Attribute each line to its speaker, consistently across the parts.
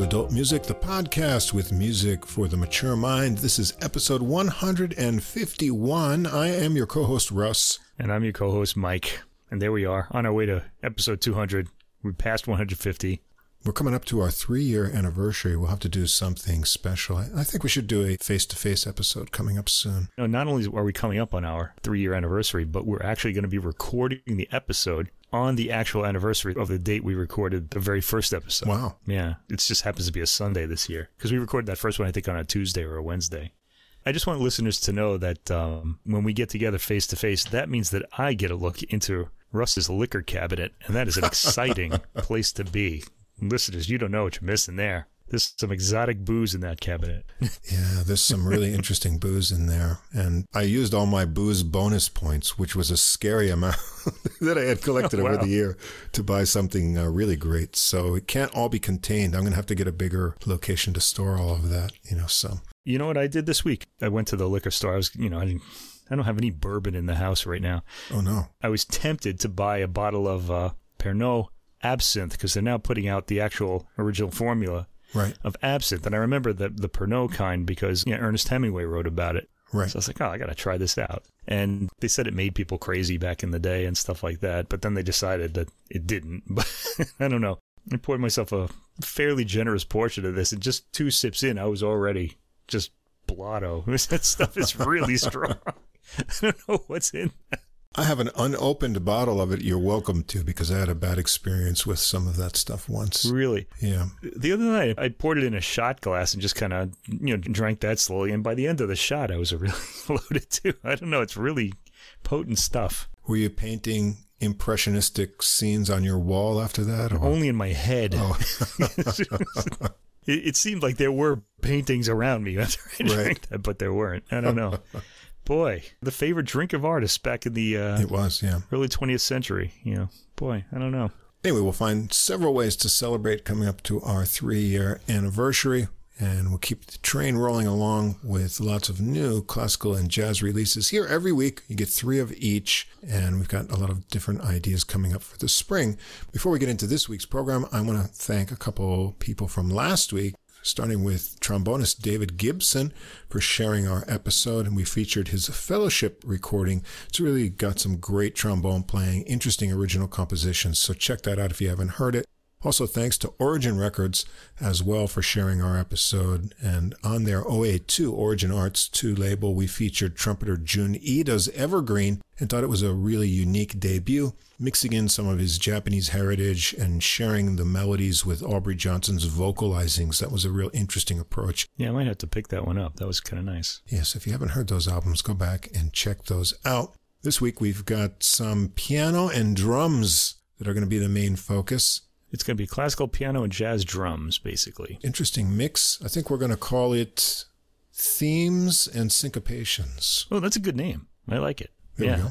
Speaker 1: Hello, and welcome to Adult Music, the podcast with music for the mature mind. This is episode 151. I am your co host, Russ.
Speaker 2: And I'm your co host, Mike. And there we are on our way to episode 200. We passed 150.
Speaker 1: We're coming up to our three year anniversary. We'll have to do something special. I think we should do a face to face episode coming up soon.
Speaker 2: No, not only are we coming up on our three year anniversary, but we're actually going to be recording the episode on the actual anniversary of the date we recorded the very first episode.
Speaker 1: Wow.
Speaker 2: Yeah. It just happens to be a Sunday this year because we recorded that first one, I think, on a Tuesday or a Wednesday. I just want listeners to know that um, when we get together face to face, that means that I get a look into Russ's liquor cabinet, and that is an exciting place to be. Listeners, you don't know what you're missing there. There's some exotic booze in that cabinet.
Speaker 1: yeah, there's some really interesting booze in there. And I used all my booze bonus points, which was a scary amount that I had collected oh, wow. over the year to buy something uh, really great. So it can't all be contained. I'm going to have to get a bigger location to store all of that, you know, so.
Speaker 2: You know what I did this week? I went to the liquor store. I was, you know, I didn't, I don't have any bourbon in the house right now.
Speaker 1: Oh no.
Speaker 2: I was tempted to buy a bottle of uh, Pernod absinthe because they're now putting out the actual original formula
Speaker 1: right.
Speaker 2: of absinthe. And I remember the, the Pernod kind because you know, Ernest Hemingway wrote about it.
Speaker 1: Right.
Speaker 2: So I was like, oh, I got to try this out. And they said it made people crazy back in the day and stuff like that. But then they decided that it didn't. But I don't know. I poured myself a fairly generous portion of this, and just two sips in, I was already just blotto. that stuff is really strong. I don't know what's in that.
Speaker 1: I have an unopened bottle of it. You're welcome to because I had a bad experience with some of that stuff once.
Speaker 2: Really?
Speaker 1: Yeah.
Speaker 2: The other night, I poured it in a shot glass and just kind of, you know, drank that slowly. And by the end of the shot, I was really loaded too. I don't know. It's really potent stuff.
Speaker 1: Were you painting impressionistic scenes on your wall after that?
Speaker 2: Or? Only in my head. Oh. it, seemed like there were paintings around me after I drank right. that, but there weren't. I don't know boy, the favorite drink of artists back in the uh,
Speaker 1: it was yeah
Speaker 2: early 20th century. You know, boy, I don't know.
Speaker 1: Anyway, we'll find several ways to celebrate coming up to our three-year anniversary, and we'll keep the train rolling along with lots of new classical and jazz releases here every week. You get three of each, and we've got a lot of different ideas coming up for the spring. Before we get into this week's program, I want to thank a couple people from last week starting with trombonist David Gibson for sharing our episode. And we featured his fellowship recording. It's really got some great trombone playing, interesting original compositions. So check that out if you haven't heard it. Also, thanks to Origin Records as well for sharing our episode. And on their OA2 Origin Arts 2 label, we featured trumpeter Jun Iida's Evergreen and thought it was a really unique debut, mixing in some of his Japanese heritage and sharing the melodies with Aubrey Johnson's vocalizings. That was a real interesting approach.
Speaker 2: Yeah, I might have to pick that one up. That was kind of nice.
Speaker 1: Yes, if you haven't heard those albums, go back and check those out. This week we've got some piano and drums that are going to be the main focus.
Speaker 2: It's going to be classical piano and jazz drums, basically.
Speaker 1: Interesting mix. I think we're going to call it Themes and Syncopations.
Speaker 2: Oh, that's a good name. I like it.
Speaker 1: There yeah.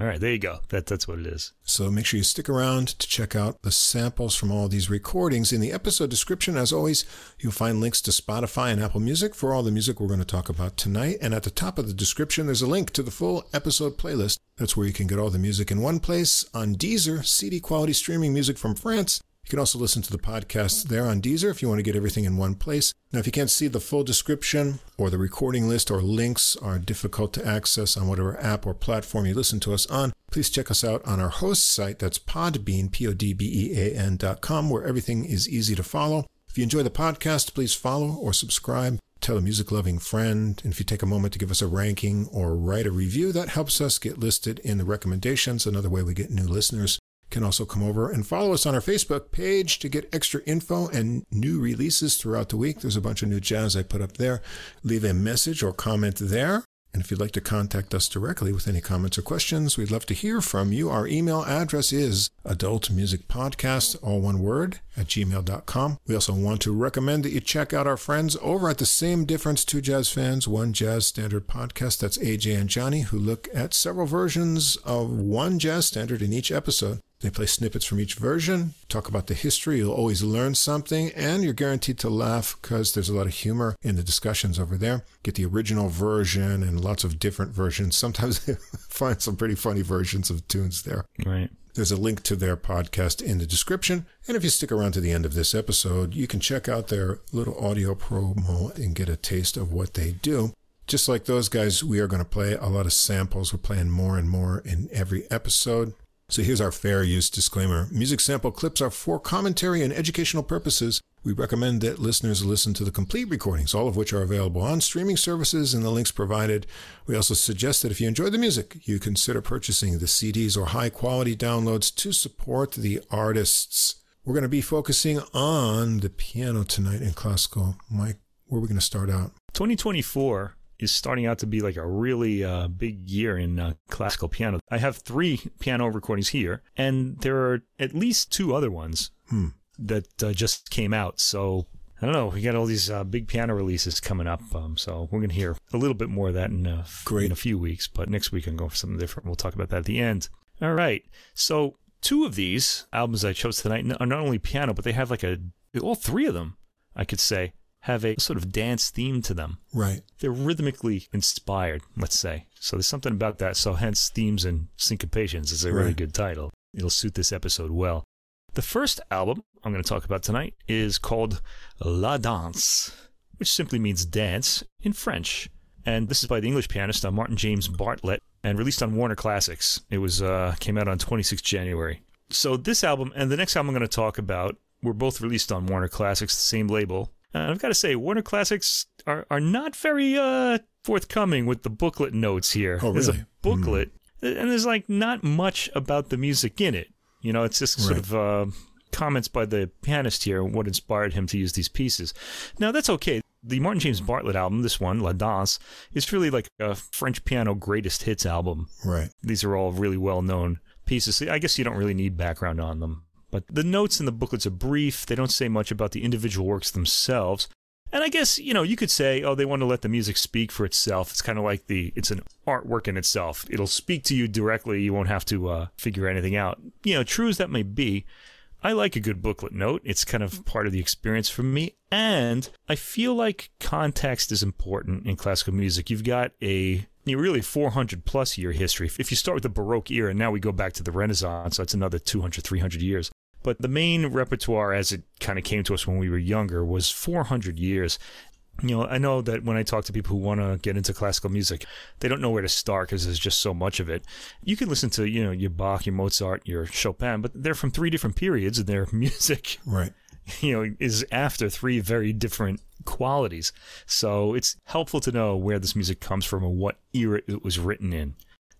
Speaker 2: All right, there you go. That that's what it is.
Speaker 1: So make sure you stick around to check out the samples from all these recordings. In the episode description, as always, you'll find links to Spotify and Apple Music for all the music we're going to talk about tonight. And at the top of the description, there's a link to the full episode playlist. That's where you can get all the music in one place on Deezer, CD quality streaming music from France you can also listen to the podcast there on Deezer if you want to get everything in one place. Now, if you can't see the full description or the recording list or links are difficult to access on whatever app or platform you listen to us on, please check us out on our host site. That's Podbean, P-O-D-B-E-A-N dot com, where everything is easy to follow. If you enjoy the podcast, please follow or subscribe. Tell a music loving friend. And if you take a moment to give us a ranking or write a review, that helps us get listed in the recommendations. Another way we get new listeners can also come over and follow us on our Facebook page to get extra info and new releases throughout the week. There's a bunch of new jazz I put up there. Leave a message or comment there. And if you'd like to contact us directly with any comments or questions, we'd love to hear from you. Our email address is adultmusicpodcast, all one word, at gmail.com. We also want to recommend that you check out our friends over at the Same Difference Two Jazz Fans, One Jazz Standard podcast. That's AJ and Johnny, who look at several versions of one jazz standard in each episode. They play snippets from each version, talk about the history. You'll always learn something, and you're guaranteed to laugh because there's a lot of humor in the discussions over there. Get the original version and lots of different versions. Sometimes they find some pretty funny versions of tunes there.
Speaker 2: Right.
Speaker 1: There's a link to their podcast in the description. And if you stick around to the end of this episode, you can check out their little audio promo and get a taste of what they do. Just like those guys, we are going to play a lot of samples. We're playing more and more in every episode. So here's our fair use disclaimer. Music sample clips are for commentary and educational purposes. We recommend that listeners listen to the complete recordings, all of which are available on streaming services and the links provided. We also suggest that if you enjoy the music, you consider purchasing the CDs or high quality downloads to support the artists. We're going to be focusing on the piano tonight in classical. Mike, where are we going to start out?
Speaker 2: 2024 is starting out to be like a really uh, big year in uh, classical piano. I have three piano recordings here, and there are at least two other ones
Speaker 1: Hmm.
Speaker 2: that uh, just came out. So I don't know. We got all these uh, big piano releases coming up, um, so we're gonna hear a little bit more of that in a,
Speaker 1: Great.
Speaker 2: in a few weeks. But next week I'm going for something different. We'll talk about that at the end. All right. So two of these albums I chose tonight are not only piano, but they have like a all three of them. I could say have a sort of dance theme to them
Speaker 1: Right.
Speaker 2: they're rhythmically inspired, let's say. So there's something about that. So hence themes and syncopations is a really
Speaker 1: Right.
Speaker 2: good title. It'll suit this episode well. The first album I'm going to talk about tonight is called La Danse, which simply means dance in French. And this is by the English pianist uh, Martin James Bartlett and released on Warner Classics. It was uh, came out on 26 January. So this album and the next album I'm going to talk about were both released on Warner Classics, the same label. Uh, I've got to say, Warner Classics are, are not very uh, forthcoming with the booklet notes here.
Speaker 1: Oh,
Speaker 2: There's
Speaker 1: really?
Speaker 2: a booklet, and there's like not much about the music in it. You know, it's just sort
Speaker 1: Right.
Speaker 2: of uh, comments by the pianist here, what inspired him to use these pieces. Now, that's okay. The Martin James Bartlett album, this one, La Danse, is really like a French piano greatest hits album.
Speaker 1: Right.
Speaker 2: These are all really well known pieces. I guess you don't really need background on them. But the notes in the booklets are brief. They don't say much about the individual works themselves. And I guess, you know, you could say, oh, they want to let the music speak for itself. It's kind of like the, it's an artwork in itself. It'll speak to you directly. You won't have to uh, figure anything out. You know, true as that may be, I like a good booklet note. It's kind of part of the experience for me. And I feel like context is important in classical music. You've got a you know, really 400 plus year history. If you start with the Baroque era, and now we go back to the Renaissance, so it's another 200, 300 years. But the main repertoire, as it kind of came to us when we were younger, was 400 years. You know, I know that when I talk to people who want to get into classical music, they don't know where to start because there's just so much of it. You can listen to, you know, your Bach, your Mozart, your Chopin, but they're from three different periods, and their music
Speaker 1: Right.
Speaker 2: you know is after three very different qualities. So it's helpful to know where this music comes from and what era it was written in.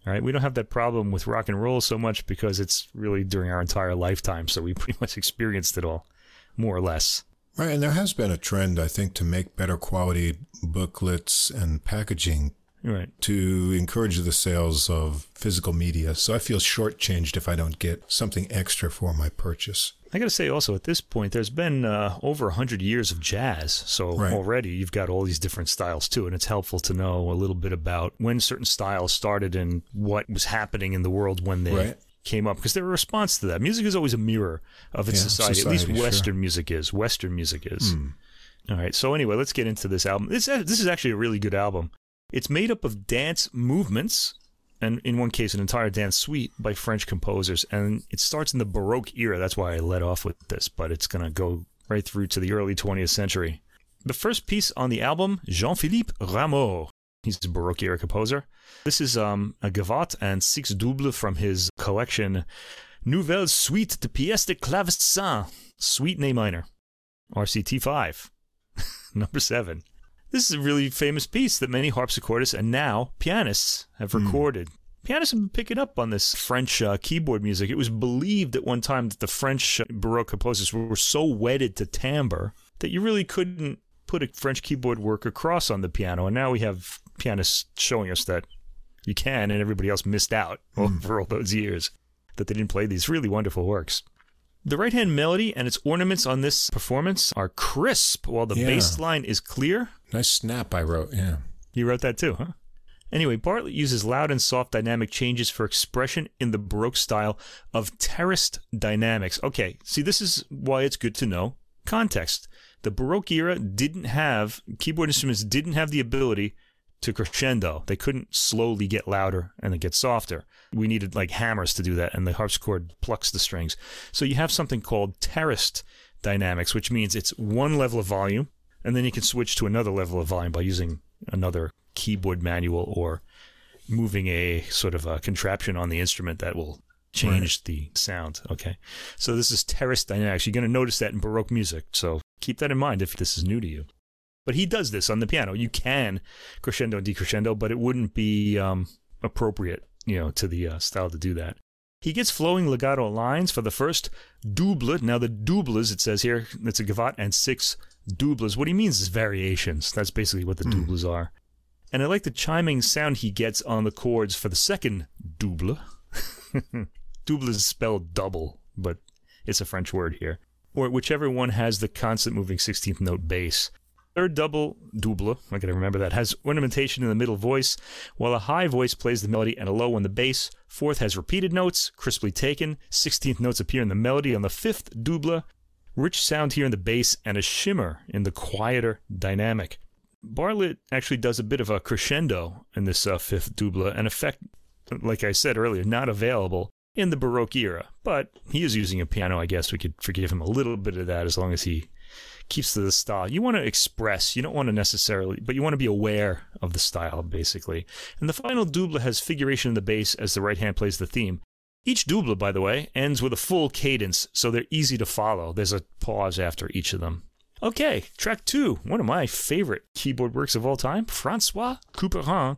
Speaker 2: All right? We don't have that problem with rock and roll so much because it's really during our entire lifetime so we pretty much experienced it all more or less.
Speaker 1: Right, and there has been a trend, I think, to make better quality booklets and packaging
Speaker 2: right.
Speaker 1: to encourage the sales of physical media. So I feel shortchanged if I don't get something extra for my purchase.
Speaker 2: I got to say also at this point, there's been uh, over 100 years of jazz. So
Speaker 1: Right.
Speaker 2: already you've got all these different styles too. And it's helpful to know a little bit about when certain styles started and what was happening in the world when they
Speaker 1: Right.
Speaker 2: came up. Because they're a response to that. Music is always a mirror of its
Speaker 1: Yeah,
Speaker 2: society. At
Speaker 1: society,
Speaker 2: least
Speaker 1: sure. Hmm.
Speaker 2: Western music is. Western music is. All right. So anyway, let's get into this album. This, this is actually a really good album. It's made up of dance movements and in one case an entire dance suite by French composers. And it starts in the Baroque era. That's why I led off with this, but it's going to go right through to the early 20th century. The first piece on the album, Jean-Philippe Rameau. He's a Baroque era composer. This is um, a gavotte and six double from his collection Nouvelle Suite de pièces de clavecin, Suite in A minor, RCT 5, number 7. This is a really famous piece that many harpsichordists and now pianists have recorded. Pianists have been picking up on this French uh, keyboard music. It was believed at one time that the French Baroque composers were so wedded to timbre that you really couldn't put a French keyboard work across on the piano. And now we have pianists showing us that you can, and everybody else missed out over all those years that they didn't play these really wonderful works. The right hand melody and its ornaments on this performance are crisp, while the
Speaker 1: Yeah.
Speaker 2: bass line is clear.
Speaker 1: Nice snap I wrote, yeah.
Speaker 2: You wrote that too, huh? Anyway, Bartlett uses loud and soft dynamic changes for expression in the Baroque style of terraced dynamics. Okay, see, this is why it's good to know context. The Baroque era didn't have, keyboard instruments didn't have the ability to crescendo. They couldn't slowly get louder and then get softer. We needed like hammers to do that, and the harpsichord plucks the strings. So you have something called terraced dynamics, which means it's one level of volume, and then you can switch to another level of volume by using another keyboard manual or moving a sort of a contraption on the instrument that will change right. the sound. Okay. So this is terraced dynamics. You're going to notice that in Baroque music. So keep that in mind if this is new to you. But he does this on the piano. You can crescendo and decrescendo, but it wouldn't be um, appropriate, you know, to the uh, style to do that. He gets flowing legato lines for the first double. Now the doubles, it says here, it's a gavotte and six doubles. What he means is variations. That's basically what the mm. are. And I like the chiming sound he gets on the chords for the second double. double is spelled double, but it's a French word here. Or whichever one has the constant moving 16th note bass. Third double, double, I gotta remember that, has ornamentation in the middle voice, while a high voice plays the melody and a low on the bass. Fourth has repeated notes, crisply taken. Sixteenth notes appear in the melody on the fifth double. Rich sound here in the bass and a shimmer in the quieter dynamic. Bartlett actually does a bit of a crescendo in this uh, fifth double, an effect, like I said earlier, not available in the Baroque era. But he is using a piano, I guess we could forgive him a little bit of that as long as he keeps to the style. You want to express, you don't want to necessarily, but you want to be aware of the style, basically. And the final double has figuration in the bass as the right hand plays the theme. Each double, by the way, ends with a full cadence, so they're easy to follow. There's a pause after each of them. Okay, track two, one of my favorite keyboard works of all time, Francois Couperin,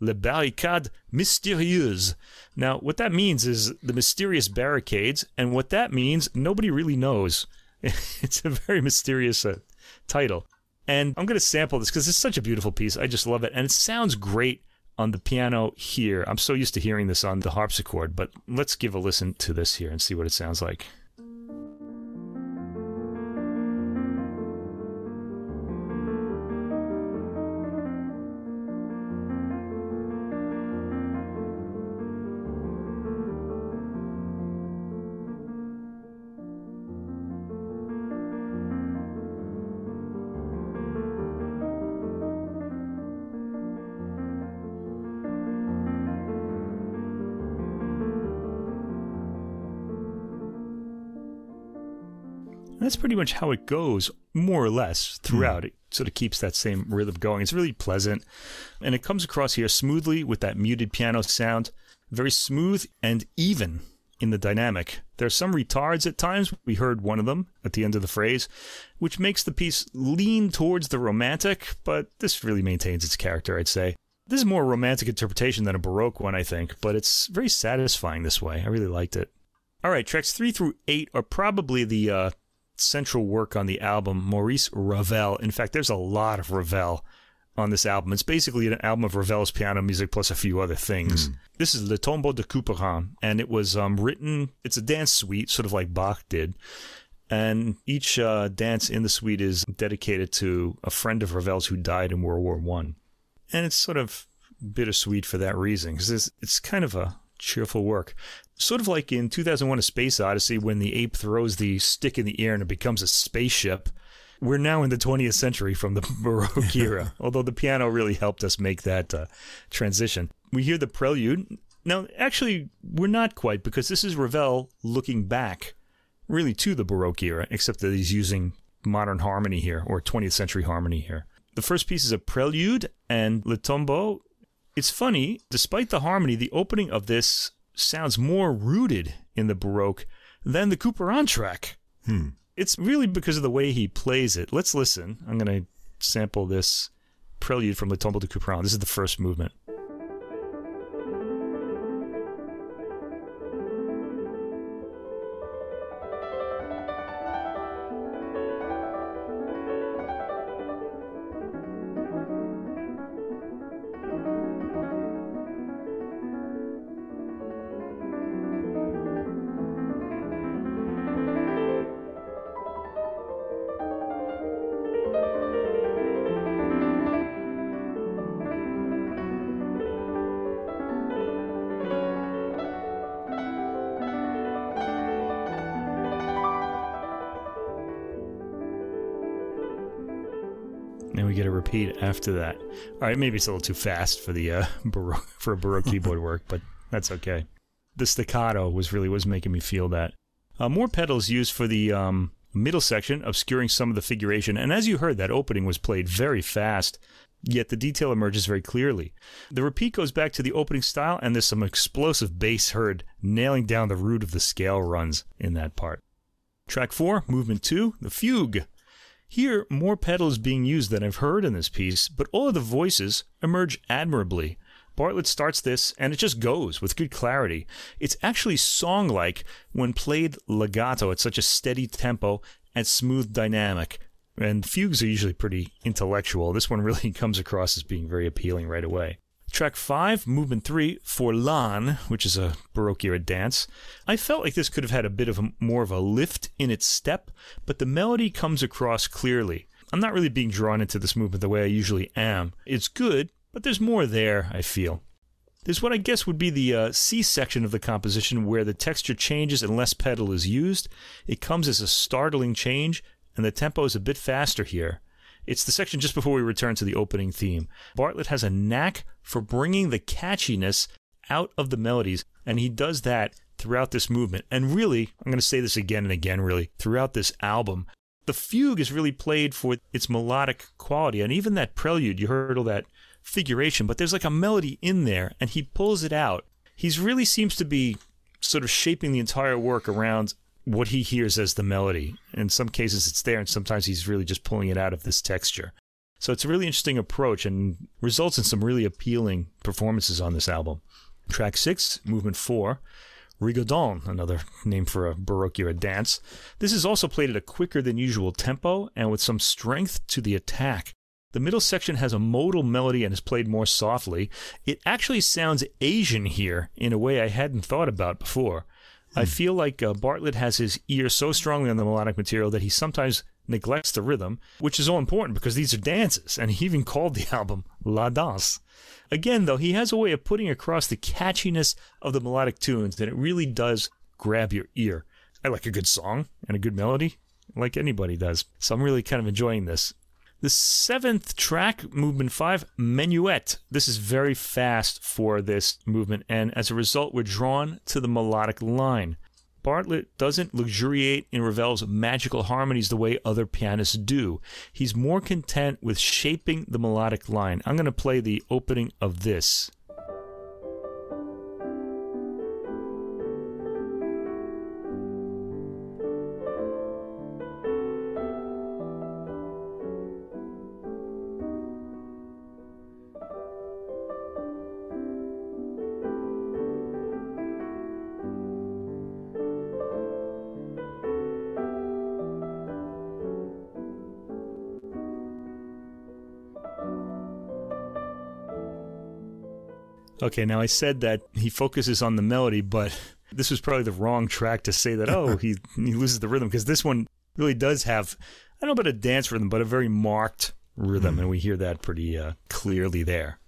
Speaker 2: Le Barricade Mystérieuse. Now, what that means is the mysterious barricades, and what that means, nobody really knows. it's a very mysterious uh, title. And I'm going to sample this because it's such a beautiful piece. I just love it. And it sounds great on the piano here. I'm so used to hearing this on the harpsichord, but let's give a listen to this here and see what it sounds like. That's pretty much how it goes, more or less, throughout. Mm. It sort of keeps that same rhythm going. It's really pleasant. And it comes across here smoothly with that muted piano sound, very smooth and even in the dynamic. There are some retards at times. We heard one of them at the end of the phrase, which makes the piece lean towards the romantic, but this really maintains its character, I'd say. This is more a romantic interpretation than a Baroque one, I think, but it's very satisfying this way. I really liked it. All right, tracks three through eight are probably the uh, central work on the album, Maurice Ravel. In fact, there's a lot of Ravel on this album. It's basically an album of Ravel's piano music plus a few other things. Mm. This is Le Tombeau de Couperin, and it was um, written, it's a dance suite, sort of like Bach did. And each uh, dance in the suite is dedicated to a friend of Ravel's who died in World War One. And it's sort of bittersweet for that reason, because it's, it's kind of a cheerful work. Sort of like in 2001 A Space Odyssey when the ape throws the stick in the air and it becomes a spaceship. We're now in the 20th century from the Baroque era, although the piano really helped us make that uh, transition. We hear the prelude. Now, actually, we're not quite because this is Ravel looking back really to the Baroque era, except that he's using modern harmony here or 20th century harmony here. The first piece is a prelude, and Le Tombeau it's funny, despite the harmony, the opening of this sounds more rooted in the Baroque than the Couperin track. Hmm. It's really because of the way he plays it. Let's listen. I'm going to sample this prelude from Le Tombeau de Couperin. This is the first movement. We get a repeat after that. All right, maybe it's a little too fast for the uh, baroque, for a baroque keyboard work, but that's okay. The staccato was really was making me feel that. Uh, more pedals used for the um, middle section, obscuring some of the figuration. And as you heard, that opening was played very fast, yet the detail emerges very clearly. The repeat goes back to the opening style, and there's some explosive bass heard, nailing down the root of the scale runs in that part. Track 4, Movement 2, the fugue. Here, more pedal is being used than I've heard in this piece, but all of the voices emerge admirably. Bartlett starts this, and it just goes with good clarity. It's actually song like when played legato at such a steady tempo and smooth dynamic. And fugues are usually pretty intellectual. This one really comes across as being very appealing right away. Track 5, Movement 3, Forlane, which is a Baroque era dance. I felt like this could have had a bit of a, more of a lift in its step, but the melody comes across clearly. I'm not really being drawn into this movement the way I usually am. It's good, but there's more there, I feel. There's what I guess would be the uh, C section of the composition where the texture changes and less pedal is used. It comes as a startling change, and the tempo is a bit faster here. It's the section just before we return to the opening theme. Bartlett has a knack for bringing the catchiness out of the melodies, and he does that throughout this movement. And really, I'm going to say this again and again, really, throughout this album. The fugue is really played for its melodic quality, and even that prelude, you heard all that figuration, but there's like a melody in there, and he pulls it out. He's really seems to be sort of shaping the entire work around what he hears as the melody. In some cases, it's there, and sometimes he's really just pulling it out of this texture. So it's a really interesting approach and results in some really appealing performances on this album. Track six, movement four, Rigaudon, another name for a Baroque era dance. This is also played at a quicker than usual tempo and with some strength to the attack. The middle section has a modal melody and is played more softly. It actually sounds Asian here in a way I hadn't thought about before. I feel like uh, Bartlett has his ear so strongly on the melodic material that he sometimes neglects the rhythm, which is all important because these are dances, and he even called the album La Danse. Again, though, he has a way of putting across the catchiness of the melodic tunes, and it really does grab your ear. I like a good song and a good melody, like anybody does. So I'm really kind of enjoying this. The seventh track, movement five, Menuet. This is very fast for this movement, and as a result, we're drawn to the melodic line. Bartlett doesn't luxuriate in Ravel's magical harmonies the way other pianists do. He's more content with shaping the melodic line. I'm going to play the opening of this. Okay, now I said that he focuses on the melody, but this was probably the wrong track to say that, oh, he, he loses the rhythm, because this one really does have, I don't know about a dance rhythm, but a very marked rhythm, mm. and we hear that pretty uh, clearly there.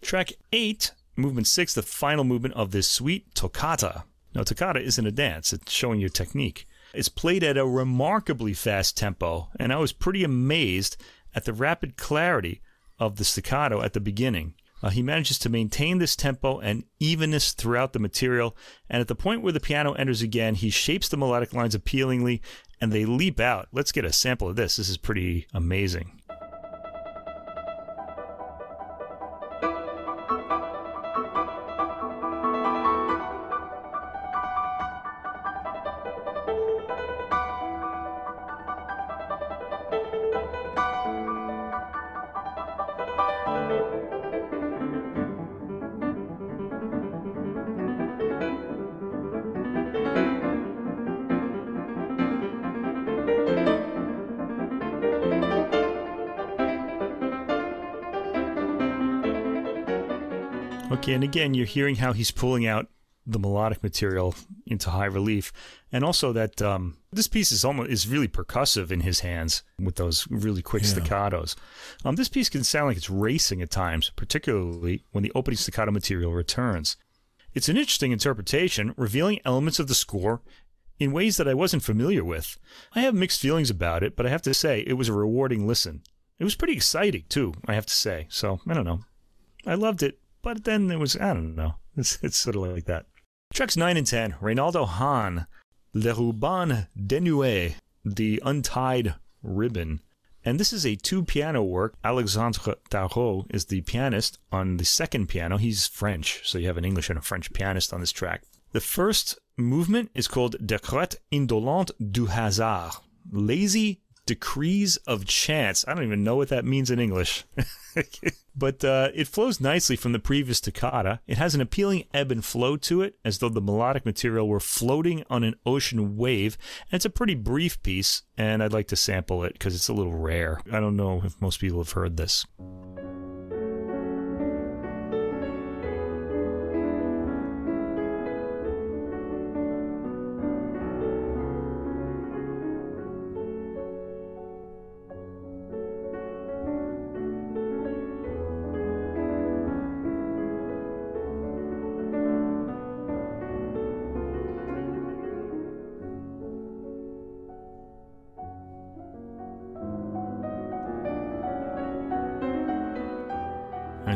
Speaker 2: Track 8, movement 6, the final movement of this suite, Toccata. Now, Toccata isn't a dance, it's showing your technique. It's played at a remarkably fast tempo, and I was pretty amazed at the rapid clarity of the staccato at the beginning. Uh, he manages to maintain this tempo and evenness throughout the material, and at the point where the piano enters again, he shapes the melodic lines appealingly and they leap out. Let's get a sample of this. This is pretty amazing. Again, you're hearing how he's pulling out the melodic material into high relief, and also that um, this piece is almost is really percussive in his hands with those really quick yeah. staccatos. Um, this piece can sound like it's racing at times, particularly when the opening staccato material returns. It's an interesting interpretation, revealing elements of the score in ways that I wasn't familiar with. I have mixed feelings about it, but I have to say it was a rewarding listen. It was pretty exciting too, I have to say. So I don't know. I loved it, but then it was I don't know. It's it's sort of like that. Tracks nine and ten. Reynaldo Hahn, Le Ruban Dénoué, the untied ribbon. And this is a two piano work. Alexandre Tharaud is the pianist on the second piano. He's French, so you have an English and a French pianist on this track. The first movement is called Décret indolente du hasard, lazy decrees of chance. I don't even know what that means in English. but uh, it flows nicely from the previous toccata. It has an appealing ebb and flow to it, as though the melodic material were floating on an ocean wave. And it's a pretty brief piece, and I'd like to sample it because it's a little rare. I don't know if most people have heard this.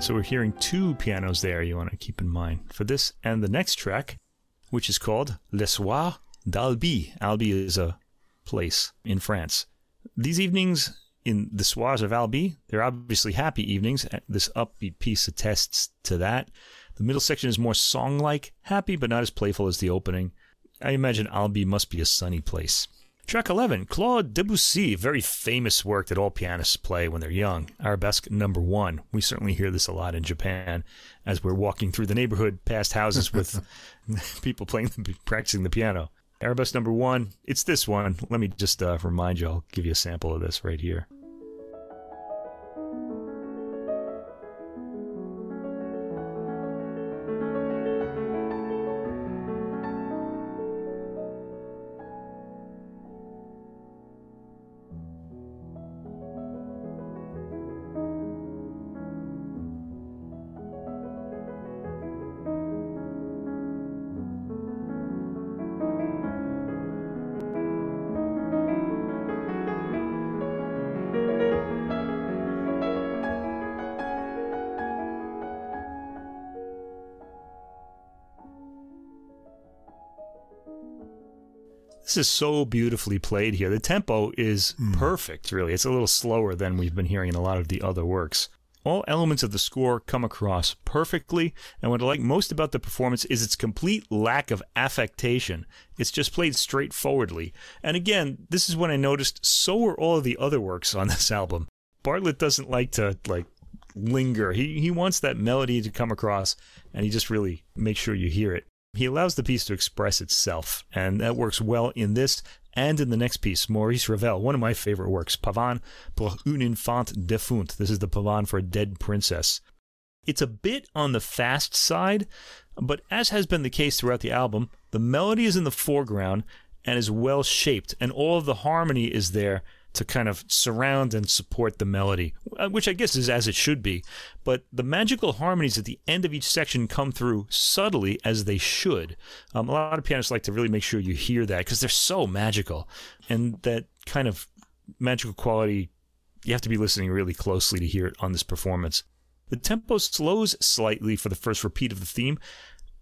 Speaker 2: Right, so we're hearing two pianos there you want to keep in mind for this and the next track, which is called Les Soirs d'Albi. Albi is a place in France. These evenings in the Soirs of Albi, they're obviously happy evenings. This upbeat piece attests to that. The middle section is more song like, happy but not as playful as the opening. I imagine Albi must be a sunny place. Track 11, Claude Debussy, very famous work that all pianists play when they're young. Arabesque number one. We certainly hear this a lot in Japan as we're walking through the neighborhood past houses with people playing, practicing the piano. Arabesque number one, it's this one. Let me just uh, remind you, I'll give you a sample of this right here. This is so beautifully played here. The tempo is mm. perfect, really. It's a little slower than we've been hearing in a lot of the other works. All elements of the score come across perfectly, and what I like most about the performance is its complete lack of affectation. It's just played straightforwardly. And again, this is when I noticed so are all of the other works on this album. Bartlett doesn't like to like linger. He he wants that melody to come across, and he just really makes sure you hear it. He allows the piece to express itself, and that works well in this and in the next piece, Maurice Ravel, one of my favorite works, Pavane pour une infante défunte. This is the Pavane for a dead princess. It's a bit on the fast side, but as has been the case throughout the album, the melody is in the foreground and is well shaped, and all of the harmony is there to kind of surround and support the melody, uh, which I guess is as it should be. But the magical harmonies at the end of each section come through subtly as they should. Um, a lot of pianists like to really make sure you hear that because they're so magical. And that kind of magical quality, you have to be listening really closely to hear it on this performance. The tempo slows slightly for the first repeat of the theme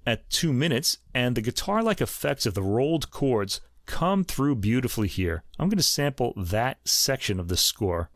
Speaker 2: at two minutes, and the guitar like effects of the rolled chords come through beautifully here. I'm going to sample that section of the score.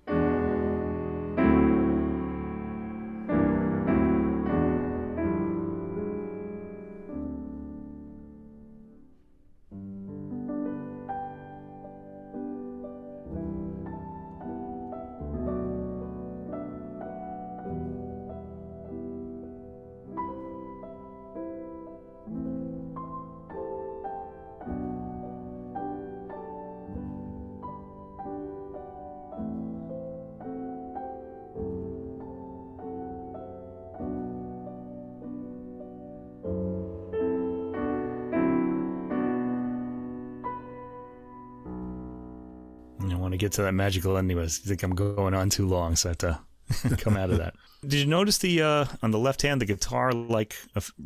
Speaker 2: Get to that magical ending, but I think I'm going on too long, so I have to come out of that. Did you notice the uh, on the left hand the guitar like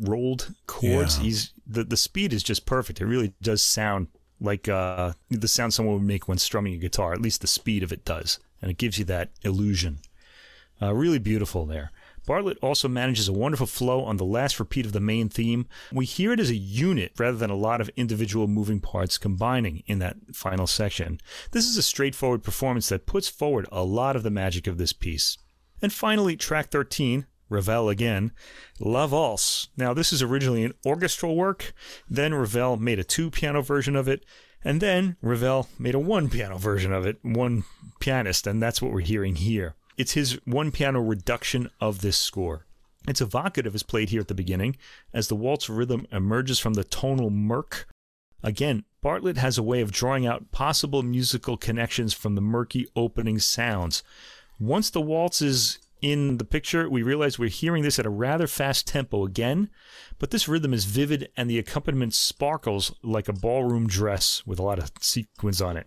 Speaker 2: rolled chords? Yeah. He's the the speed is just perfect. It really does sound like uh, the sound someone would make when strumming a guitar. At least the speed of it does. and it gives you that illusion. Uh, really beautiful there. Bartlett also manages a wonderful flow on the last repeat of the main theme. We hear it as a unit rather than a lot of individual moving parts combining in that final section. This is a straightforward performance that puts forward a lot of the magic of this piece. And finally, track 13, Ravel again, La Valse. Now, this is originally an orchestral work, then Ravel made a two piano version of it, and then Ravel made a one piano version of it, one pianist, and that's what we're hearing here. It's his one piano reduction of this score. It's evocative as played here at the beginning, as the waltz rhythm emerges from the tonal murk. Again, Bartlett has a way of drawing out possible musical connections from the murky opening sounds. Once the waltz is in the picture, we realize we're hearing this at a rather fast tempo again, but this rhythm is vivid and the accompaniment sparkles like a ballroom dress with a lot of sequins on it.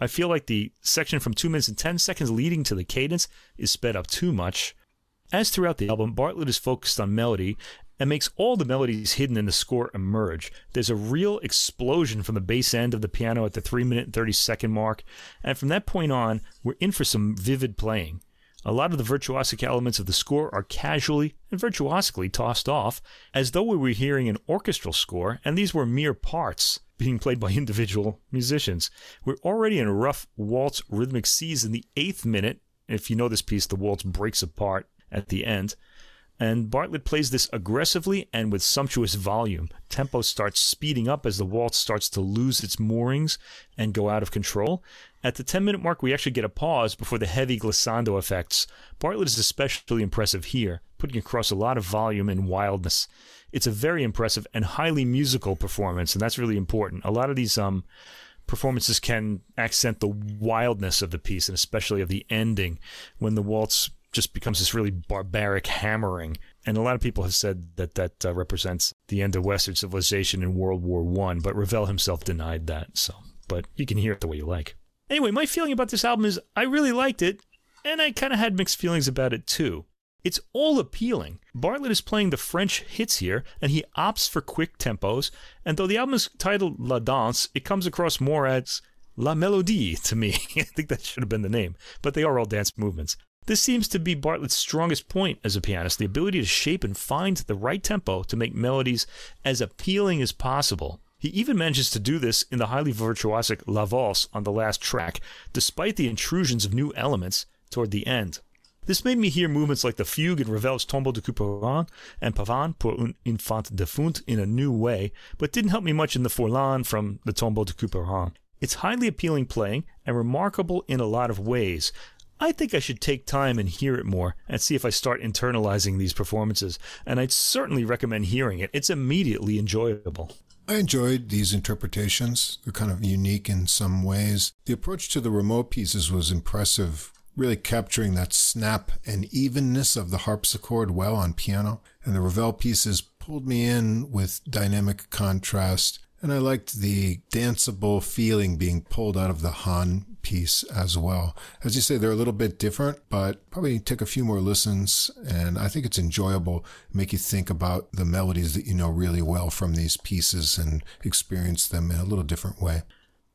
Speaker 2: I feel like the section from 2 minutes and 10 seconds leading to the cadence is sped up too much. As throughout the album, Bartlett is focused on melody and makes all the melodies hidden in the score emerge. There's a real explosion from the bass end of the piano at the 3 minute and 30 second mark, and from that point on, we're in for some vivid playing. A lot of the virtuosic elements of the score are casually and virtuosically tossed off, as though we were hearing an orchestral score, and these were mere parts being played by individual musicians. We're already in a rough waltz rhythmic C's in the eighth minute. If you know this piece, the waltz breaks apart at the end. And Bartlett plays this aggressively and with sumptuous volume. Tempo starts speeding up as the waltz starts to lose its moorings and go out of control. At the 10 minute mark, we actually get a pause before the heavy glissando effects. Bartlett is especially impressive here, putting across a lot of volume and wildness. It's a very impressive and highly musical performance, and that's really important. A lot of these um, performances can accent the wildness of the piece, and especially of the ending when the waltz just becomes this really barbaric hammering. And a lot of people have said that that uh, represents the end of Western civilization in World War One, but Ravel himself denied that. So, but you can hear it the way you like. Anyway, my feeling about this album is I really liked it, and I kind of had mixed feelings about it too. It's all appealing. Bartlett is playing the French hits here, and he opts for quick tempos. And though the album is titled La Danse, it comes across more as La Mélodie to me. I think that should have been the name, but they are all dance movements. This seems to be Bartlett's strongest point as a pianist the ability to shape and find the right tempo to make melodies as appealing as possible. He even manages to do this in the highly virtuosic La Valse on the last track, despite the intrusions of new elements toward the end. This made me hear movements like the fugue in Ravel's Tombeau de Couperin and Pavane pour un enfant défunt in a new way, but didn't help me much in the Forlane from the Tombeau de Couperin. It's highly appealing playing and remarkable in a lot of ways. I think I should take time and hear it more and see if I start internalizing these performances, and I'd certainly recommend hearing it. It's immediately enjoyable.
Speaker 1: I enjoyed these interpretations. They're kind of unique in some ways. The approach to the remote pieces was impressive, really capturing that snap and evenness of the harpsichord well on piano. And the Ravel pieces pulled me in with dynamic contrast. And I liked the danceable feeling being pulled out of the Hahn piece as well. As you say, they're a little bit different, but probably take a few more listens. And I think it's enjoyable, make you think about the melodies that you know really well from these pieces and experience them in a little different way.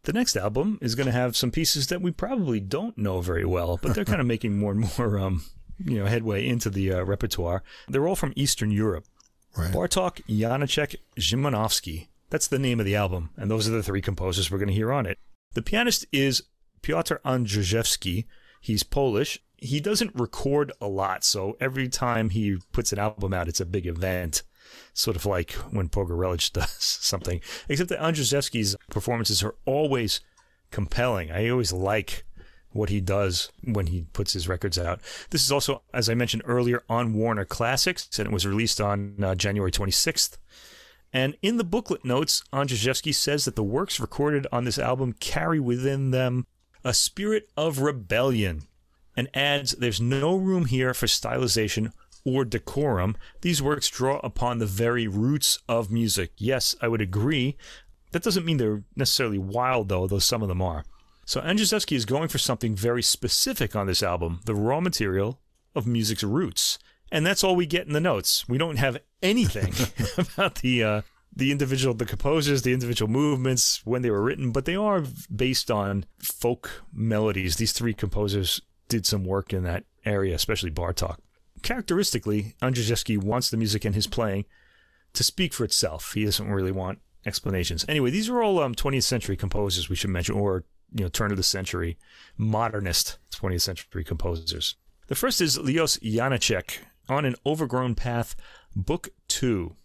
Speaker 2: The next album is going to have some pieces that we probably don't know very well, but they're kind of making more and more, um, you know, headway into the uh, repertoire. They're all from Eastern Europe.
Speaker 1: Right.
Speaker 2: Bartok, Janacek, Szymanowski. That's the name of the album, and those are the three composers we're going to hear on it. The pianist is Piotr Anderszewski. He's Polish. He doesn't record a lot, so every time he puts an album out, it's a big event. Sort of like when Pogorelich does something. Except that Anderszewski's performances are always compelling. I always like what he does when he puts his records out. This is also, as I mentioned earlier, on Warner Classics, and it was released on uh, January 26th. And in the booklet notes, Anderszewski says that the works recorded on this album carry within them a spirit of rebellion, and adds there's no room here for stylization or decorum. These works draw upon the very roots of music. Yes, I would agree. That doesn't mean they're necessarily wild, though, though some of them are. So Anderszewski is going for something very specific on this album the raw material of music's roots. And that's all we get in the notes. We don't have anything about the uh, the individual the composers, the individual movements when they were written, but they are based on folk melodies. These three composers did some work in that area, especially Bartok. Characteristically, Anderszewski wants the music and his playing to speak for itself. He doesn't really want explanations. Anyway, these are all um, 20th century composers we should mention, or you know, turn of the century, modernist 20th century composers. The first is Leos Janáček on an overgrown path, Book Two.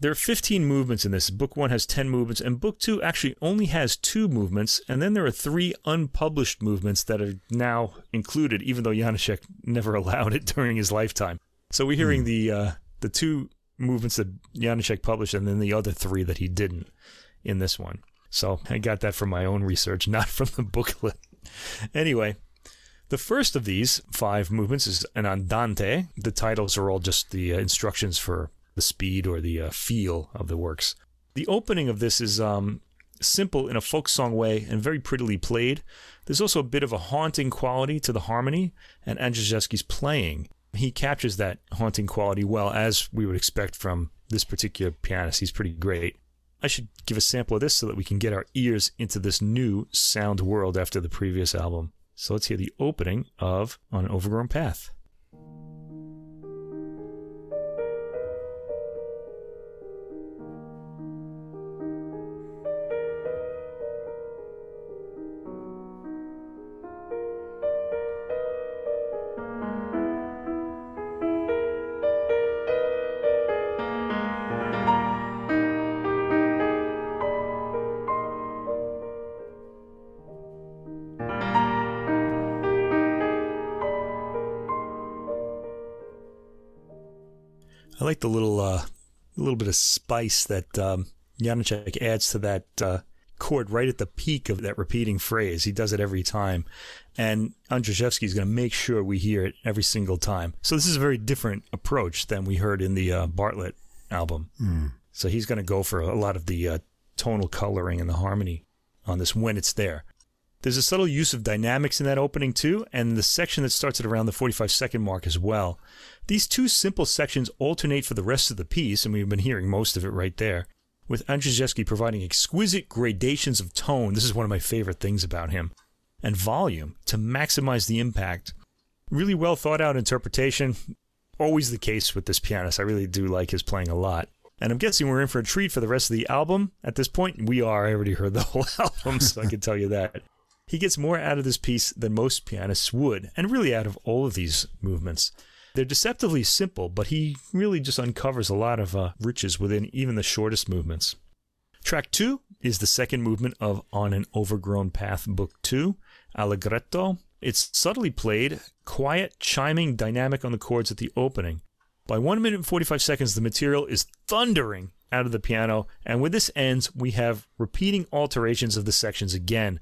Speaker 2: There are 15 movements in this. Book one has 10 movements, and book two actually only has two movements, and then there are three unpublished movements that are now included, even though Janáček never allowed it during his lifetime. So we're hearing mm. the uh, the two movements that Janáček published, and then the other three that he didn't in this one. So I got that from my own research, not from the booklet. anyway, the first of these five movements is an andante. The titles are all just the uh, instructions for the speed or the uh, feel of the works. The opening of this is um, simple in a folk song way and very prettily played. There's also a bit of a haunting quality to the harmony and Anderszewski's playing. He captures that haunting quality well, as we would expect from this particular pianist. He's pretty great. I should give a sample of this so that we can get our ears into this new sound world after the previous album. So let's hear the opening of On an Overgrown Path. Little bit of spice that um, Janáček adds to that uh, chord right at the peak of that repeating phrase. He does it every time, and Anderszewski is going to make sure we hear it every single time. So this is a very different approach than we heard in the uh, Bartlett album. Mm. So he's going to go for a lot of the uh, tonal coloring and the harmony on this when it's there. There's a subtle use of dynamics in that opening too, and the section that starts at around the 45 second mark as well. These two simple sections alternate for the rest of the piece, and we've been hearing most of it right there, with Anderszewski providing exquisite gradations of tone. This is one of my favorite things about him. And volume to maximize the impact. Really well thought out interpretation. Always the case with this pianist. I really do like his playing a lot. And I'm guessing we're in for a treat for the rest of the album. At this point, we are. I already heard the whole album, so I can tell you that. He gets more out of this piece than most pianists would, and really out of all of these movements. They're deceptively simple, but he really just uncovers a lot of uh, riches within even the shortest movements. Track two is the second movement of On an Overgrown Path, Book Two, Allegretto. It's subtly played, quiet, chiming, dynamic on the chords at the opening. By 1 minute and 45 seconds, the material is thundering out of the piano, and when this ends, we have repeating alterations of the sections again,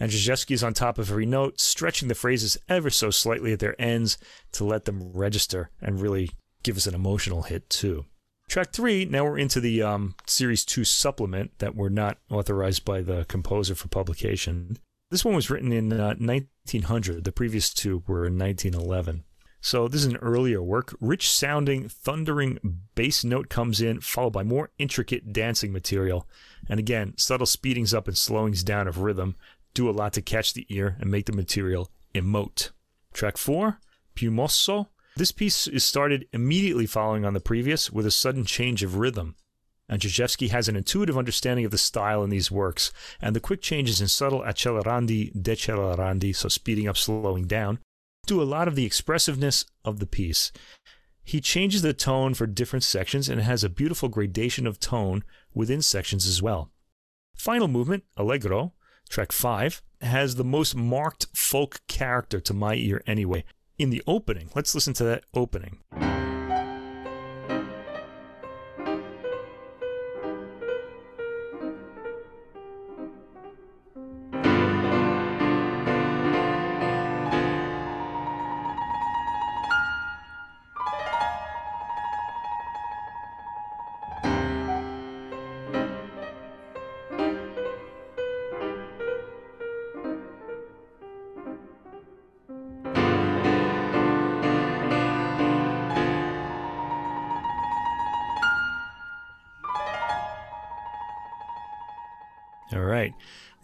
Speaker 2: and is on top of every note, stretching the phrases ever so slightly at their ends to let them register and really give us an emotional hit too. Track three, now we're into the um, Series 2 supplement that were not authorized by the composer for publication. This one was written in uh, 1900. The previous two were in 1911. So this is an earlier work. Rich sounding, thundering bass note comes in, followed by more intricate dancing material. And again, subtle speedings up and slowings down of rhythm do a lot to catch the ear and make the material emote. Track 4, Piumoso. This piece is started immediately following on the previous with a sudden change of rhythm. and Anderszewski has an intuitive understanding of the style in these works, and the quick changes in subtle accelerandi, decelerandi, so speeding up, slowing down, do a lot of the expressiveness of the piece. He changes the tone for different sections and has a beautiful gradation of tone within sections as well. Final movement, Allegro, Track 5 has the most marked folk character to my ear anyway. In the opening, let's listen to that opening.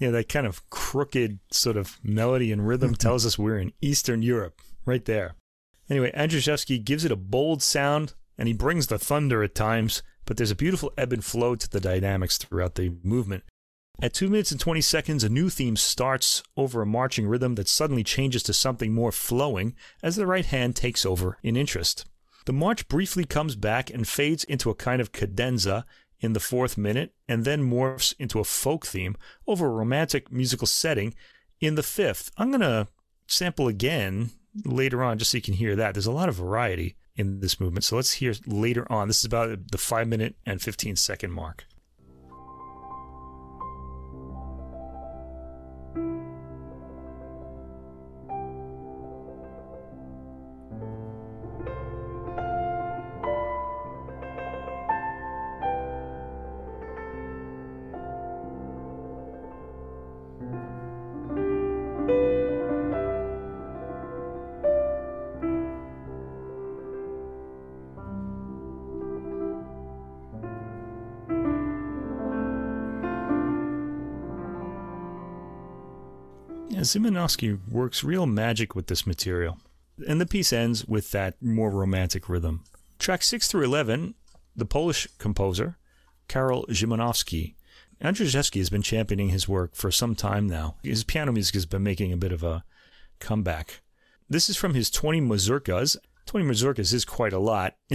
Speaker 2: Right. Yeah, that kind of crooked sort of melody and rhythm mm-hmm. tells us we're in Eastern Europe, right there. Anyway, Anderszewski gives it a bold sound, and he brings the thunder at times, but there's a beautiful ebb and flow to the dynamics throughout the movement. At 2 minutes and 20 seconds, a new theme starts over a marching rhythm that suddenly changes to something more flowing as the right hand takes over in interest. The march briefly comes back and fades into a kind of cadenza in the fourth minute and then morphs into a folk theme over a romantic musical setting in the fifth. I'm going to sample again later on just so you can hear that. There's a lot of variety in this movement. So let's hear later on. This is about the 5 minute and 15 second mark. Szymanowski works real magic with this material. And the piece ends with that more romantic rhythm. Track 6 through 11, the Polish composer, Karol Szymanowski. Anderszewski has been championing his work for some time now. His piano music has been making a bit of a comeback. This is from his 20 mazurkas, 20 mazurkas is quite a lot.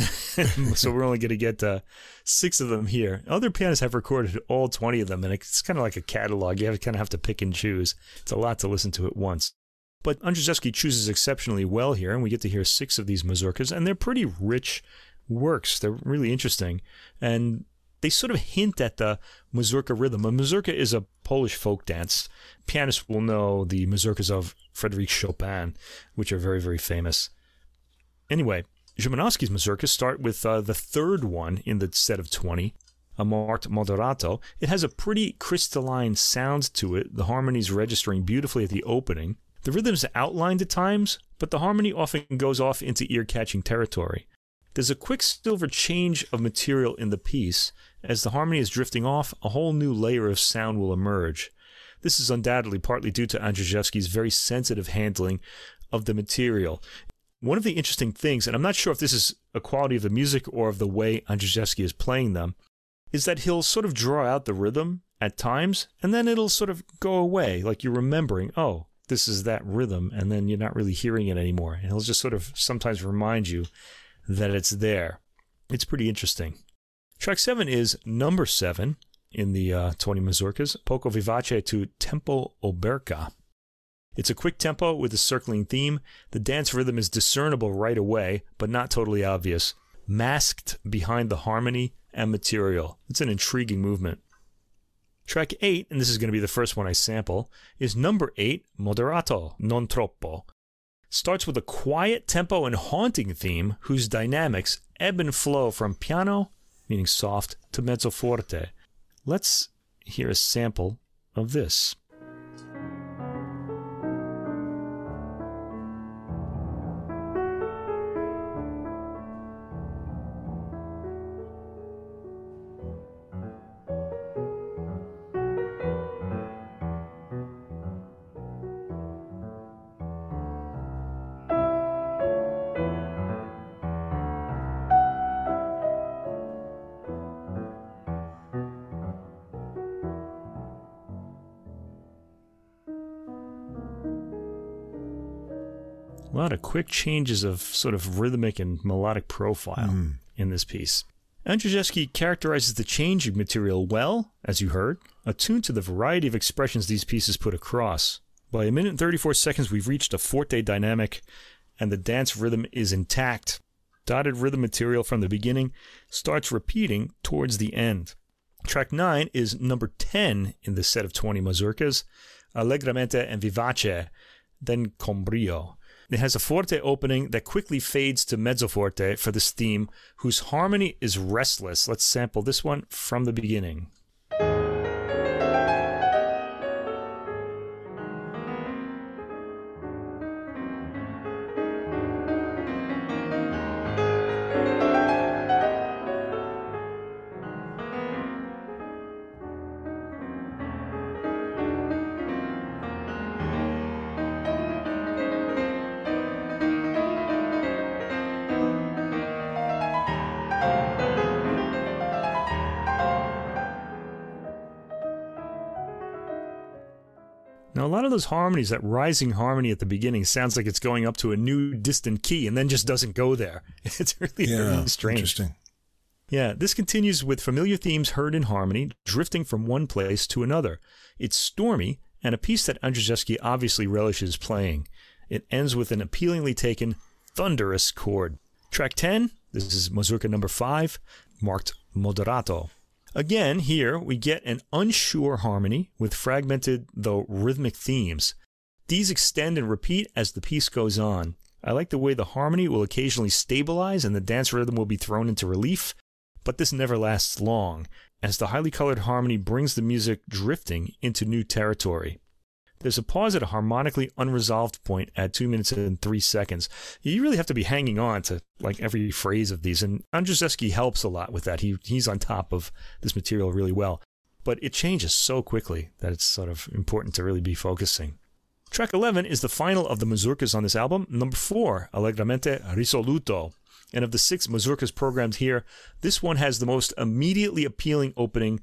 Speaker 2: so we're only going to get uh, six of them here. Other pianists have recorded all 20 of them, and it's kind of like a catalog. You have to kind of have to pick and choose. It's a lot to listen to at once. But Anderszewski chooses exceptionally well here, and we get to hear six of these mazurkas, and they're pretty rich works. They're really interesting. And they sort of hint at the mazurka rhythm. A mazurka is a Polish folk dance. Pianists will know the mazurkas of Frédéric Chopin, which are very, very famous. Anyway, Szymanowski's mazurkas start with uh, the third one in the set of 20, a marked moderato. It has a pretty crystalline sound to it, the harmonies registering beautifully at the opening. The rhythm is outlined at times, but the harmony often goes off into ear catching territory. There's a quicksilver change of material in the piece. As the harmony is drifting off, a whole new layer of sound will emerge. This is undoubtedly partly due to Anderszewski's very sensitive handling of the material. One of the interesting things, and I'm not sure if this is a quality of the music or of the way Anderszewski is playing them, is that he'll sort of draw out the rhythm at times, and then it'll sort of go away, like you're remembering, oh, this is that rhythm, and then you're not really hearing it anymore. And he'll just sort of sometimes remind you that it's there. It's pretty interesting. Track seven is number seven in the uh, 20 mazurkas, Poco Vivace to Tempo Oberka. It's a quick tempo with a circling theme. The dance rhythm is discernible right away, but not totally obvious, masked behind the harmony and material. It's an intriguing movement. Track 8, and this is going to be the first one I sample, is number 8, Moderato, non troppo. Starts with a quiet tempo and haunting theme whose dynamics ebb and flow from piano, meaning soft, to mezzo forte. Let's hear a sample of this. Quick changes of sort of rhythmic and melodic profile mm. in this piece. Anderszewski characterizes the changing material well, as you heard, attuned to the variety of expressions these pieces put across. By a minute and 34 seconds, we've reached a forte dynamic, and the dance rhythm is intact. Dotted rhythm material from the beginning starts repeating towards the end. Track 9 is number 10 in the set of 20 mazurkas, Allegramente and Vivace, then Con brio. It has a forte opening that quickly fades to mezzo forte for this theme, whose harmony is restless. Let's sample this one from the beginning. Lot of those harmonies, that rising harmony at the beginning, sounds like it's going up to a new distant key and then just doesn't go there. It's really,
Speaker 1: Yeah,
Speaker 2: really strange.
Speaker 1: interesting.
Speaker 2: Yeah, this continues with familiar themes heard in harmony, drifting from one place to another. It's stormy and a piece that Anderszewski obviously relishes playing. It ends with an appealingly taken, thunderous chord. Track 10, this is Mazurka number 5, marked Moderato. Again, here we get an unsure harmony with fragmented, though rhythmic themes. These extend and repeat as the piece goes on. I like the way the harmony will occasionally stabilize and the dance rhythm will be thrown into relief, but this never lasts long, as the highly colored harmony brings the music drifting into new territory. There's a pause at a harmonically unresolved point at 2 minutes and 3 seconds. You really have to be hanging on to like every phrase of these, and Anderszewski helps a lot with that. He, he's on top of this material really well. But it changes so quickly that it's sort of important to really be focusing. Track 11 is the final of the mazurkas on this album, number 4, Allegramente Risoluto. And of the six mazurkas programmed here, this one has the most immediately appealing opening,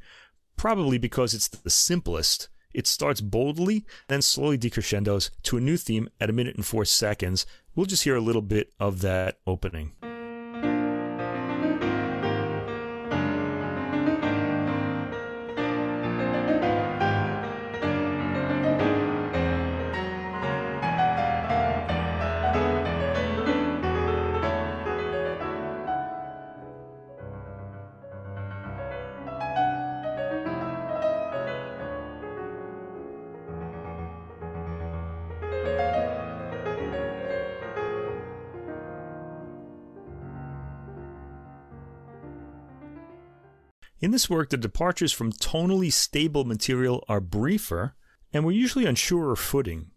Speaker 2: probably because it's the simplest. It starts boldly, then slowly decrescendos to a new theme at a minute and four seconds. We'll just hear a little bit of that opening. In this work, the departures from tonally stable material are briefer, and we're usually on surer footing.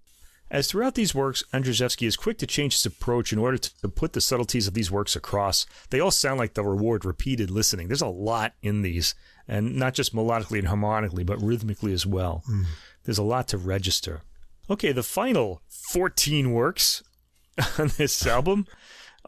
Speaker 2: As throughout these works, Anderszewski is quick to change his approach in order to put the subtleties of these works across. They all sound like they'll reward repeated listening. There's a lot in these, and not just melodically and harmonically, but rhythmically as well. Hmm. There's a lot to register. Okay, the final 14 works on this album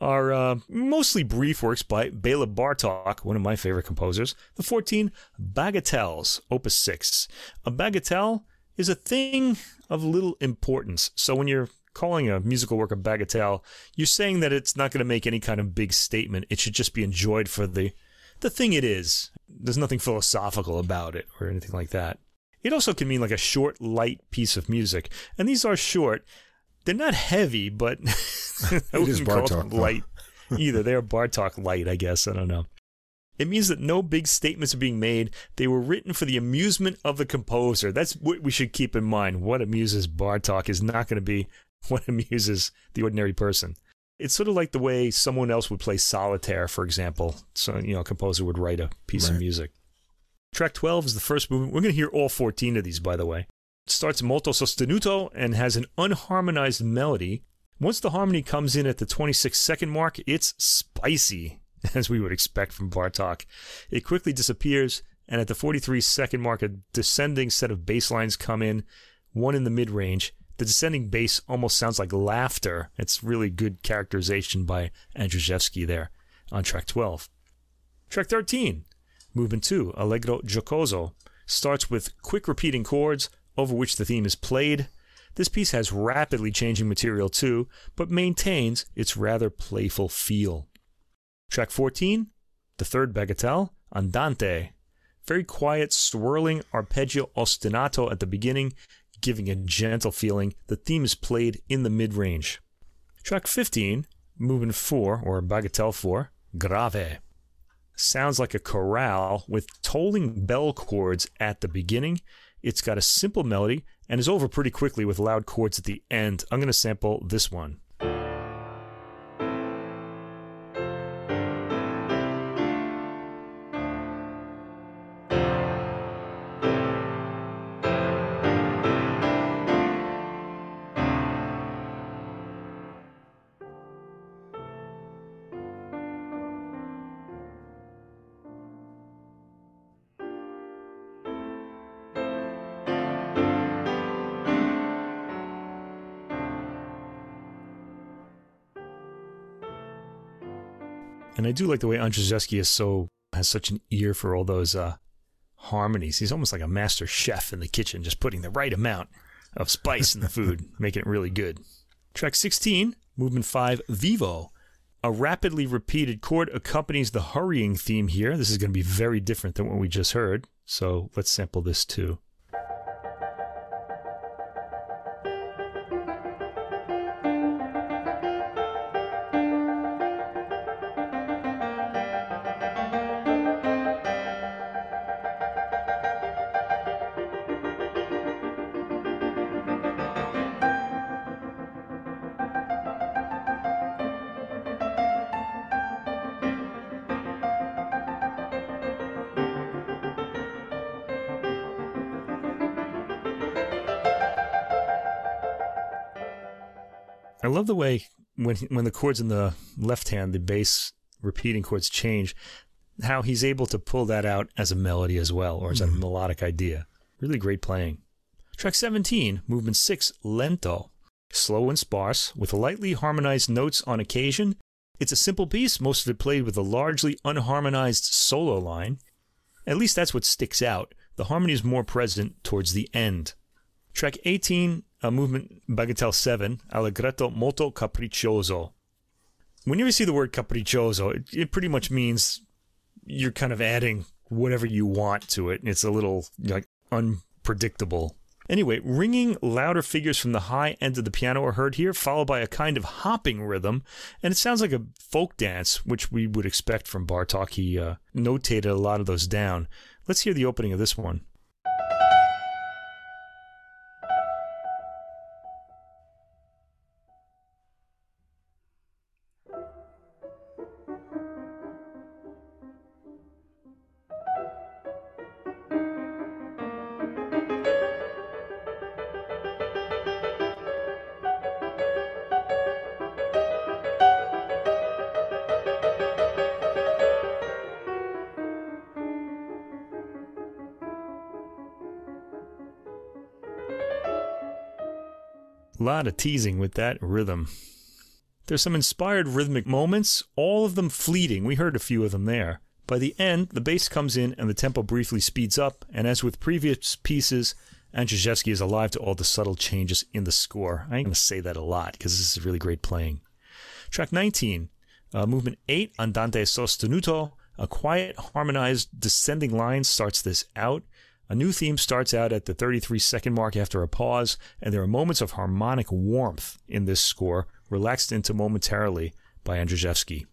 Speaker 2: are uh, mostly brief works by Bela Bartok, one of my favorite composers. The 14 Bagatelles, Opus 6. A bagatelle is a thing of little importance. So when you're calling a musical work a bagatelle, you're saying that it's not going to make any kind of big statement. It should just be enjoyed for the the thing it is. There's nothing philosophical about it or anything like that. It also can mean like a short, light piece of music. And these are short. They're not heavy, but I wouldn't call them light either. They're Bartok light, I guess. I don't know. It means that no big statements are being made. They were written for the amusement of the composer. That's what we should keep in mind. What amuses Bartok is not going to be what amuses the ordinary person. It's sort of like the way someone else would play solitaire, for example. So, you know, a composer would write a piece of music. Track 12 is the first movement. We're going to hear all 14 of these, by the way. Starts molto sostenuto and has an unharmonized melody. Once the harmony comes in at the 26 second mark, it's spicy, as we would expect from Bartok. It quickly disappears, and at the 43 second mark, a descending set of bass lines come in, one in the mid range. The descending bass almost sounds like laughter. It's really good characterization by Anderszewski there on track 12. Track 13, movement 2, Allegro Giocoso, starts with quick repeating chords over which the theme is played. This piece has rapidly changing material too, but maintains its rather playful feel. Track 14, the third bagatelle, Andante. Very quiet, swirling arpeggio ostinato at the beginning, giving a gentle feeling. The theme is played in the mid range. Track 15, movement 4, or bagatelle 4, Grave. Sounds like a chorale with tolling bell chords at the beginning. It's got a simple melody and is over pretty quickly with loud chords at the end. I'm going to sample this one. And I do like the way Anderszewski is so has such an ear for all those uh, harmonies. He's almost like a master chef in the kitchen, just putting the right amount of spice in the food, making it really good. Track 16, movement 5, Vivo. A rapidly repeated chord accompanies the hurrying theme here. This is going to be very different than what we just heard. So let's sample this too. Way when when the chords in the left hand, the bass repeating chords change, how he's able to pull that out as a melody as well, or as a mm-hmm. melodic idea. Really great playing. Track 17, movement 6, Lento. Slow and sparse, with lightly harmonized notes on occasion. It's a simple piece, most of it played with a largely unharmonized solo line. At least that's what sticks out. The harmony is more present towards the end. Track 18, uh, movement Bagatelle 7, Allegretto molto capriccioso. Whenever you see the word capriccioso, it, it pretty much means you're kind of adding whatever you want to it. It's a little like unpredictable. Anyway, ringing louder figures from the high end of the piano are heard here, followed by a kind of hopping rhythm, and it sounds like a folk dance, which we would expect from Bartok. He uh, notated a lot of those down. Let's hear the opening of this one. Lot of teasing with that rhythm. There's some inspired rhythmic moments, all of them fleeting. We heard a few of them there. By the end, the bass comes in and the tempo briefly speeds up, and as with previous pieces, Anderszewski is alive to all the subtle changes in the score. I ain't going to say that a lot because this is really great playing. Track 19, uh, movement 8, Andante sostenuto. A quiet, harmonized descending line starts this out. A new theme starts out at the 33 second mark after a pause, and there are moments of harmonic warmth in this score, relaxed into momentarily by Anderszewski.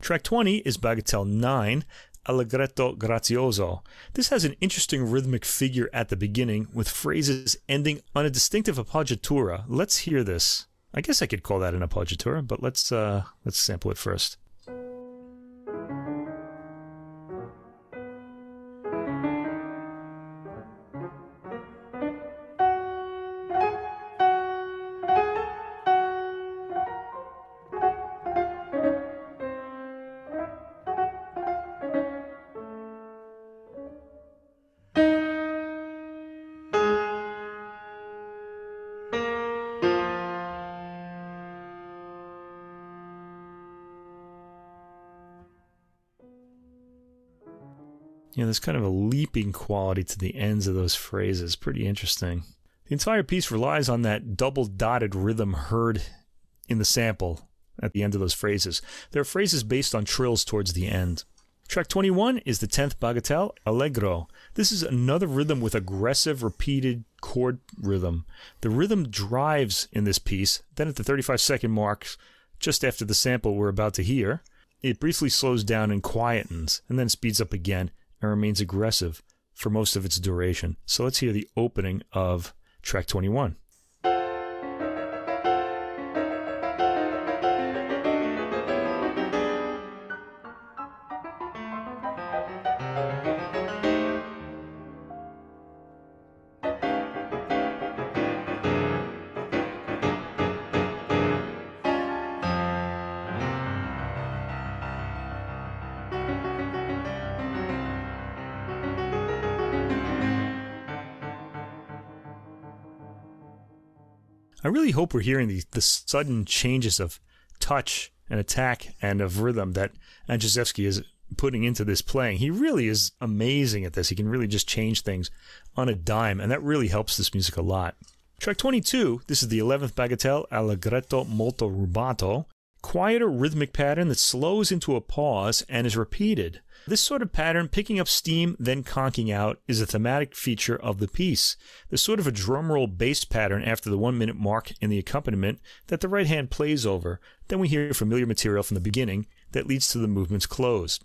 Speaker 2: Track 20 is Bagatelle 9, Allegretto Grazioso. This has an interesting rhythmic figure at the beginning, with phrases ending on a distinctive appoggiatura. Let's hear this. I guess I could call that an appoggiatura, but let's uh, let's sample it first. There's kind of a leaping quality to the ends of those phrases. Pretty interesting. The entire piece relies on that double dotted rhythm heard in the sample at the end of those phrases. There are phrases based on trills towards the end. Track 21 is the 10th bagatelle, Allegro. This is another rhythm with aggressive, repeated chord rhythm. The rhythm drives in this piece, then at the 35 second mark, just after the sample we're about to hear, it briefly slows down and quietens, and then speeds up again and remains aggressive for most of its duration. So let's hear the opening of track 21. I really hope we're hearing the, the sudden changes of touch and attack and of rhythm that Anderszewski is putting into this playing. He really is amazing at this. He can really just change things on a dime, and that really helps this music a lot. Track 22, this is the 11th bagatelle, Allegretto molto rubato. Quieter rhythmic pattern that slows into a pause and is repeated. This sort of pattern, picking up steam, then conking out, is a thematic feature of the piece. There's sort of a drumroll bass pattern after the one minute mark in the accompaniment that the right hand plays over. Then we hear familiar material from the beginning that leads to the movement's close.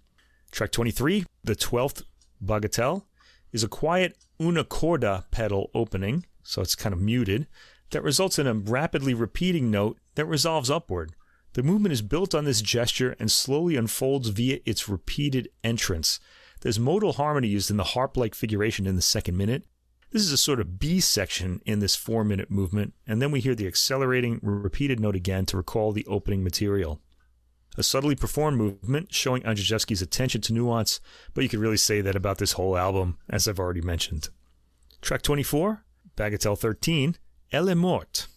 Speaker 2: Track 23, the 12th bagatelle, is a quiet una corda pedal opening, so it's kind of muted, that results in a rapidly repeating note that resolves upward. The movement is built on this gesture and slowly unfolds via its repeated entrance. There's modal harmony used in the harp like figuration in the second minute. This is a sort of B section in this four minute movement, and then we hear the accelerating, repeated note again to recall the opening material. A subtly performed movement showing Anderszewski's attention to nuance, but you could really say that about this whole album, as I've already mentioned. Track 24, Bagatelle 13, Elle est morte,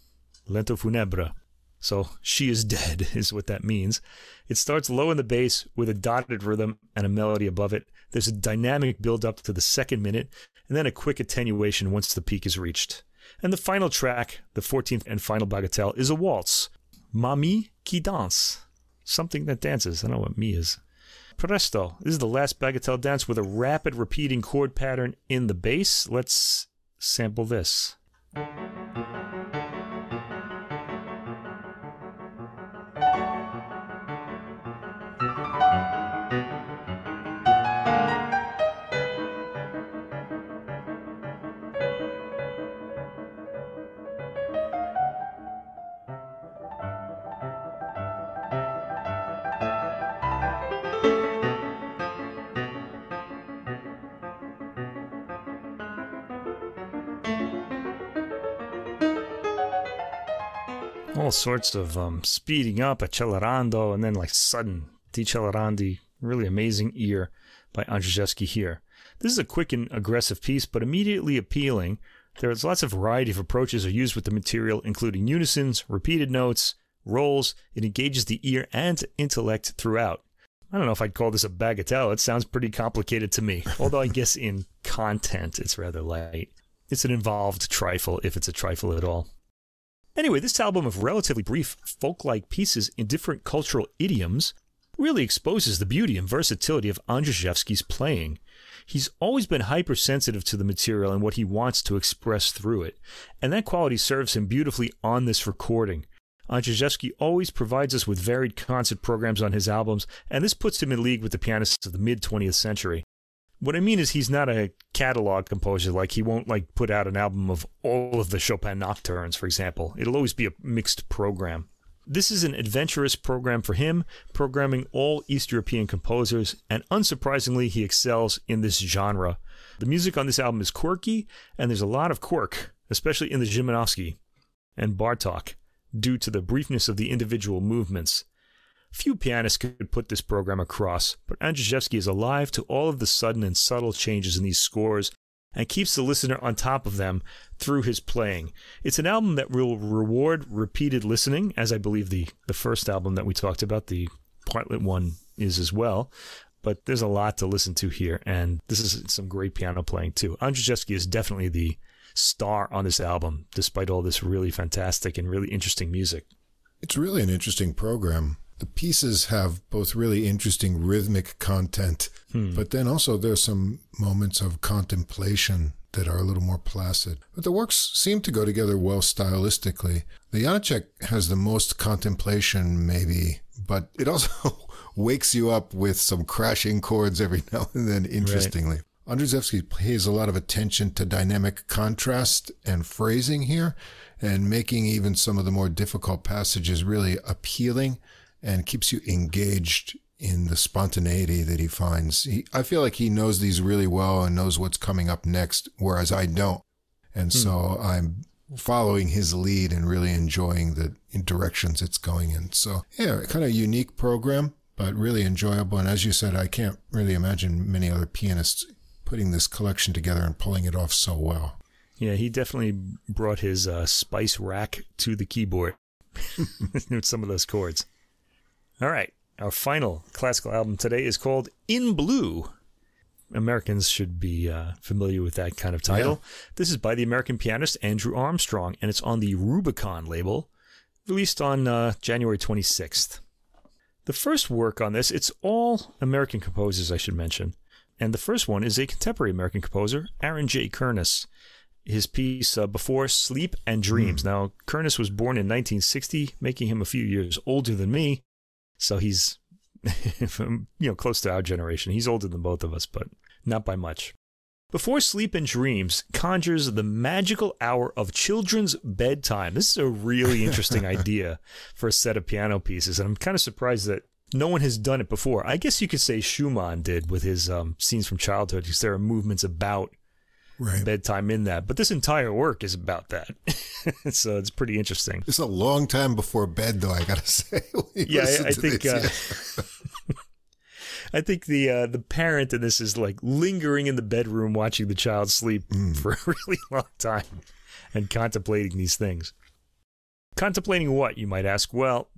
Speaker 2: Lento Funebre. So she is dead is what that means. It starts low in the bass with a dotted rhythm and a melody above it. There's a dynamic build up to the second minute and then a quick attenuation once the peak is reached. And the final track, the 14th and final bagatelle, is a waltz. Mamie qui danse. Something that dances. I don't know what me is. Presto. This is the last bagatelle dance with a rapid repeating chord pattern in the bass. Let's sample this. Sorts of um, speeding up, accelerando, and then like sudden decelerandi. Really amazing ear by Anderszewski here. This is a quick and aggressive piece, but immediately appealing. There's lots of variety of approaches are used with the material, including unisons, repeated notes, rolls. It engages the ear and intellect throughout. I don't know if I'd call this a bagatelle. It sounds pretty complicated to me, although I guess in content it's rather light. It's an involved trifle, if it's a trifle at all. Anyway, this album of relatively brief folk like pieces in different cultural idioms really exposes the beauty and versatility of Anderszewski's playing. He's always been hypersensitive to the material and what he wants to express through it, and that quality serves him beautifully on this recording. Anderszewski always provides us with varied concert programs on his albums, and this puts him in league with the pianists of the mid 20th century. What I mean is he's not a catalog composer. Like he won't like put out an album of all of the Chopin nocturnes, for example. It'll always be a mixed program. This is an adventurous program for him, programming all East European composers, and unsurprisingly, he excels in this genre. The music on this album is quirky, and there's a lot of quirk, especially in the Szymanowski and Bartok, due to the briefness of the individual movements. Few pianists could put this program across, but Anderszewski is alive to all of the sudden and subtle changes in these scores and keeps the listener on top of them through his playing. It's an album that will reward repeated listening, as I believe the, the first album that we talked about, the Bartlett one, is as well. But there's a lot to listen to here, and this is some great piano playing too. Anderszewski is definitely the star on this album, despite all this really fantastic and really interesting music.
Speaker 1: It's really an interesting program the pieces have both really interesting rhythmic content, hmm. but then also there's some moments of contemplation that are a little more placid. But the works seem to go together well stylistically. The Janacek has the most contemplation, maybe, but it also wakes you up with some crashing chords every now and then, interestingly. Right. Anderszewski pays a lot of attention to dynamic contrast and phrasing here, and making even some of the more difficult passages really appealing and keeps you engaged in the spontaneity that he finds. He, I feel like he knows these really well and knows what's coming up next, whereas I don't. And hmm. so I'm following his lead and really enjoying the directions it's going in. So yeah, kind of unique program, but really enjoyable. And as you said, I can't really imagine many other pianists putting this collection together and pulling it off so well.
Speaker 2: Yeah, he definitely brought his uh, spice rack to the keyboard with some of those chords. All right. Our final classical album today is called In Blue. Americans should be uh, familiar with that kind of title. Yeah. This is by the American pianist Andrew Armstrong, and it's on the Rubicon label, released on uh, January 26th. The first work on this, it's all American composers, I should mention. And the first one is a contemporary American composer, Aaron J. Kernis. His piece, uh, Before Sleep and Dreams. Mm. Now, Kernis was born in 1960, making him a few years older than me. So he's, you know, close to our generation. He's older than both of us, but not by much. Before Sleep and Dreams conjures the magical hour of children's bedtime. This is a really interesting idea for a set of piano pieces, and I'm kind of surprised that no one has done it before. I guess you could say Schumann did with his um, scenes from childhood, because there are movements about right. bedtime in that. But this entire work is about that, so it's pretty interesting.
Speaker 1: It's a long time before bed, though. I gotta say.
Speaker 2: yeah, I, I think. Uh, I think the uh, the parent in this is like lingering in the bedroom watching the child sleep mm. for a really long time and contemplating these things. Contemplating what, you might ask? Well,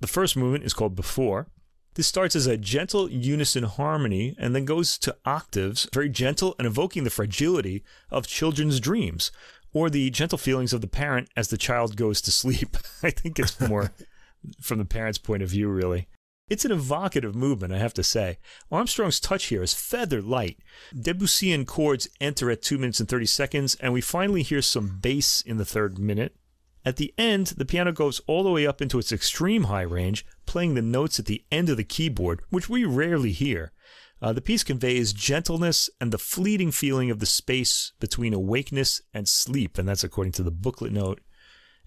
Speaker 2: the first movement is called Before. This starts as a gentle unison harmony and then goes to octaves, very gentle and evoking the fragility of children's dreams or the gentle feelings of the parent as the child goes to sleep. I think it's more from the parent's point of view, really. It's an evocative movement, I have to say. Armstrong's touch here is feather light. Debussyan chords enter at 2 minutes and 30 seconds, and we finally hear some bass in the third minute. At the end, the piano goes all the way up into its extreme high range, playing the notes at the end of the keyboard, which we rarely hear. Uh, the piece conveys gentleness and the fleeting feeling of the space between awakeness and sleep, and that's according to the booklet note.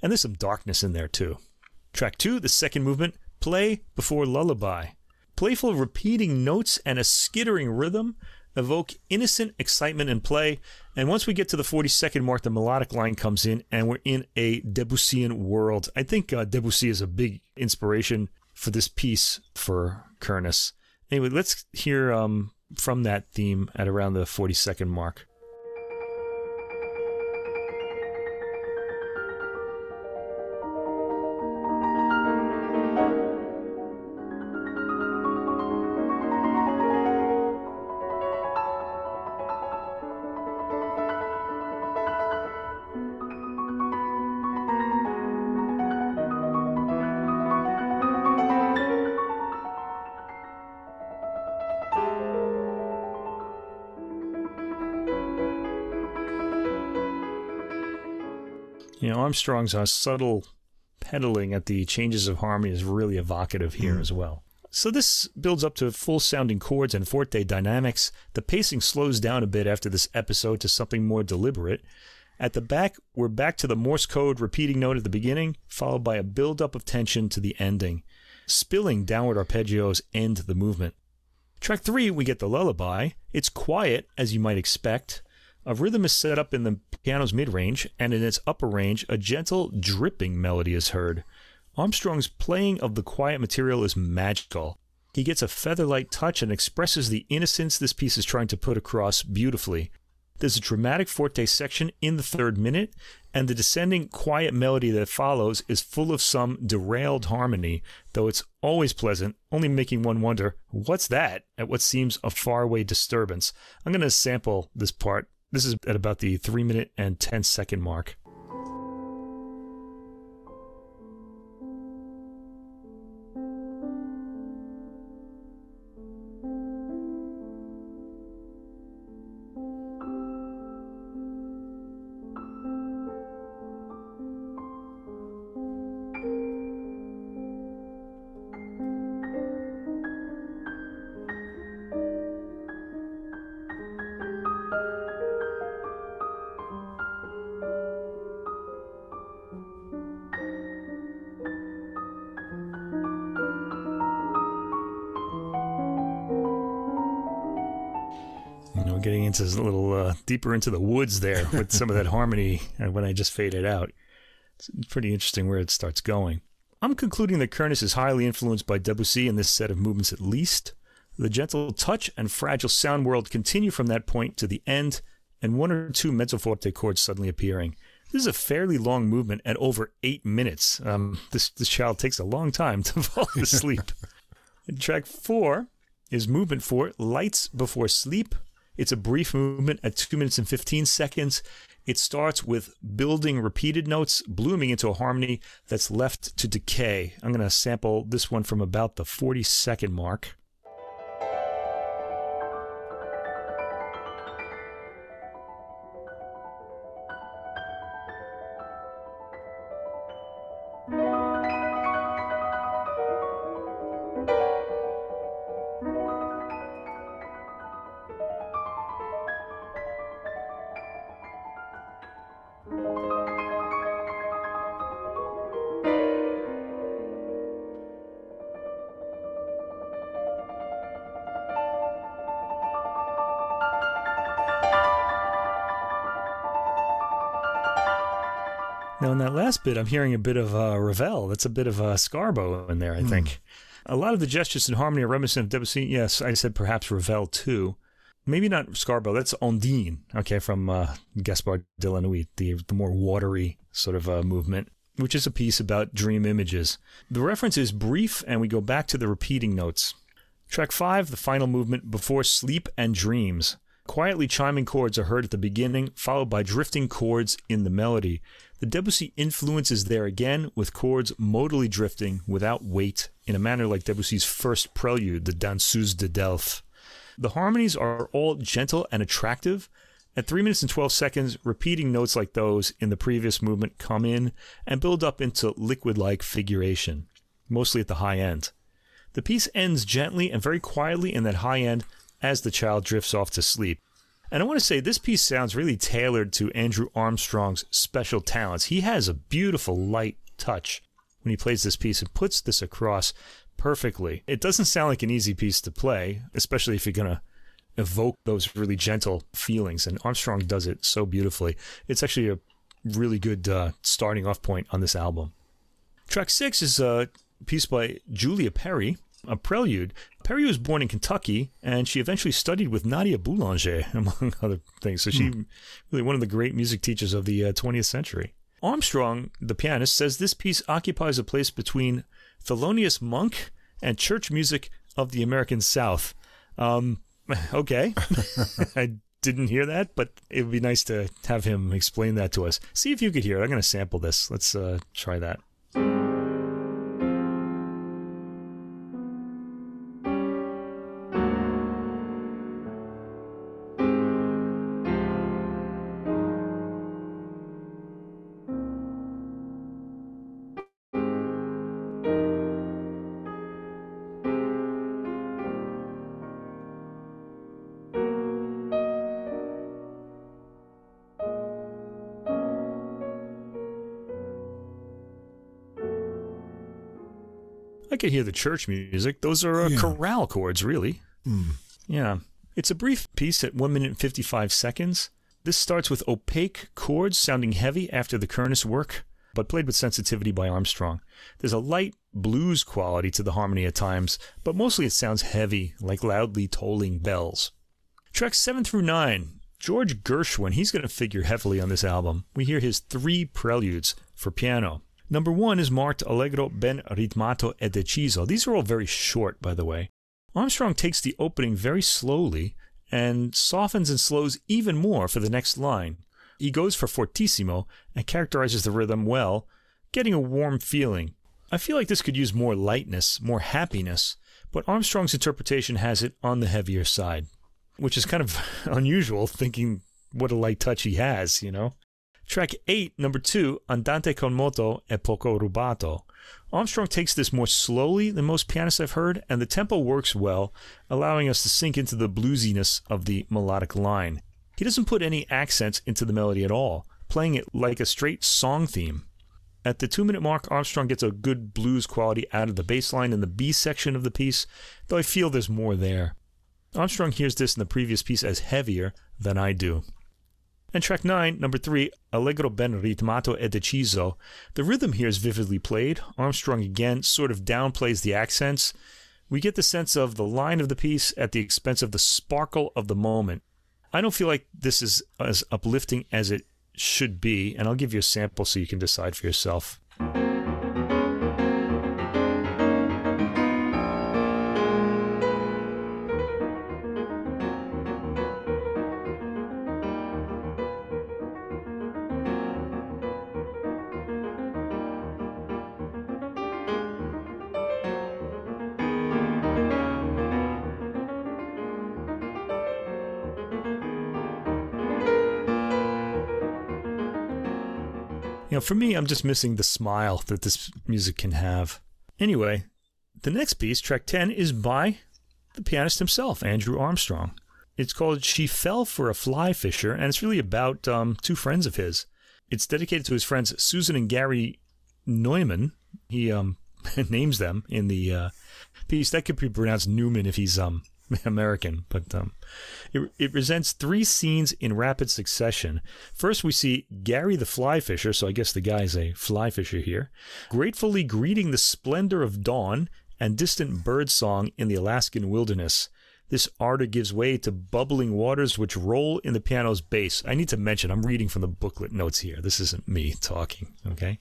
Speaker 2: And there's some darkness in there, too. Track two, the second movement, Play before lullaby. Playful repeating notes and a skittering rhythm evoke innocent excitement and play. And once we get to the 40 second mark, the melodic line comes in and we're in a Debussyan world. I think uh, Debussy is a big inspiration for this piece for Kernis. Anyway, let's hear um, from that theme at around the 40 second mark. Armstrong's uh, subtle pedaling at the changes of harmony is really evocative here mm. as well. So this builds up to full sounding chords and forte dynamics. The pacing slows down a bit after this episode to something more deliberate. At the back, we're back to the Morse code repeating note at the beginning, followed by a build up of tension to the ending. Spilling downward arpeggios end the movement. Track 3, we get the lullaby. It's quiet, as you might expect. A rhythm is set up in the piano's mid range, and in its upper range, a gentle dripping melody is heard. Armstrong's playing of the quiet material is magical. He gets a featherlight touch and expresses the innocence this piece is trying to put across beautifully. There's a dramatic forte section in the third minute, and the descending quiet melody that follows is full of some derailed harmony, though it's always pleasant, only making one wonder, what's that? at what seems a faraway disturbance. I'm going to sample this part this is at about the 3 minute and 10 second mark. Getting into a little uh, deeper into the woods there with some of that harmony uh, when I just faded out. It's pretty interesting where it starts going. I'm concluding that Kernis is highly influenced by Debussy in this set of movements at least. The gentle touch and fragile sound world continue from that point to the end, and one or two mezzo forte chords suddenly appearing. This is a fairly long movement at over eight minutes. Um, this, this child takes a long time to fall asleep. track four is movement four, Lights Before Sleep, It's a brief movement at 2 minutes and 15 seconds. It starts with building repeated notes, blooming into a harmony that's left to decay. I'm going to sample this one from about the 40 second mark. Bit, I'm hearing a bit of uh, Ravel. That's a bit of uh, Scarbo in there, I think. A lot of the gestures and harmony are reminiscent of Debussy. Yes, I said perhaps Ravel too. Maybe not Scarbo. That's Ondine, okay, from uh, Gaspard de la Nuit, the, the more watery sort of uh, movement, which is a piece about dream images. The reference is brief, and we go back to the repeating notes. Track 5, the final movement, Before Sleep and Dreams. Quietly chiming chords are heard at the beginning, followed by drifting chords in the melody. The Debussy influence is there again, with chords modally drifting without weight, in a manner like Debussy's first prelude, the Danseuse de Delphes. The harmonies are all gentle and attractive. At 3 minutes and 12 seconds, repeating notes like those in the previous movement come in and build up into liquid like figuration, mostly at the high end. The piece ends gently and very quietly in that high end as the child drifts off to sleep. And I want to say this piece sounds really tailored to Andrew Armstrong's special talents. He has a beautiful light touch when he plays this piece and puts this across perfectly. It doesn't sound like an easy piece to play, especially if you're going to evoke those really gentle feelings. And Armstrong does it so beautifully. It's actually a really good uh, starting off point on this album. Track six is a piece by Julia Perry a prelude. Perry was born in Kentucky, and she eventually studied with Nadia Boulanger, among other things. So she really one of the great music teachers of the uh, 20th century. Armstrong, the pianist, says this piece occupies a place between Thelonious Monk and church music of the American South. Um, okay, I didn't hear that, but it would be nice to have him explain that to us. See if you could hear it. I'm going to sample this. Let's uh, try that. Could hear the church music. Those are uh,
Speaker 1: Yeah.
Speaker 2: chorale chords, really.
Speaker 1: Mm.
Speaker 2: Yeah. It's a brief piece at 1 minute and 55 seconds. This starts with opaque chords sounding heavy after the Kernis work, but played with sensitivity by Armstrong. There's a light blues quality to the harmony at times, but mostly it sounds heavy, like loudly tolling bells. Tracks 7 through 9. George Gershwin, he's going to figure heavily on this album. We hear his three preludes for piano. Number one is marked Allegro ben ritmato e deciso. These are all very short, by the way. Armstrong takes the opening very slowly and softens and slows even more for the next line. He goes for fortissimo and characterizes the rhythm well, getting a warm feeling. I feel like this could use more lightness, more happiness, but Armstrong's interpretation has it on the heavier side, which is kind of unusual thinking what a light touch he has, you know? Track 8, number 2, Andante con moto e poco rubato. Armstrong takes this more slowly than most pianists I've heard, and the tempo works well, allowing us to sink into the bluesiness of the melodic line. He doesn't put any accents into the melody at all, playing it like a straight song theme. At the two minute mark, Armstrong gets a good blues quality out of the bass line in the B section of the piece, though I feel there's more there. Armstrong hears this in the previous piece as heavier than I do. And track 9, number 3, Allegro ben ritmato e deciso. The rhythm here is vividly played. Armstrong again sort of downplays the accents. We get the sense of the line of the piece at the expense of the sparkle of the moment. I don't feel like this is as uplifting as it should be, and I'll give you a sample so you can decide for yourself. For me, I'm just missing the smile that this music can have. Anyway, the next piece, track 10, is by the pianist himself, Andrew Armstrong. It's called She Fell for a Fly Fisher, and it's really about um, two friends of his. It's dedicated to his friends Susan and Gary Neumann. He um, names them in the uh, piece. That could be pronounced Newman if he's um, American, but um, it, it presents three scenes in rapid succession. First, we see Gary the fly fisher, so I guess the guy's a fly fisher here, gratefully greeting the splendor of dawn and distant bird song in the Alaskan wilderness. This ardor gives way to bubbling waters which roll in the piano's bass. I need to mention, I'm reading from the booklet notes here. This isn't me talking, okay?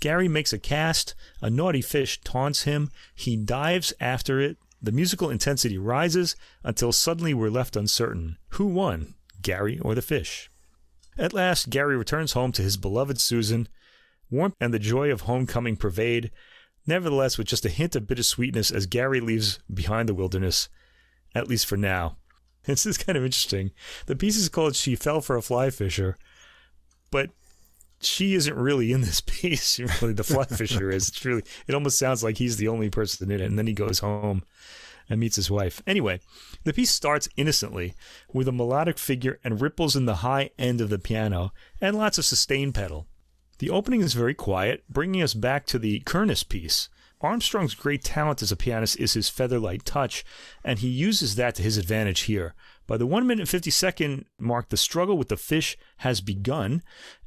Speaker 2: Gary makes a cast. A naughty fish taunts him. He dives after it. The musical intensity rises until suddenly we're left uncertain. Who won, Gary or the fish? At last, Gary returns home to his beloved Susan. Warmth and the joy of homecoming pervade, nevertheless, with just a hint of bittersweetness as Gary leaves behind the wilderness at least for now. This is kind of interesting. The piece is called She Fell for a Fly Fisher, but she isn't really in this piece. Really, the fly fisher is. It's really, it almost sounds like he's the only person in it, and then he goes home and meets his wife. Anyway, the piece starts innocently with a melodic figure and ripples in the high end of the piano and lots of sustain pedal. The opening is very quiet, bringing us back to the Kernis piece, Armstrong's great talent as a pianist is his featherlight touch, and he uses that to his advantage here. By the 1 minute and 50 second mark, the struggle with the fish has begun,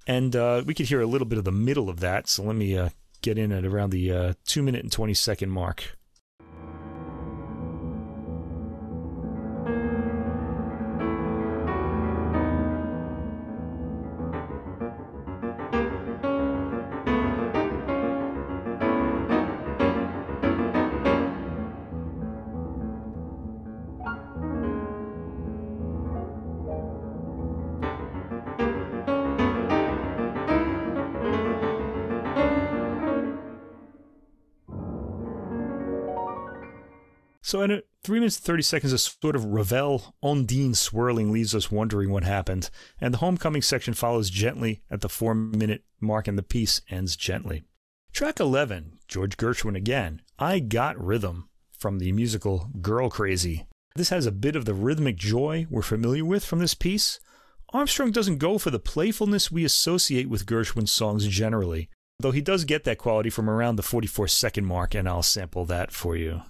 Speaker 2: and uh, we could hear a little bit of the middle of that, so let me uh, get in at around the uh, 2 minute and 20 second mark. So at 3 minutes 30 seconds, a sort of Ravel Ondine swirling leaves us wondering what happened, and the homecoming section follows gently at the 4 minute mark, and the piece ends gently. Track 11, George Gershwin again, I Got Rhythm, from the musical Girl Crazy. This has a bit of the rhythmic joy we're familiar with from this piece. Armstrong doesn't go for the playfulness we associate with Gershwin's songs generally, though he does get that quality from around the 44 second mark, and I'll sample that for you.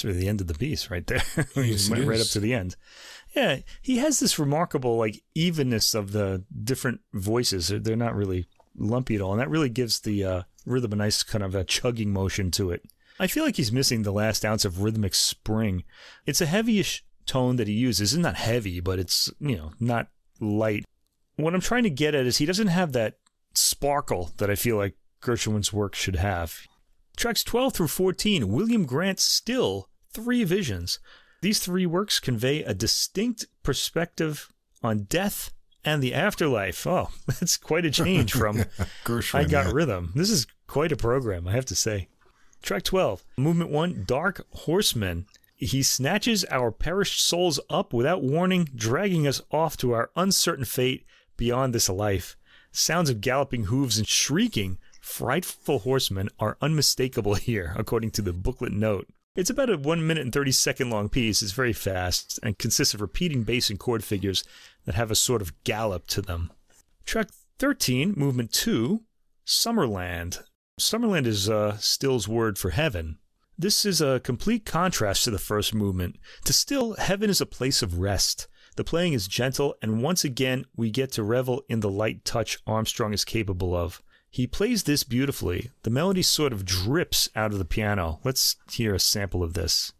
Speaker 2: That's really the end of the piece right there. he
Speaker 1: Yes,
Speaker 2: went right up to the end. Yeah, he has this remarkable like evenness of the different voices. They're- not really lumpy at all, and that really gives the uh, rhythm a nice kind of a chugging motion to it. I feel like he's missing the last ounce of rhythmic spring. It's a heavyish tone that he uses. It's not heavy, but it's you know not light. What I'm trying to get at is he doesn't have that sparkle that I feel like Gershwin's work should have. Tracks 12 through 14, William Grant Still, Three Visions. These three works convey a distinct perspective on death and the afterlife. Oh, that's quite a change from
Speaker 1: Gershwin.
Speaker 2: I Got
Speaker 1: yeah.
Speaker 2: Rhythm. This is quite a program, I have to say. Track 12, Movement 1, Dark Horseman. He snatches our perished souls up without warning, dragging us off to our uncertain fate beyond this life. Sounds of galloping hooves and shrieking, frightful horsemen are unmistakable here, according to the booklet note. It's about a 1 minute and 30 second long piece. It's very fast and consists of repeating bass and chord figures that have a sort of gallop to them. Track 13, Movement 2, Summerland. Summerland is uh, Still's word for heaven. This is a complete contrast to the first movement. To Still, heaven is a place of rest. The playing is gentle, and once again, we get to revel in the light touch Armstrong is capable of. He plays this beautifully. The melody sort of drips out of the piano. Let's hear a sample of this.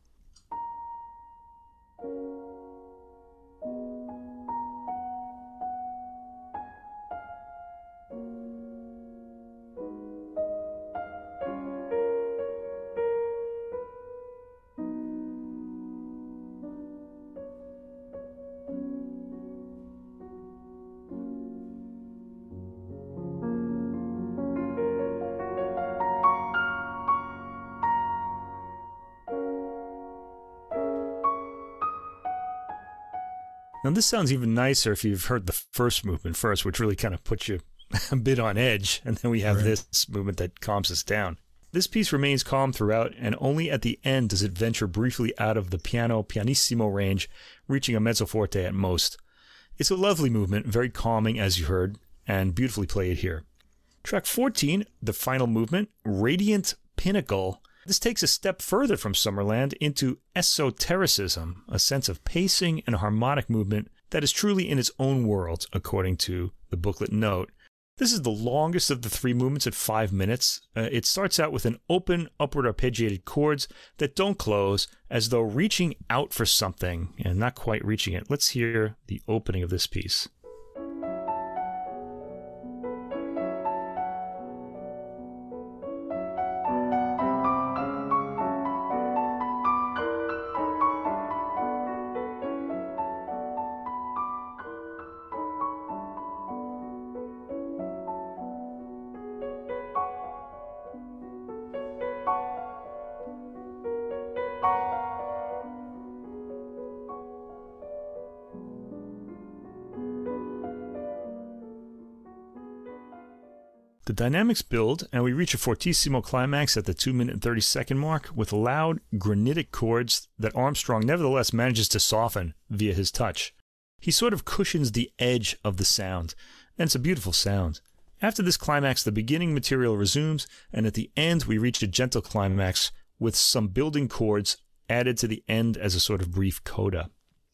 Speaker 2: Now, this sounds even nicer if you've heard the first movement first, which really kind of puts you a bit on edge. And then we have right. this movement that calms us down. This piece remains calm throughout, and only at the end does it venture briefly out of the piano pianissimo range, reaching a mezzo forte at most. It's a lovely movement, very calming, as you heard, and beautifully played here. Track 14, the final movement, Radiant Pinnacle. This takes a step further from Summerland into esotericism, a sense of pacing and harmonic movement that is truly in its own world, according to the booklet note. This is the longest of the three movements at five minutes. Uh, it starts out with an open, upward arpeggiated chords that don't close, as though reaching out for something and not quite reaching it. Let's hear the opening of this piece. Dynamics build, and we reach a fortissimo climax at the 2 minute and 30 second mark with loud, granitic chords that Armstrong nevertheless manages to soften via his touch. He sort of cushions the edge of the sound, and it's a beautiful sound. After this climax, the beginning material resumes, and at the end, we reach a gentle climax with some building chords added to the end as a sort of brief coda.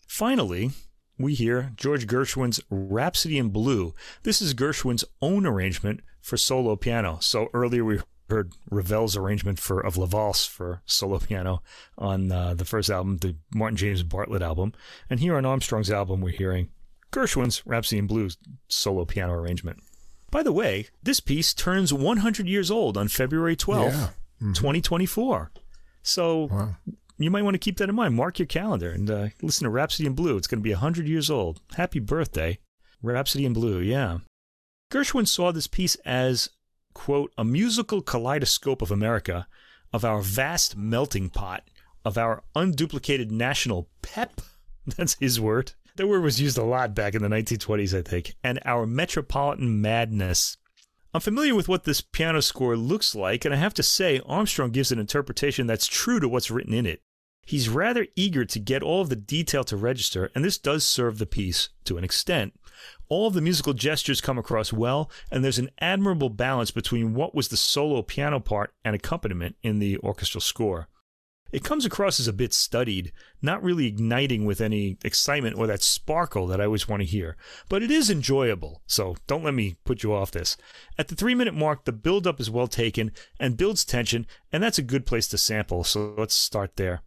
Speaker 2: Finally, we hear George Gershwin's Rhapsody in Blue. This is Gershwin's own arrangement for solo piano. So earlier we heard Ravel's arrangement for of La Valse for solo piano on uh, the first album, the Martin James Bartlett album, and here on Armstrong's album we're hearing Gershwin's Rhapsody in Blue solo piano arrangement. By the way, this piece turns 100 years old on February 12th, yeah. mm-hmm. 2024. So wow you might want to keep that in mind. Mark your calendar and uh, listen to Rhapsody in Blue. It's going to be 100 years old. Happy birthday. Rhapsody in Blue, yeah. Gershwin saw this piece as, quote, a musical kaleidoscope of America, of our vast melting pot, of our unduplicated national pep. That's his word. That word was used a lot back in the 1920s, I think. And our metropolitan madness. I'm familiar with what this piano score looks like, and I have to say, Armstrong gives an interpretation that's true to what's written in it. He's rather eager to get all of the detail to register, and this does serve the piece to an extent. All of the musical gestures come across well, and there's an admirable balance between what was the solo piano part and accompaniment in the orchestral score. It comes across as a bit studied, not really igniting with any excitement or that sparkle that I always want to hear. But it is enjoyable, so don't let me put you off this. At the three minute mark, the build up is well taken and builds tension, and that's a good place to sample, so let's start there.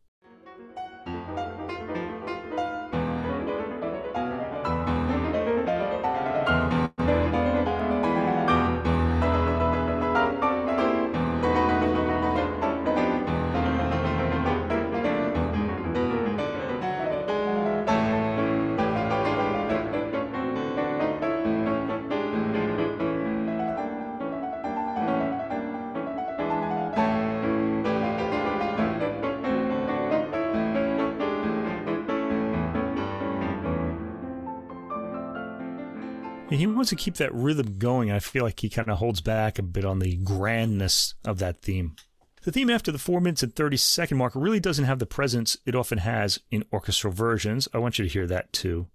Speaker 2: He wants to keep that rhythm going. I feel like he kind of holds back a bit on the grandness of that theme. The theme after the 4 minutes and 30 second mark really doesn't have the presence it often has in orchestral versions. I want you to hear that too.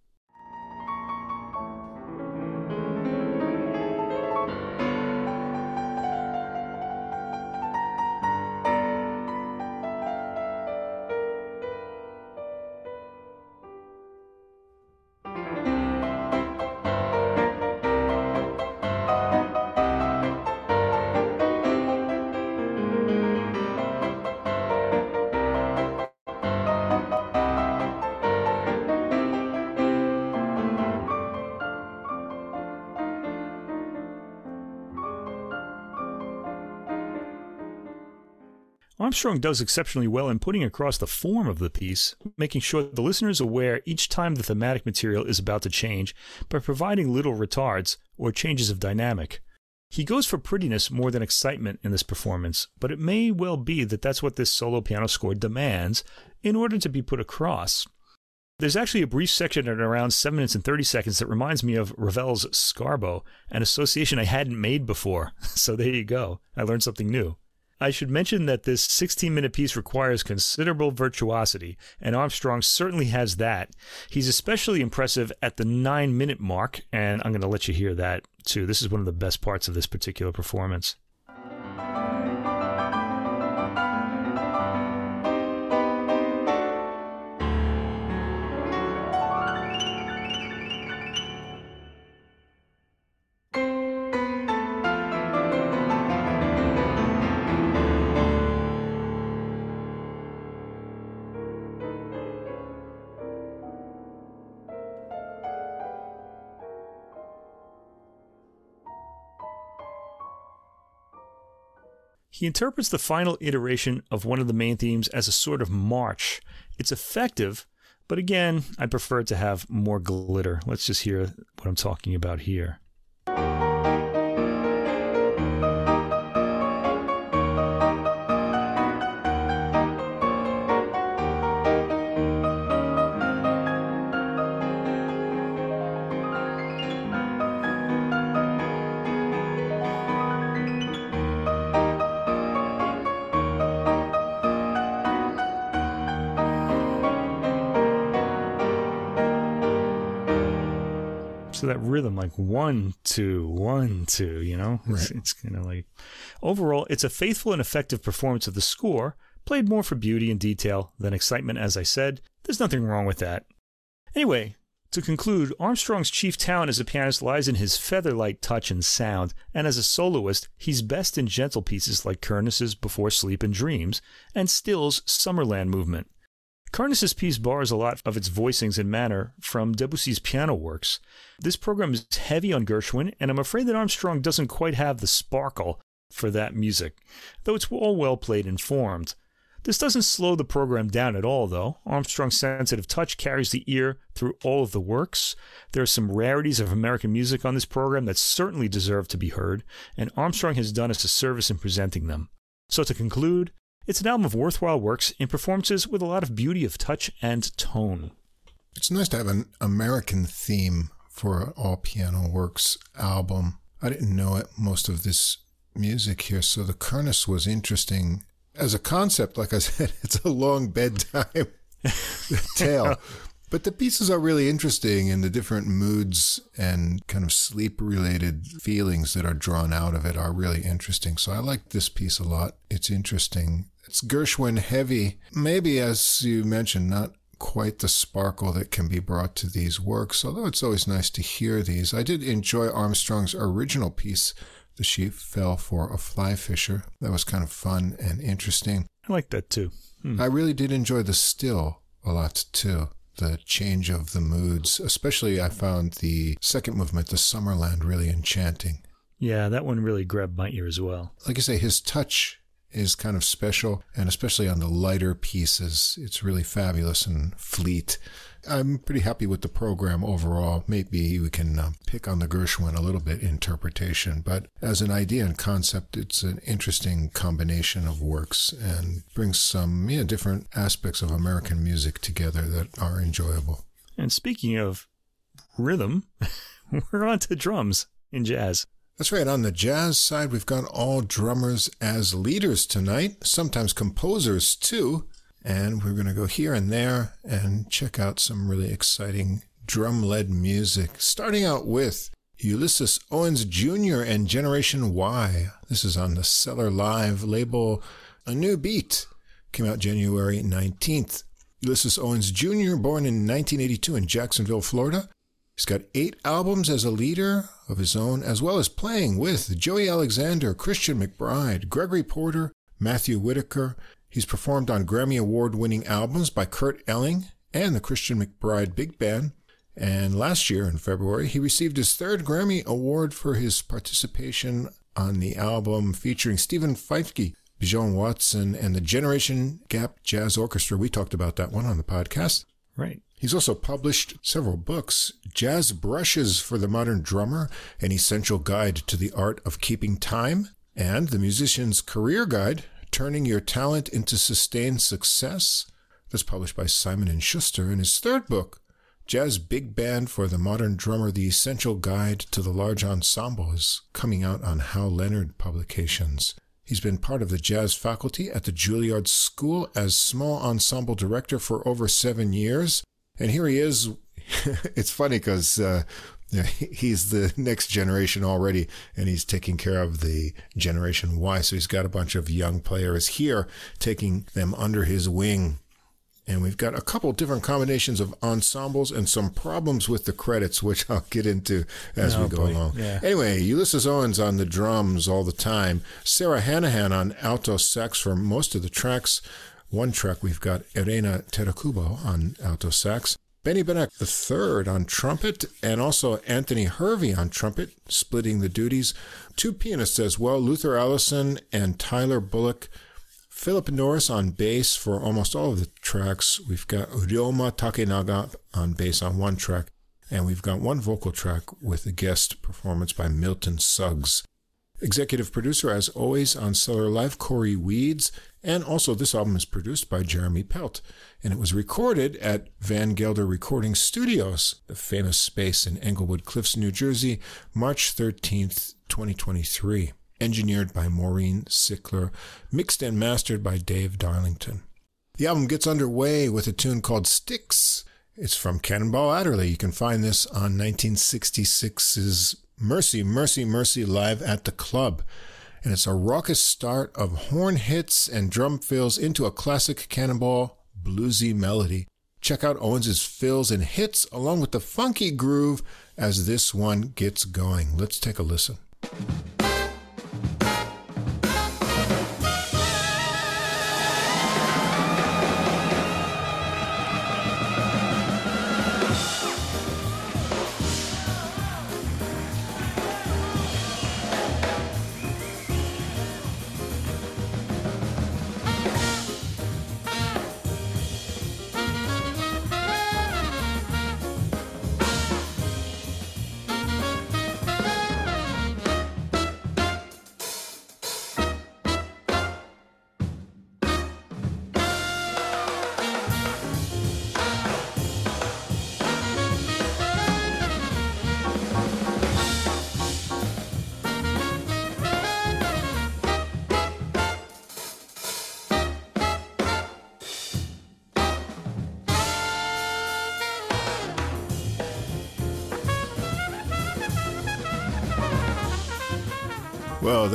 Speaker 2: Armstrong does exceptionally well in putting across the form of the piece, making sure the listener is aware each time the thematic material is about to change by providing little retards or changes of dynamic. He goes for prettiness more than excitement in this performance, but it may well be that that's what this solo piano score demands in order to be put across. There's actually a brief section at around 7 minutes and 30 seconds that reminds me of Ravel's Scarbo, an association I hadn't made before. So there you go. I learned something new. I should mention that this 16 minute piece requires considerable virtuosity, and Armstrong certainly has that. He's especially impressive at the 9 minute mark, and I'm going to let you hear that too. This is one of the best parts of this particular performance. He interprets the final iteration of one of the main themes as a sort of march. It's effective, but again, I prefer to have more glitter. Let's just hear what I'm talking about here. Like one, two, one, two, you know, it's,
Speaker 1: Right.
Speaker 2: it's kind of like overall, it's a faithful and effective performance of the score, played more for beauty and detail than excitement, as I said. There's nothing wrong with that. Anyway, to conclude, Armstrong's chief talent as a pianist lies in his feather-light touch and sound, and as a soloist, he's best in gentle pieces like Kernis's Before Sleep and Dreams and Still's Summerland movement. Kernis's piece borrows a lot of its voicings and manner from Debussy's piano works. This program is heavy on Gershwin, and I'm afraid that Armstrong doesn't quite have the sparkle for that music, though it's all well played and formed. This doesn't slow the program down at all, though. Armstrong's sensitive touch carries the ear through all of the works. There are some rarities of American music on this program that certainly deserve to be heard, and Armstrong has done us a service in presenting them. So, to conclude, it's an album of worthwhile works in performances with a lot of beauty of touch and tone.
Speaker 1: It's nice to have an American theme for an all piano works album. I didn't know it, most of this music here, so the Kernis was interesting. As a concept, like I said, it's a long bedtime tale. But the pieces are really interesting and the different moods and kind of sleep related feelings that are drawn out of it are really interesting. So I like this piece a lot. It's interesting. It's Gershwin heavy. Maybe, as you mentioned, not quite the sparkle that can be brought to these works, although it's always nice to hear these. I did enjoy Armstrong's original piece, The Sheep Fell for a Fly Fisher. That was kind of fun and interesting.
Speaker 2: I like that too. Hmm.
Speaker 1: I really did enjoy the still a lot too. The change of the moods, especially I found the second movement, the Summerland, really enchanting.
Speaker 2: Yeah, that one really grabbed my ear as well.
Speaker 1: Like I say, his touch is kind of special, and especially on the lighter pieces, it's really fabulous and fleet. I'm pretty happy with the program overall. Maybe we can uh, pick on the Gershwin a little bit interpretation, but as an idea and concept, it's an interesting combination of works and brings some know, different aspects of American music together that are enjoyable.
Speaker 2: And speaking of rhythm, we're on to drums in jazz.
Speaker 1: That's right. On the jazz side, we've got all drummers as leaders tonight, sometimes composers too. And we're going to go here and there and check out some really exciting drum led music. Starting out with Ulysses Owens Jr. and Generation Y. This is on the Cellar Live label. A new beat came out January 19th. Ulysses Owens Jr., born in 1982 in Jacksonville, Florida. He's got eight albums as a leader of his own, as well as playing with Joey Alexander, Christian McBride, Gregory Porter, Matthew Whitaker. He's performed on Grammy Award winning albums by Kurt Elling and the Christian McBride Big Band. And last year in February, he received his third Grammy Award for his participation on the album featuring Steven Feifke, Bijon Watson, and the Generation Gap Jazz Orchestra. We talked about that one on the podcast.
Speaker 2: Right.
Speaker 1: He's also published several books Jazz Brushes for the Modern Drummer, An Essential Guide to the Art of Keeping Time, and The Musician's Career Guide Turning Your Talent into Sustained Success. that's published by Simon and Schuster in his third book, Jazz Big Band for the Modern Drummer, The Essential Guide to the Large Ensemble, is coming out on Hal Leonard Publications. He's been part of the jazz faculty at the Juilliard School as small ensemble director for over seven years. And here he is. it's funny because uh, he's the next generation already, and he's taking care of the Generation Y. So he's got a bunch of young players here, taking them under his wing and we've got a couple different combinations of ensembles and some problems with the credits, which I'll get into as oh, we go boy. along. Yeah. Anyway, Ulysses Owens on the drums all the time, Sarah Hanahan on alto sax for most of the tracks. One track we've got Erena Terakubo on alto sax, Benny Benack III on trumpet, and also Anthony Hervey on trumpet, splitting the duties. Two pianists as well, Luther Allison and Tyler Bullock Philip Norris on bass for almost all of the tracks. We've got Ryoma Takenaga on bass on one track, and we've got one vocal track with a guest performance by Milton Suggs. Executive producer, as always, on Cellar Live, Corey Weeds, and also this album is produced by Jeremy Pelt, and it was recorded at Van Gelder Recording Studios, the famous space in Englewood Cliffs, New Jersey, March 13th, 2023 engineered by Maureen Sickler, mixed and mastered by Dave Darlington. The album gets underway with a tune called Sticks. It's from Cannonball Adderley. You can find this on 1966's Mercy, Mercy, Mercy Live at the Club. And it's a raucous start of horn hits and drum fills into a classic Cannonball bluesy melody. Check out Owens's fills and hits along with the funky groove as this one gets going. Let's take a listen.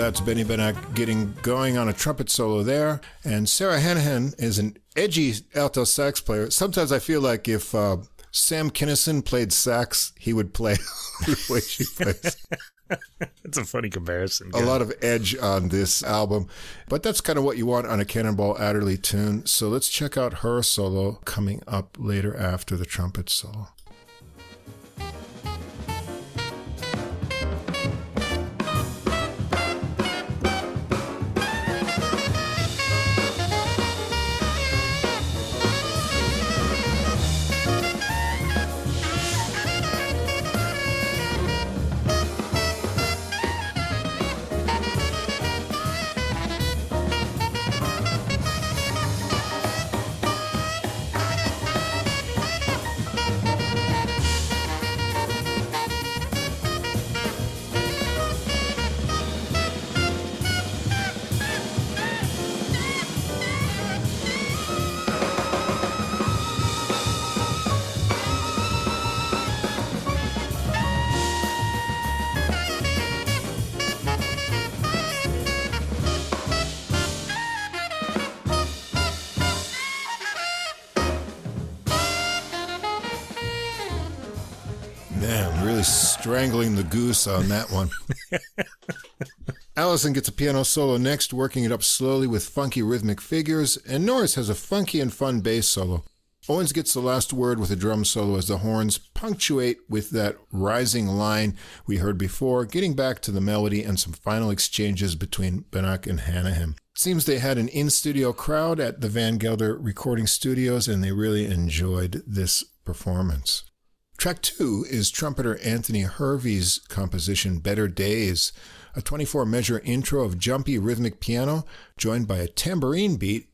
Speaker 1: That's Benny Benack getting going on a trumpet solo there. And Sarah Hanahan is an edgy alto sax player. Sometimes I feel like if uh, Sam Kinison played sax, he would play the way she plays.
Speaker 2: It's a funny comparison.
Speaker 1: A lot of edge on this album, but that's kind of what you want on a Cannonball Adderley tune. So let's check out her solo coming up later after the trumpet solo. Strangling the goose on that one. Allison gets a piano solo next, working it up slowly with funky rhythmic figures, and Norris has a funky and fun bass solo. Owens gets the last word with a drum solo as the horns punctuate with that rising line we heard before, getting back to the melody and some final exchanges between Benack and Hanahan. Seems they had an in studio crowd at the Van Gelder recording studios and they really enjoyed this performance. Track two is trumpeter Anthony Hervey's composition Better Days, a 24 measure intro of jumpy rhythmic piano joined by a tambourine beat.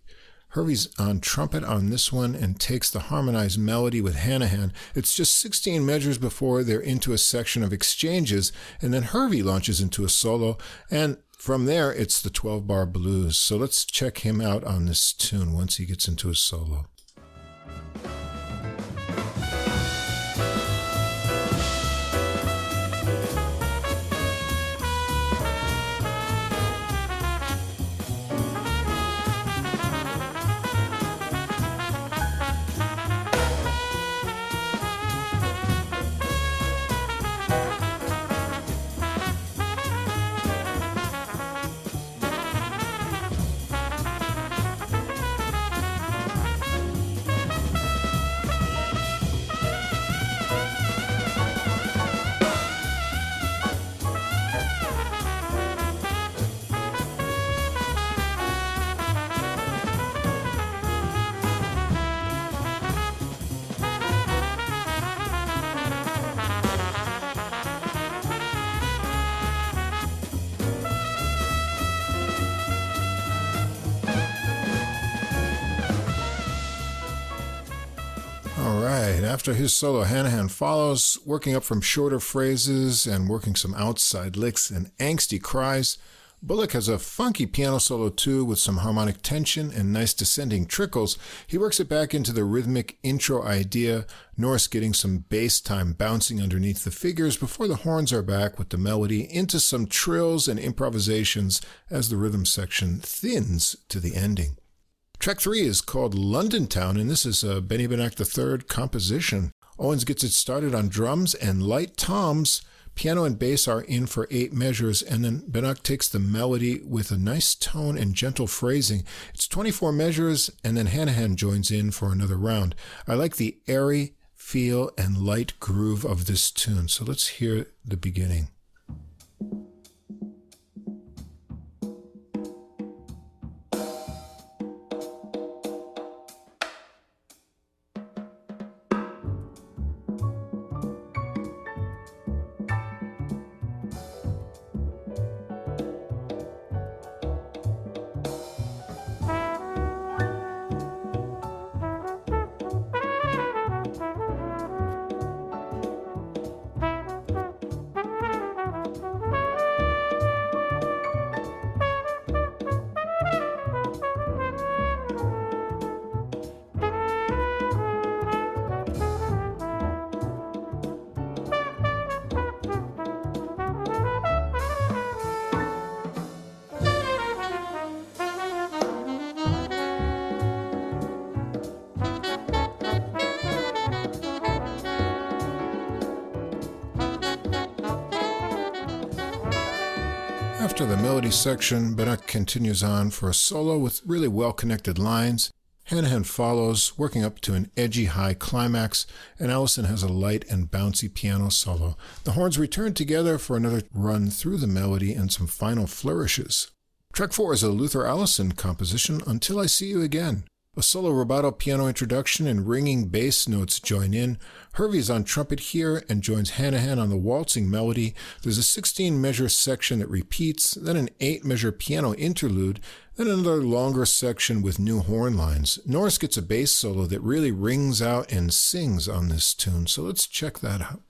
Speaker 1: Hervey's on trumpet on this one and takes the harmonized melody with Hanahan. It's just 16 measures before they're into a section of exchanges, and then Hervey launches into a solo, and from there it's the 12 bar blues. So let's check him out on this tune once he gets into his solo. His solo, Hanahan follows, working up from shorter phrases and working some outside licks and angsty cries. Bullock has a funky piano solo too with some harmonic tension and nice descending trickles. He works it back into the rhythmic intro idea, Norris getting some bass time bouncing underneath the figures before the horns are back with the melody into some trills and improvisations as the rhythm section thins to the ending. Track three is called London Town, and this is a Benny Benack III composition. Owens gets it started on drums and light toms. Piano and bass are in for eight measures, and then Benack takes the melody with a nice tone and gentle phrasing. It's 24 measures, and then Hanahan joins in for another round. I like the airy feel and light groove of this tune, so let's hear the beginning. Section, Benack continues on for a solo with really well connected lines. Hanahan follows, working up to an edgy high climax, and Allison has a light and bouncy piano solo. The horns return together for another run through the melody and some final flourishes. Track 4 is a Luther Allison composition, Until I See You Again. A solo rubato piano introduction and ringing bass notes join in. Hervey is on trumpet here and joins Hanahan on the waltzing melody. There's a 16 measure section that repeats, then an 8 measure piano interlude, then another longer section with new horn lines. Norris gets a bass solo that really rings out and sings on this tune, so let's check that out.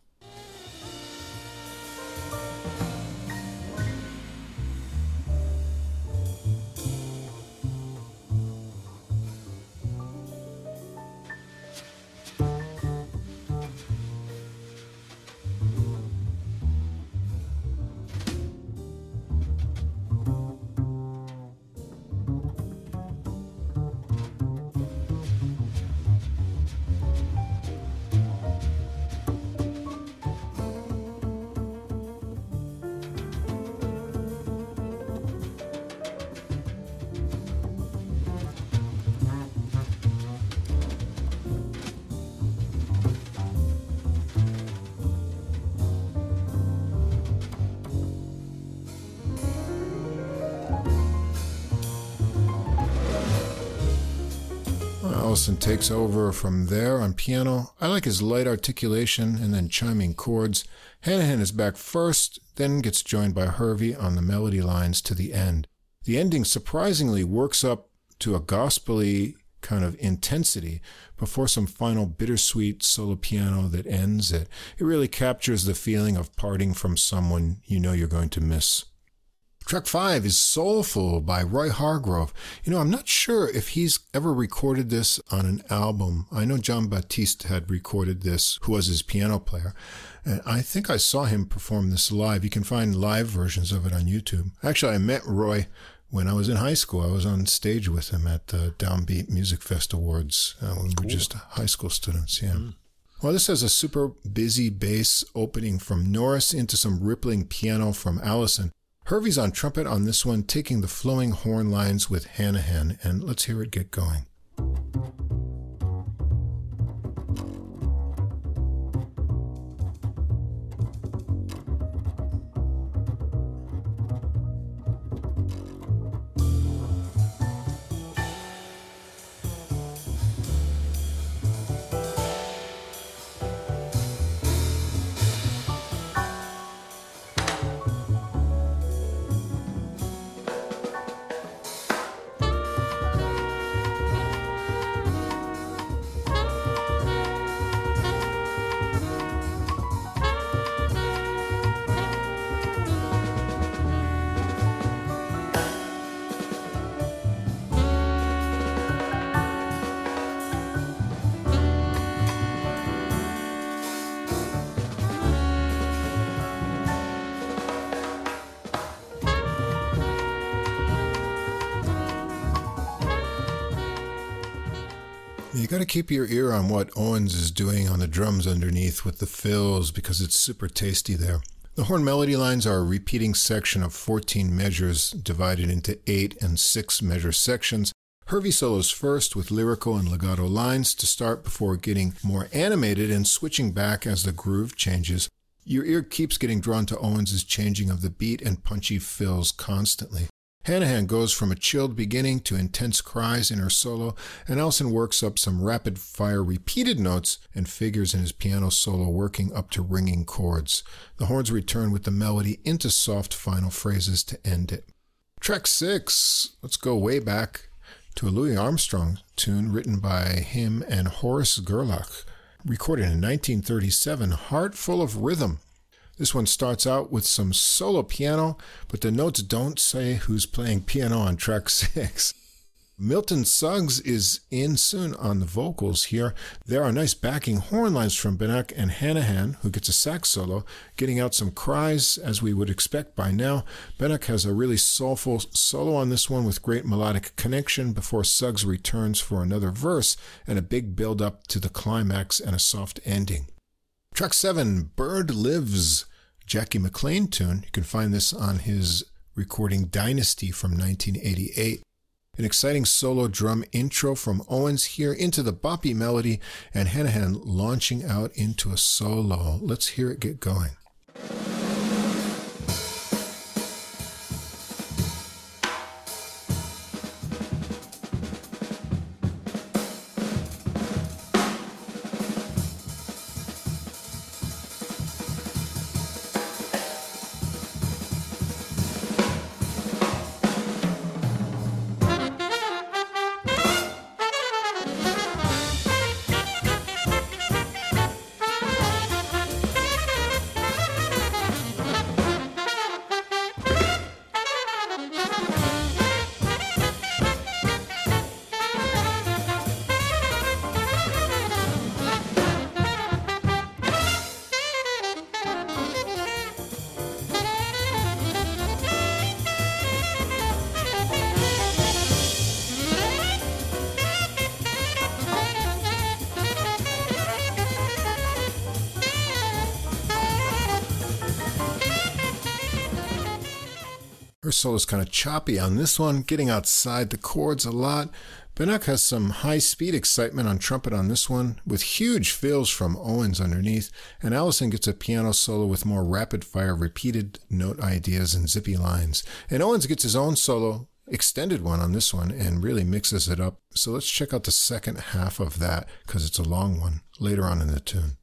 Speaker 1: Takes over from there on piano. I like his light articulation and then chiming chords. Hanahan is back first, then gets joined by Hervey on the melody lines to the end. The ending surprisingly works up to a gospely kind of intensity before some final bittersweet solo piano that ends it. It really captures the feeling of parting from someone you know you're going to miss. Track five is Soulful by Roy Hargrove. You know, I'm not sure if he's ever recorded this on an album. I know Jon Batiste had recorded this, who was his piano player. And I think I saw him perform this live. You can find live versions of it on YouTube. Actually, I met Roy when I was in high school. I was on stage with him at the Downbeat Music Fest Awards uh, when cool. we were just high school students. Yeah. Mm. Well, this has a super busy bass opening from Norris into some rippling piano from Allison. Hervey's on trumpet on this one, taking the flowing horn lines with Hanahan, and let's hear it get going. Keep your ear on what Owens is doing on the drums underneath with the fills because it's super tasty there. The horn melody lines are a repeating section of 14 measures divided into 8 and 6 measure sections. Hervey solos first with lyrical and legato lines to start before getting more animated and switching back as the groove changes. Your ear keeps getting drawn to Owens's changing of the beat and punchy fills constantly. Hanahan goes from a chilled beginning to intense cries in her solo, and Elson works up some rapid fire repeated notes and figures in his piano solo, working up to ringing chords. The horns return with the melody into soft final phrases to end it. Track six, let's go way back to a Louis Armstrong tune written by him and Horace Gerlach, recorded in 1937, Heart Full of Rhythm. This one starts out with some solo piano, but the notes don't say who's playing piano on track six. Milton Suggs is in soon on the vocals here. There are nice backing horn lines from Benac and Hanahan, who gets a sax solo, getting out some cries as we would expect by now. Benac has a really soulful solo on this one with great melodic connection before Suggs returns for another verse and a big build up to the climax and a soft ending. Track seven, Bird Lives, Jackie McLean tune. You can find this on his recording Dynasty from 1988. An exciting solo drum intro from Owens here into the boppy melody and Hanahan launching out into a solo. Let's hear it get going. Her solo is kind of choppy on this one, getting outside the chords a lot. Benac has some high speed excitement on trumpet on this one, with huge fills from Owens underneath, and Allison gets a piano solo with more rapid fire repeated note ideas and zippy lines. And Owens gets his own solo, extended one on this one, and really mixes it up. So let's check out the second half of that, because it's a long one, later on in the tune.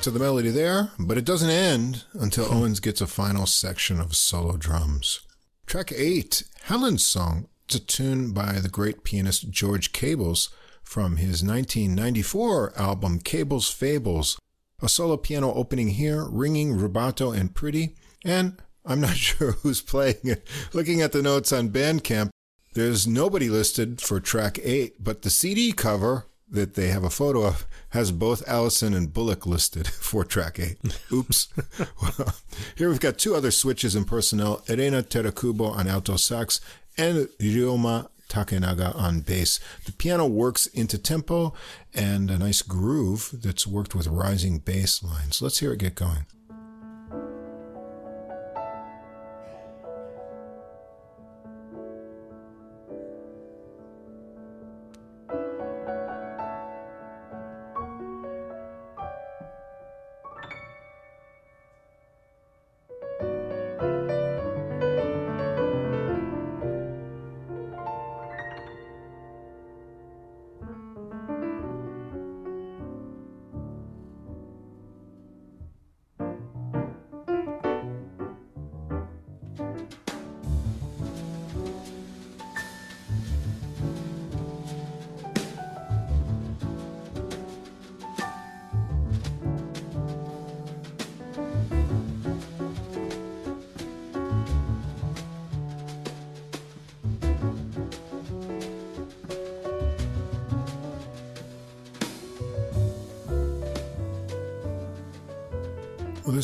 Speaker 1: Back to the melody there, but it doesn't end until hmm. Owens gets a final section of solo drums. Track 8, Helen's Song, it's a tune by the great pianist George Cables from his 1994 album Cables Fables. A solo piano opening here, ringing, rubato, and pretty, and I'm not sure who's playing it. Looking at the notes on Bandcamp, there's nobody listed for track 8, but the CD cover that they have a photo of has both Allison and Bullock listed for track eight. Oops. well, here we've got two other switches in personnel Erena Terakubo on alto sax and Ryoma Takenaga on bass. The piano works into tempo and a nice groove that's worked with rising bass lines. Let's hear it get going.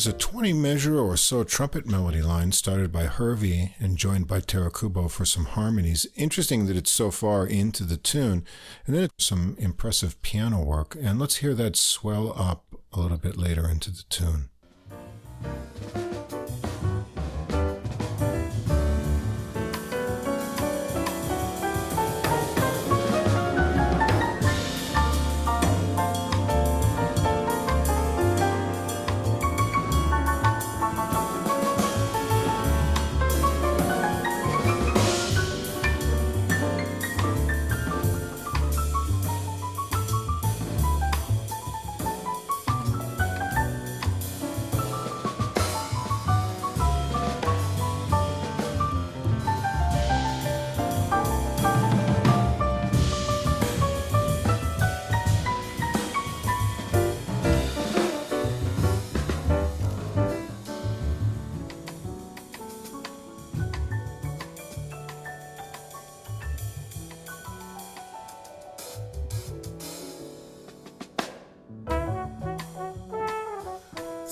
Speaker 1: A 20 measure or so trumpet melody line started by Hervey and joined by Terakubo for some harmonies. Interesting that it's so far into the tune. And then some impressive piano work. And let's hear that swell up a little bit later into the tune.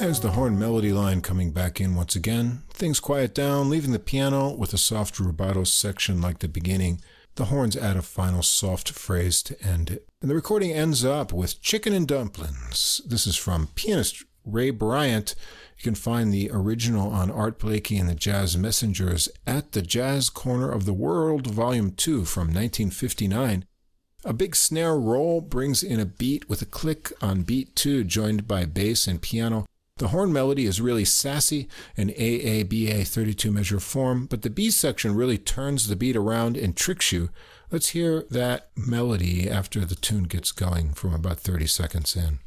Speaker 1: There's the horn melody line coming back in once again. Things quiet down, leaving the piano with a soft rubato section like the beginning. The horns add a final soft phrase to end it. And the recording ends up with Chicken and Dumplings. This is from pianist Ray Bryant. You can find the original on Art Blakey and the Jazz Messengers at the Jazz Corner of the World, Volume 2 from 1959. A big snare roll brings in a beat with a click on beat 2, joined by bass and piano. The horn melody is really sassy in AABA 32 measure form, but the B section really turns the beat around and tricks you. Let's hear that melody after the tune gets going from about 30 seconds in.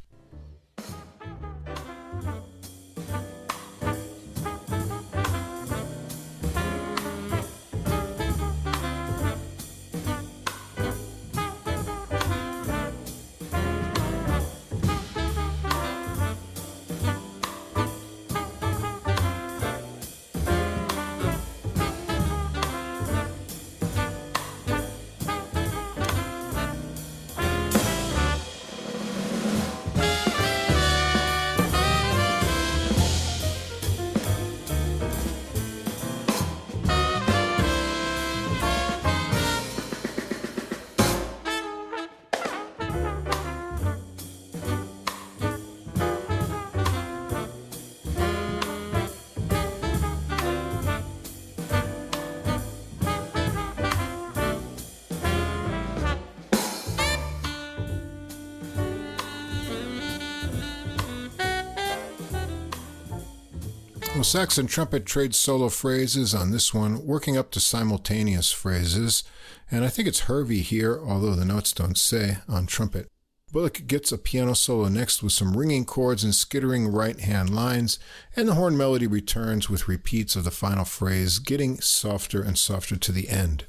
Speaker 1: Sax and trumpet trade solo phrases on this one, working up to simultaneous phrases, and I think it's Hervey here, although the notes don't say, on trumpet. Bullock gets a piano solo next with some ringing chords and skittering right hand lines, and the horn melody returns with repeats of the final phrase, getting softer and softer to the end.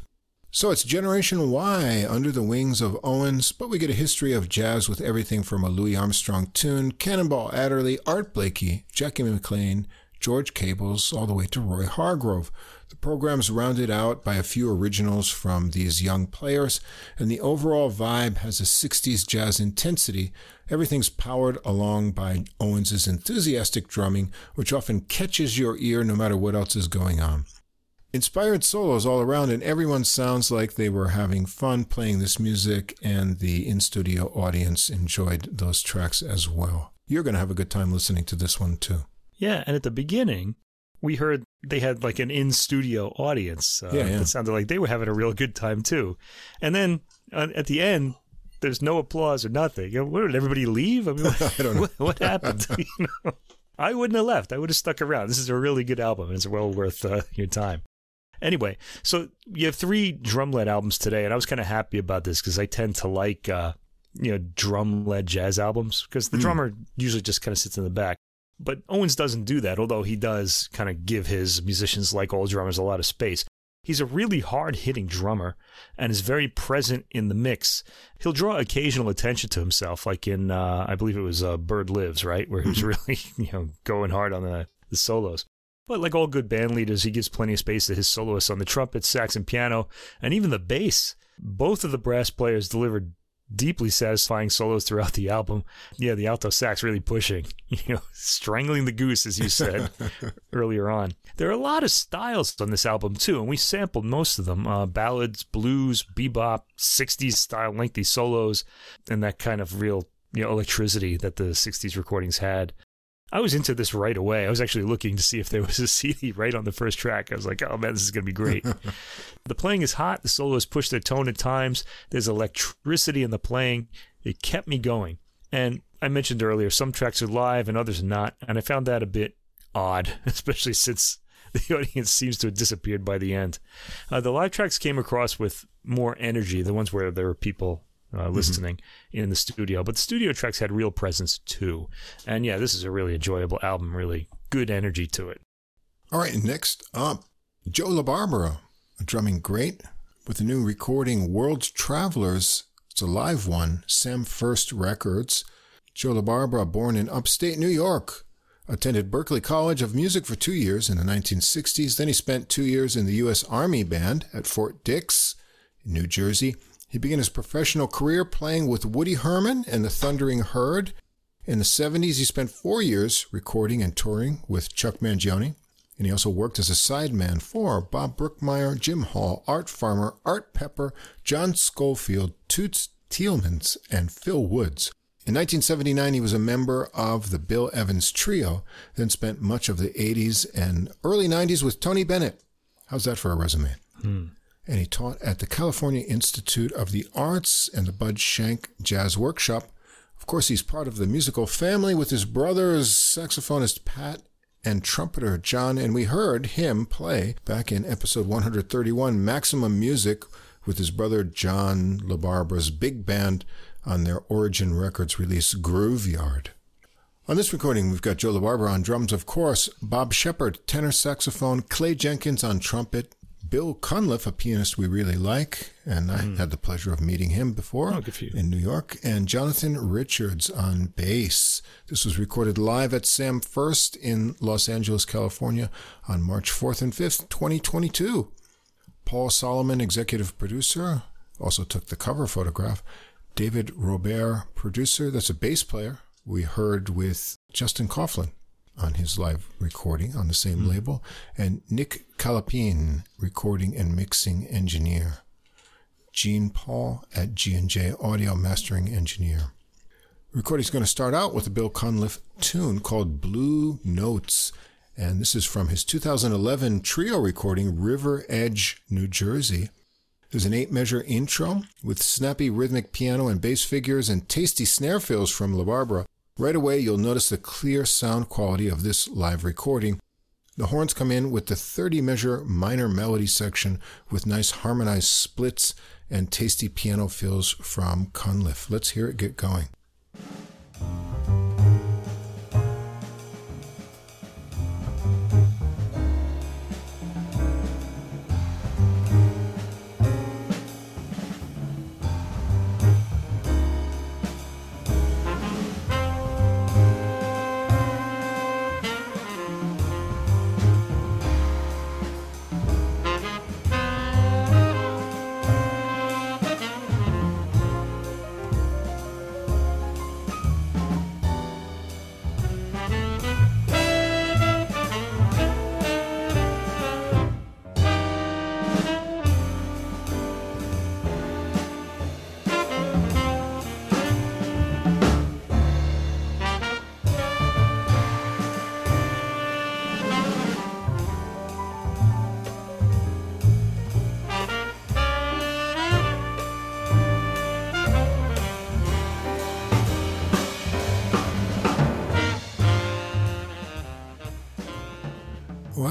Speaker 1: So it's Generation Y under the wings of Owens, but we get a history of jazz with everything from a Louis Armstrong tune, Cannonball Adderley, Art Blakey, Jackie McLean, George Cables, all the way to Roy Hargrove. The program's rounded out by a few originals from these young players, and the overall vibe has a 60s jazz intensity. Everything's powered along by Owens's enthusiastic drumming, which often catches your ear no matter what else is going on. Inspired solos all around, and everyone sounds like they were having fun playing this music, and the in studio audience enjoyed those tracks as well. You're going to have a good time listening to this one, too.
Speaker 2: Yeah, and at the beginning, we heard they had like an in studio audience. Uh,
Speaker 1: yeah, yeah.
Speaker 2: It sounded like they were having a real good time, too. And then uh, at the end, there's no applause or nothing. You know, what, did everybody leave? I mean, what,
Speaker 1: I don't know.
Speaker 2: what, what happened? you know? I wouldn't have left. I would have stuck around. This is a really good album, and it's well worth uh, your time. Anyway, so you have three drum led albums today, and I was kind of happy about this because I tend to like uh, you know drum led jazz albums because the
Speaker 1: Mm.
Speaker 2: drummer usually just kind of sits in the back. But Owens doesn't do that, although he does kind of give his musicians, like all drummers, a lot of space. He's a really hard hitting drummer and is very present in the mix. He'll draw occasional attention to himself, like in, uh, I believe it was uh, Bird Lives, right? Where he was really, you know, going hard on the, the solos. But like all good band leaders, he gives plenty of space to his soloists on the trumpet, sax, and piano, and even the bass. Both of the brass players delivered deeply satisfying solos throughout the album. Yeah, the alto sax really pushing, you know, strangling the goose, as you said earlier on. There are a lot of styles on this album too, and we sampled most of them: uh, ballads, blues, bebop, '60s style lengthy solos, and that kind of real you know electricity that the '60s recordings had. I was into this right away. I was actually looking to see if there was a CD right on the first track. I was like, oh man, this is going to be great. the playing is hot. The solos push their tone at times. There's electricity in the playing. It kept me going. And I mentioned earlier, some tracks are live and others are not. And I found that a bit odd, especially since the audience seems to have disappeared by the end. Uh, the live tracks came across with more energy, the ones where there were people uh, listening in the studio. But the studio tracks had real presence too. And yeah, this is a really enjoyable album, really good energy to it.
Speaker 1: All right, next up, Joe LaBarbera, a drumming great with the new recording World Travelers. It's a live one, Sam First Records. Joe LaBarbera, born in upstate New York, attended Berklee College of Music for two years in the 1960s. Then he spent two years in the U.S. Army Band at Fort Dix in New Jersey. He began his professional career playing with Woody Herman and the Thundering Herd. In the 70s, he spent four years recording and touring with Chuck Mangione. And he also worked as a sideman for Bob Brookmeyer, Jim Hall, Art Farmer, Art Pepper, John Scofield, Toots Thielemans, and Phil Woods. In 1979, he was a member of the Bill Evans Trio, then spent much of the 80s and early 90s with Tony Bennett. How's that for a resume? Hmm. And he taught at the California Institute of the Arts and the Bud Shank Jazz Workshop. Of course, he's part of the musical family with his brothers, saxophonist Pat and trumpeter John, and we heard him play back in episode 131, Maximum Music, with his brother John LaBarbera's big band on their Origin Records release Grooveyard. On this recording, we've got Joe LaBarbera on drums, of course, Bob Sheppard, tenor saxophone, Clay Jenkins on trumpet, Bill Cunliffe, a pianist we really like, and I mm. had the pleasure of meeting him before
Speaker 2: Oh, good for you.
Speaker 1: in New York, and Jonathan Richards on bass. This was recorded live at Sam First in Los Angeles, California on March 4th and 5th, 2022. Paul Solomon, executive producer, also took the cover photograph. David Robert, producer, that's a bass player we heard with Justin Coughlin on his live recording on the same hmm. label, and Nick Calapine, recording and mixing engineer. Gene Paul at G&J Audio Mastering Engineer. Recording is going to start out with a Bill Cunliffe tune called Blue Notes, and this is from his 2011 trio recording, River Edge, New Jersey. There's an eight measure intro with snappy rhythmic piano and bass figures and tasty snare fills from La Barbera. Right away, you'll notice the clear sound quality of this live recording. The horns come in with the 30 measure minor melody section with nice harmonized splits and tasty piano fills from Cunliffe. Let's hear it get going.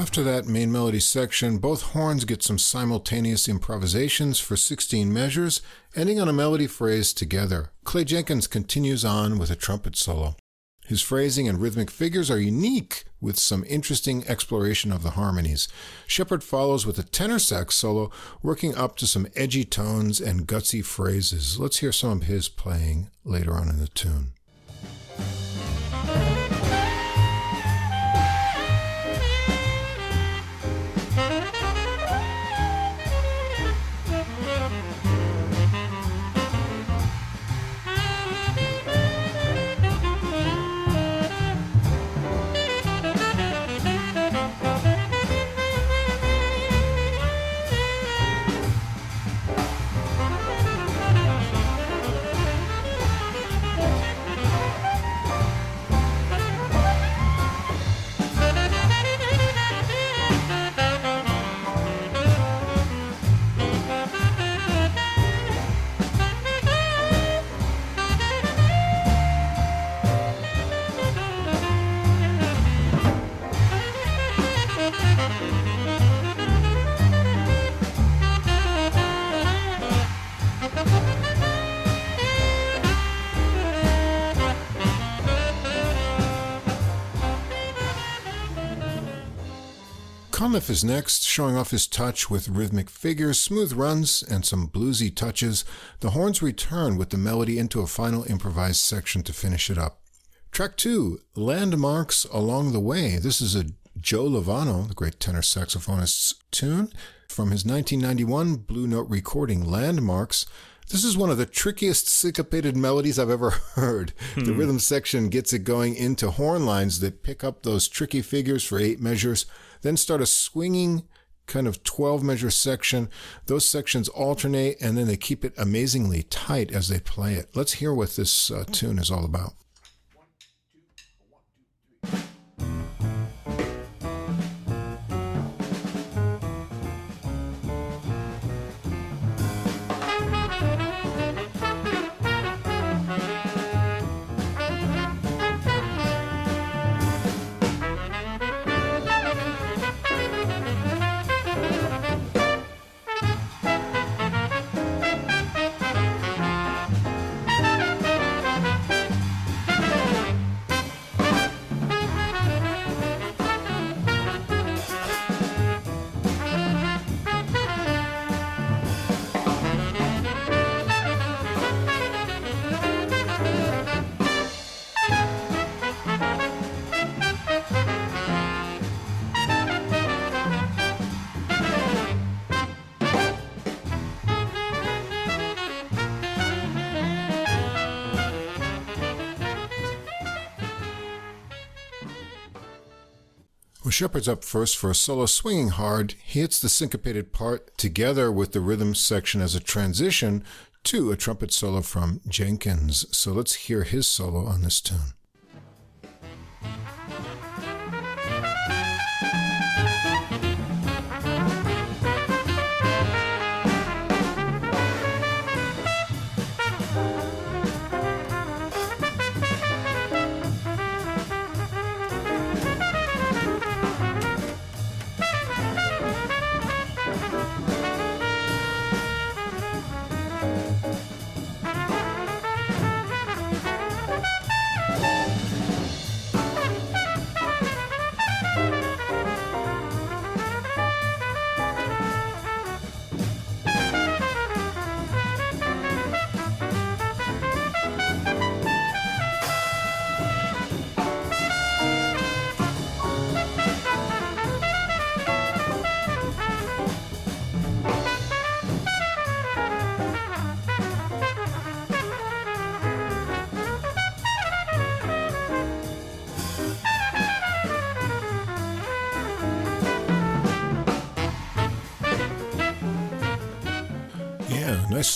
Speaker 1: After that main melody section, both horns get some simultaneous improvisations for 16 measures, ending on a melody phrase together. Clay Jenkins continues on with a trumpet solo. His phrasing and rhythmic figures are unique with some interesting exploration of the harmonies. Sheppard follows with a tenor sax solo, working up to some edgy tones and gutsy phrases. Let's hear some of his playing later on in the tune. Cunliffe is next, showing off his touch with rhythmic figures, smooth runs, and some bluesy touches. The horns return with the melody into a final improvised section to finish it up. Track two, Landmarks Along the Way. This is a Joe Lovano, the great tenor saxophonist's tune from his 1991 Blue Note recording, Landmarks. This is one of the trickiest syncopated melodies I've ever heard. Hmm. The rhythm section gets it going into horn lines that pick up those tricky figures for eight measures then start a swinging kind of 12 measure section. Those sections alternate and then they keep it amazingly tight as they play it. Let's hear what this uh, tune is all about. Well, Sheppard's up first for a solo swinging hard. He hits the syncopated part together with the rhythm section as a transition to a trumpet solo from Jenkins. So let's hear his solo on this tune.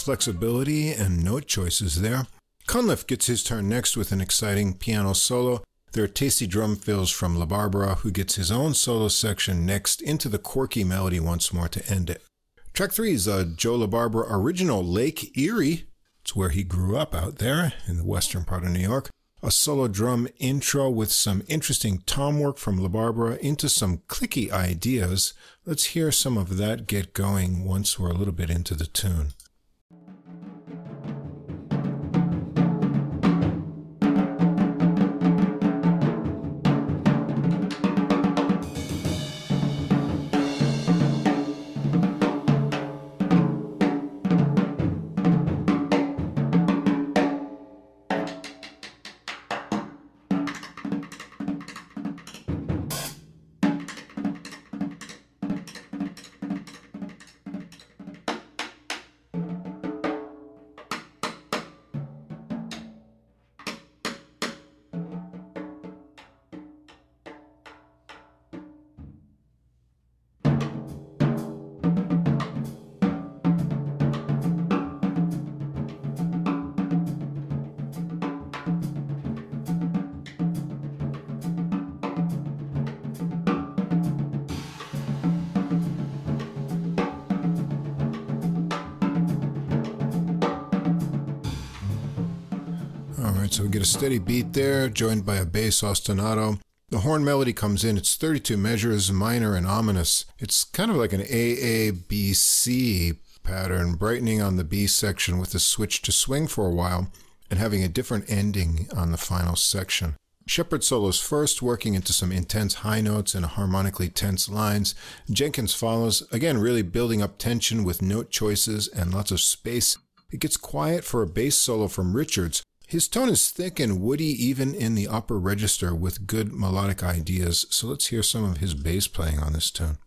Speaker 1: Flexibility and note choices there. Cunliffe gets his turn next with an exciting piano solo. There are tasty drum fills from LaBarbera, who gets his own solo section next into the quirky melody once more to end it. Track three is a Joe LaBarbera original, Lake Erie. It's where he grew up out there in the western part of New York. A solo drum intro with some interesting tom work from LaBarbera into some clicky ideas. Let's hear some of that get going once we're a little bit into the tune. Steady beat there, joined by a bass ostinato. The horn melody comes in. It's 32 measures, minor and ominous. It's kind of like an AABC pattern, brightening on the B section with a switch to swing for a while and having a different ending on the final section. Sheppard solos first, working into some intense high notes and harmonically tense lines. Jenkins follows, again, really building up tension with note choices and lots of space. It gets quiet for a bass solo from Richards, his tone is thick and woody even in the upper register with good melodic ideas, so let's hear some of his bass playing on this tune.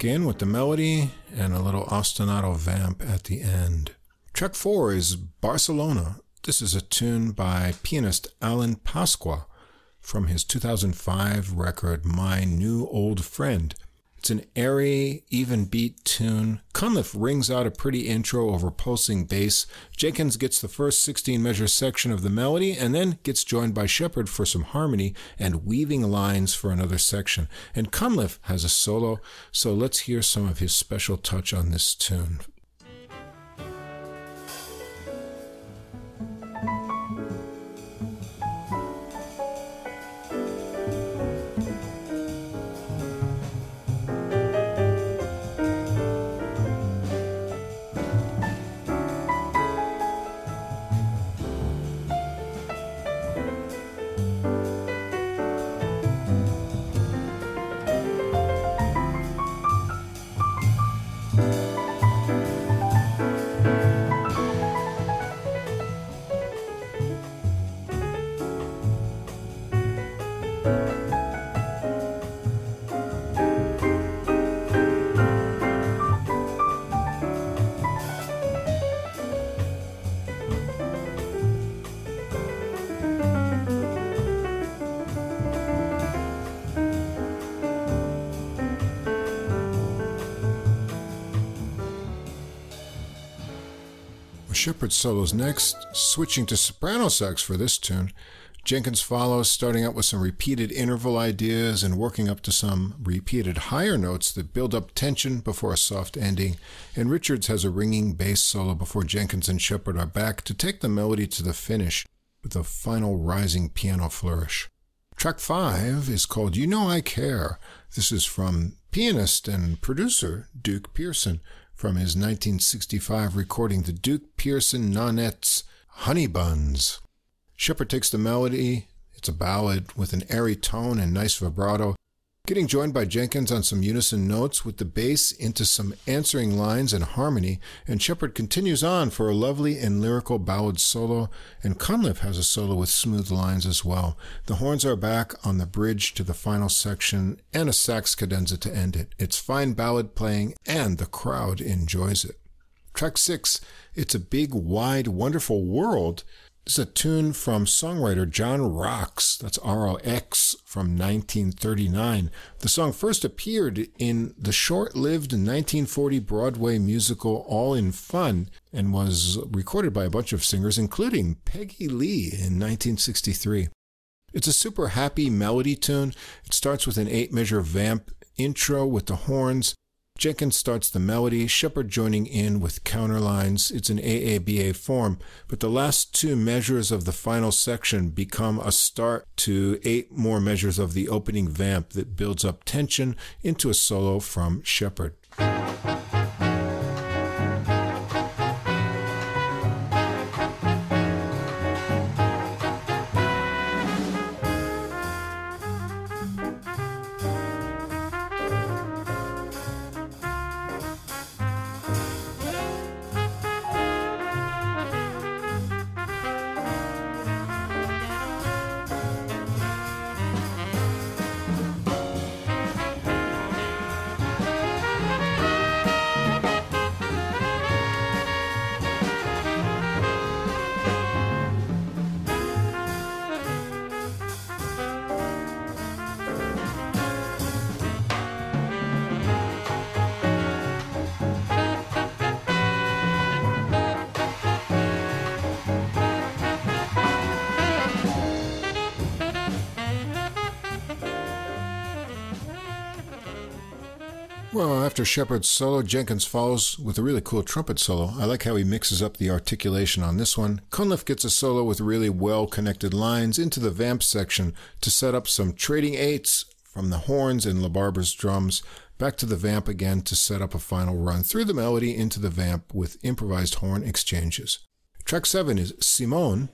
Speaker 1: Back in with the melody and a little ostinato vamp at the end. Track four is Barcelona. This is a tune by pianist Alan Pasqua from his 2005 record My New Old Friend. An airy, even beat tune. Cunliffe rings out a pretty intro over pulsing bass. Jenkins gets the first 16 measure section of the melody and then gets joined by Sheppard for some harmony and weaving lines for another section. And Cunliffe has a solo, so let's hear some of his special touch on this tune. Solos next, switching to soprano sax for this tune. Jenkins follows, starting out with some repeated interval ideas and working up to some repeated higher notes that build up tension before a soft ending. And Richards has a ringing bass solo before Jenkins and Sheppard are back to take the melody to the finish with a final rising piano flourish. Track five is called You Know I Care. This is from pianist and producer Duke Pearson from his 1965 recording, the Duke Pearson Nonettes Honey Buns. Sheppard takes the melody, it's a ballad with an airy tone and nice vibrato, getting joined by Jenkins on some unison notes with the bass into some answering lines and harmony, and Sheppard continues on for a lovely and lyrical ballad solo, and Cunliffe has a solo with smooth lines as well. The horns are back on the bridge to the final section, and a sax cadenza to end it. It's fine ballad playing, and the crowd enjoys it. Track six, It's a Big, Wide, Wonderful World, is a tune from songwriter John Rox. That's R O X from 1939. The song first appeared in the short lived 1940 Broadway musical All in Fun and was recorded by a bunch of singers, including Peggy Lee in 1963. It's a super happy melody tune. It starts with an eight measure vamp intro with the horns Jenkins starts the melody, Sheppard joining in with counterlines. It's an AABA form, but the last two measures of the final section become a start to eight more measures of the opening vamp that builds up tension into a solo from Sheppard. Well, after Sheppard's solo, Jenkins follows with a really cool trumpet solo. I like how he mixes up the articulation on this one. Cunliffe gets a solo with really well connected lines into the vamp section to set up some trading eights from the horns and LaBarbera's drums back to the vamp again to set up a final run through the melody into the vamp with improvised horn exchanges. Track 7 is Simone.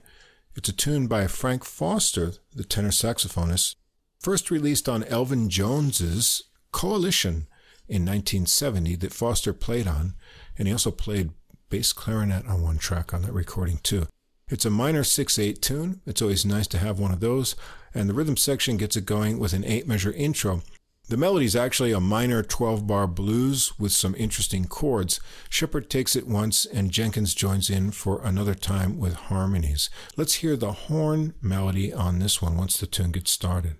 Speaker 1: It's a tune by Frank Foster, the tenor saxophonist, first released on Elvin Jones's Coalition in 1970 that Foster played on, and he also played bass clarinet on one track on that recording too. It's a minor 6-8 tune. It's always nice to have one of those, and the rhythm section gets it going with an 8-measure intro. The melody is actually a minor 12-bar blues with some interesting chords. Sheppard takes it once, and Jenkins joins in for another time with harmonies. Let's hear the horn melody on this one once the tune gets started.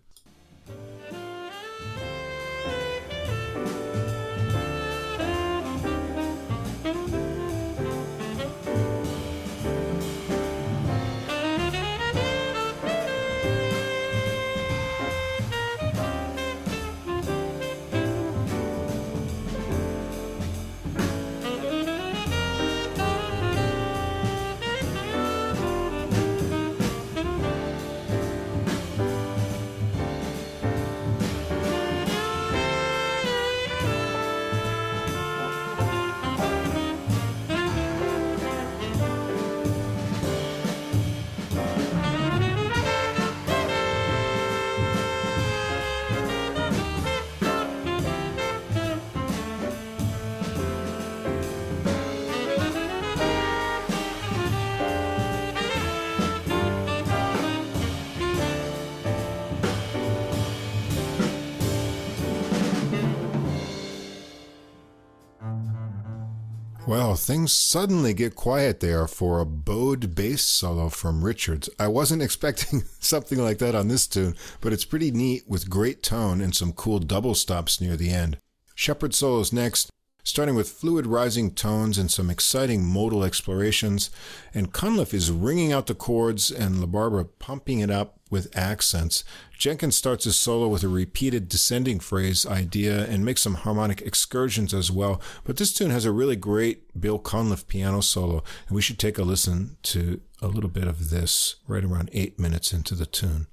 Speaker 1: Things suddenly get quiet there for a bowed bass solo from Richards. I wasn't expecting something like that on this tune, but it's pretty neat with great tone and some cool double stops near the end. Sheppard solos next, starting with fluid rising tones and some exciting modal explorations, and Cunliffe is ringing out the chords and LaBarbera pumping it up with accents. Jenkins starts his solo with a repeated descending phrase idea and makes some harmonic excursions as well. But this tune has a really great Bill Cunliffe piano solo, and we should take a listen to a little bit of this right around eight minutes into the tune.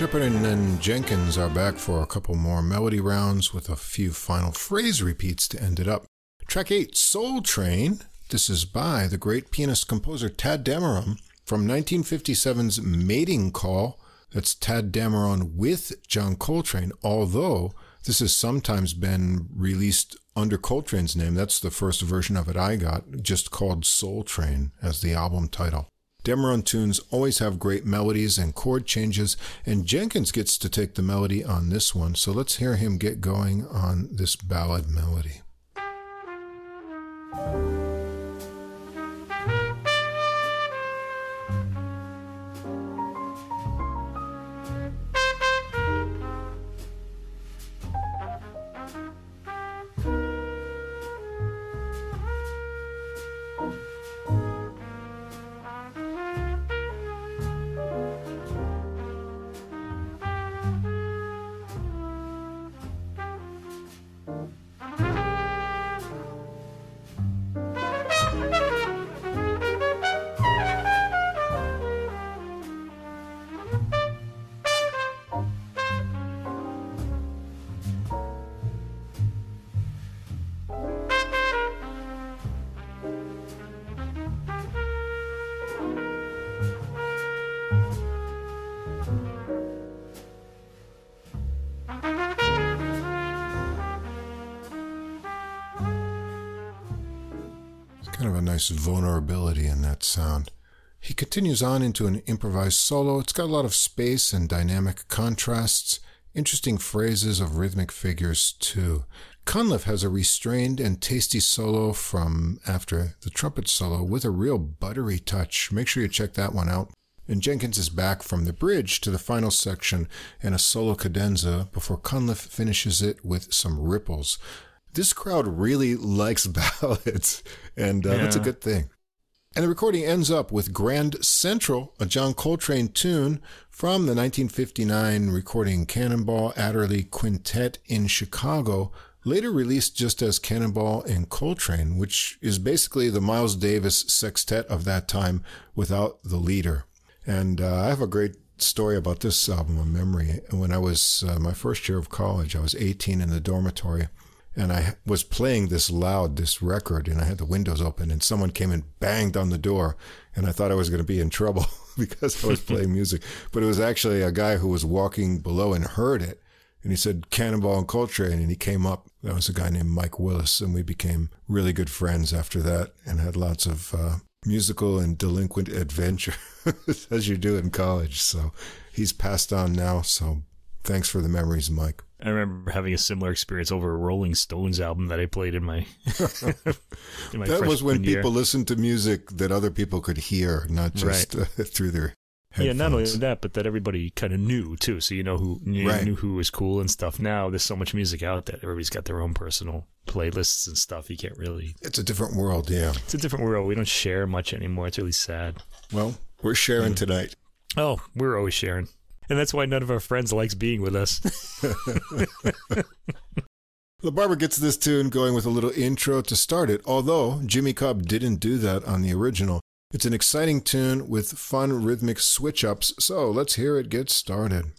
Speaker 1: Sheppard and Jenkins are back for a couple more melody rounds with a few final phrase repeats to end it up. Track 8, Soultrane. This is by the great pianist composer Tadd Dameron from 1957's Mating Call. That's Tadd Dameron with John Coltrane, although this has sometimes been released under Coltrane's name. That's the first version of it I got, just called Soultrane as the album title. Dameron tunes always have great melodies and chord changes, and Jenkins gets to take the melody on this one, so let's hear him get going on this ballad melody. Nice vulnerability in that sound. He continues on into an improvised solo. It's got a lot of space and dynamic contrasts, interesting phrases of rhythmic figures, too. Cunliffe has a restrained and tasty solo from after the trumpet solo with a real buttery touch. Make sure you check that one out. And Jenkins is back from the bridge to the final section and a solo cadenza before Cunliffe finishes it with some ripples this crowd really likes ballads, and uh, yeah. that's a good thing. And the recording ends up with Grand Central, a John Coltrane tune from the 1959 recording Cannonball Adderley Quintet in Chicago, later released just as Cannonball and Coltrane, which is basically the Miles Davis sextet of that time without the leader. And uh, I have a great story about this album, a memory. When I was uh, my first year of college, I was 18 in the dormitory and I was playing this loud, this record, and I had the windows open, and someone came and banged on the door, and I thought I was going to be in trouble because I was playing music, but it was actually a guy who was walking below and heard it, and he said Cannonball and Coltrane, and he came up. That was a guy named Mike Willis, and we became really good friends after that, and had lots of uh, musical and delinquent adventure as you do in college. So he's passed on now. So thanks for the memories, Mike.
Speaker 2: I remember having a similar experience over a Rolling Stones album that I played in my.
Speaker 1: in my that was when year. people listened to music that other people could hear, not just right. uh, through their. Headphones.
Speaker 2: Yeah, not only that, but that everybody kind of knew too. So you know who you right. knew who was cool and stuff. Now there's so much music out that everybody's got their own personal playlists and stuff. You can't really.
Speaker 1: It's a different world, yeah.
Speaker 2: It's a different world. We don't share much anymore. It's really sad.
Speaker 1: Well, we're sharing mm. tonight.
Speaker 2: Oh, we're always sharing and that's why none of our friends likes being with us.
Speaker 1: LaBarbera gets this tune going with a little intro to start it, although Jimmy Cobb didn't do that on the original. It's an exciting tune with fun rhythmic switch ups, so let's hear it get started.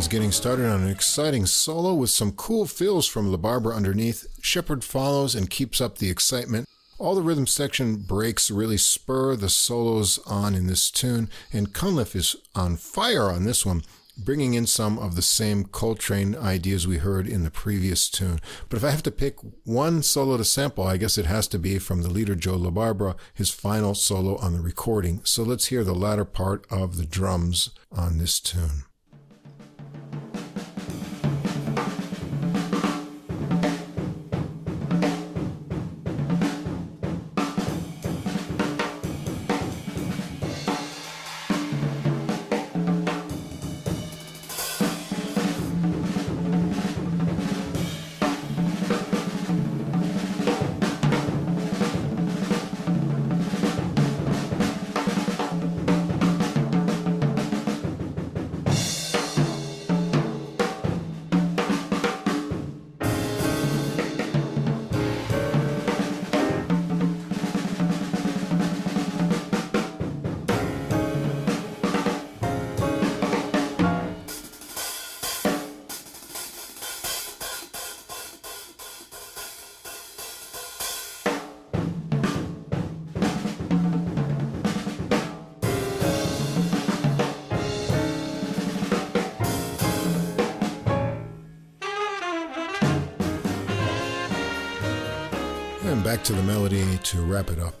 Speaker 1: Jenkins getting started on an exciting solo with some cool fills from LaBarbera underneath. Sheppard follows and keeps up the excitement. All the rhythm section breaks really spur the solos on in this tune, and Cunliffe is on fire on this one. bringing in some of the same Coltrane ideas we heard in the previous tune. But if I have to pick one solo to sample, I guess it has to be from the leader Joe LaBarbera, his final solo on the recording. So let's hear the latter part of the drums on this tune. Back to the melody to wrap it up.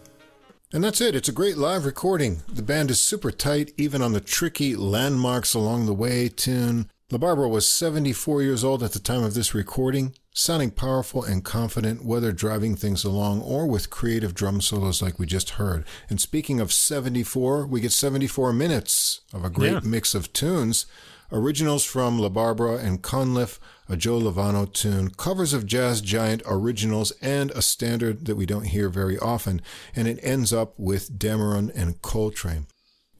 Speaker 1: And that's it. It's a great live recording. The band is super tight, even on the tricky landmarks along the way tune. LaBarbera was 74 years old at the time of this recording, sounding powerful and confident, whether driving things along or with creative drum solos like we just heard. And speaking of 74, we get 74 minutes of a great yeah. mix of tunes. Originals from LaBarbera and Cunliffe, a Joe Lovano tune, covers of jazz giant originals, and a standard that we don't hear very often. And it ends up with Dameron and Coltrane.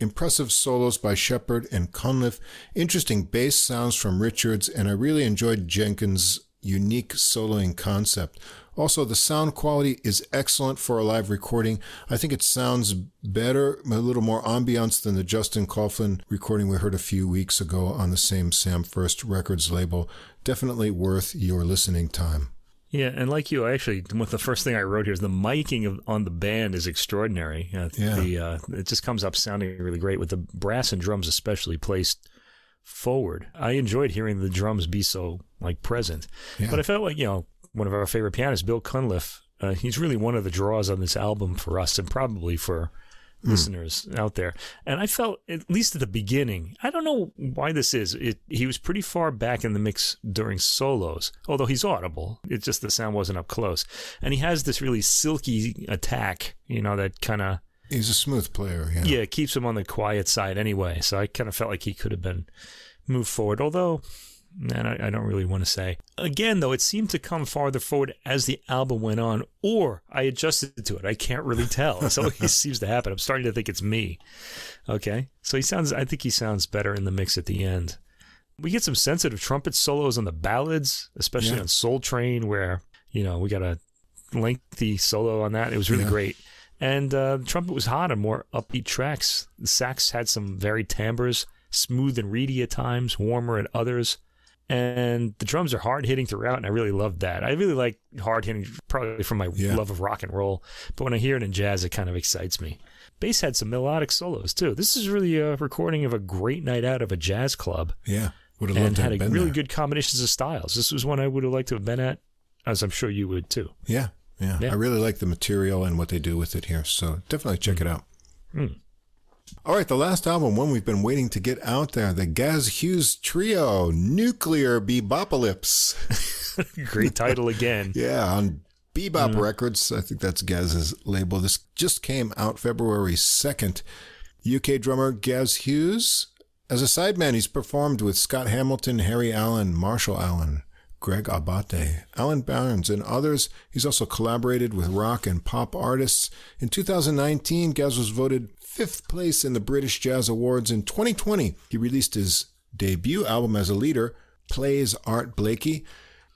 Speaker 1: Impressive solos by Sheppard and Cunliffe, interesting bass sounds from Richards, and I really enjoyed Jenkins' unique soloing concept. Also, the sound quality is excellent for a live recording. I think it sounds better, a little more ambiance than the Justin Coughlin recording we heard a few weeks ago on the same Sam First Records label. Definitely worth your listening time.
Speaker 2: Yeah, and like you, I actually, with the first thing I wrote here is the miking of, on the band is extraordinary. Uh, yeah. The, uh, it just comes up sounding really great with the brass and drums, especially placed forward. I enjoyed hearing the drums be so like present, yeah. but I felt like you know one of our favorite pianists, Bill Cunliffe. Uh, he's really one of the draws on this album for us, and probably for mm. listeners out there. And I felt, at least at the beginning, I don't know why this is. It, he was pretty far back in the mix during solos, although he's audible. It's just the sound wasn't up close, and he has this really silky attack, you know, that kind of.
Speaker 1: He's a smooth player. Yeah.
Speaker 2: Yeah, it keeps him on the quiet side anyway. So I kind of felt like he could have been moved forward. Although and I, I, don't really want to say. Again, though, it seemed to come farther forward as the album went on, or I adjusted to it. I can't really tell. So it seems to happen. I'm starting to think it's me. Okay, so he sounds. I think he sounds better in the mix at the end. We get some sensitive trumpet solos on the ballads, especially yeah. on Soultrane, where you know we got a lengthy solo on that. It was really yeah. great. And uh, the trumpet was hot on more upbeat tracks. The sax had some varied timbres, smooth and reedy at times, warmer at others and the drums are hard hitting throughout, and I really love that. I really like hard hitting, probably from my yeah. love of rock and roll. But when I hear it in jazz, it kind of excites me. Bass had some melodic solos too. This is really a recording of a great night out of a jazz club.
Speaker 1: Yeah,
Speaker 2: would have loved and to had have a really there. good combinations of styles. This was one I would have liked to have been at, as I'm sure you would too.
Speaker 1: Yeah, yeah. yeah. I really like the material and what they do with it here. So definitely check mm. it out. Mm. All right, the last album, one we've been waiting to get out there, the Gaz Hughes Trio, Nuclear Bebopalypse.
Speaker 2: Great title again.
Speaker 1: yeah, on Bebop mm. Records. I think that's Gaz's label. This just came out February 2nd. UK drummer Gaz Hughes. As a sideman, he's performed with Scott Hamilton, Harry Allen, Marshall Allen, Greg Abate, Alan Barnes, and others. He's also collaborated with rock and pop artists. In 2019, Gaz was voted fifth place in the British Jazz Awards. In 2020, he released his debut album as a leader, Plays Art Blakey.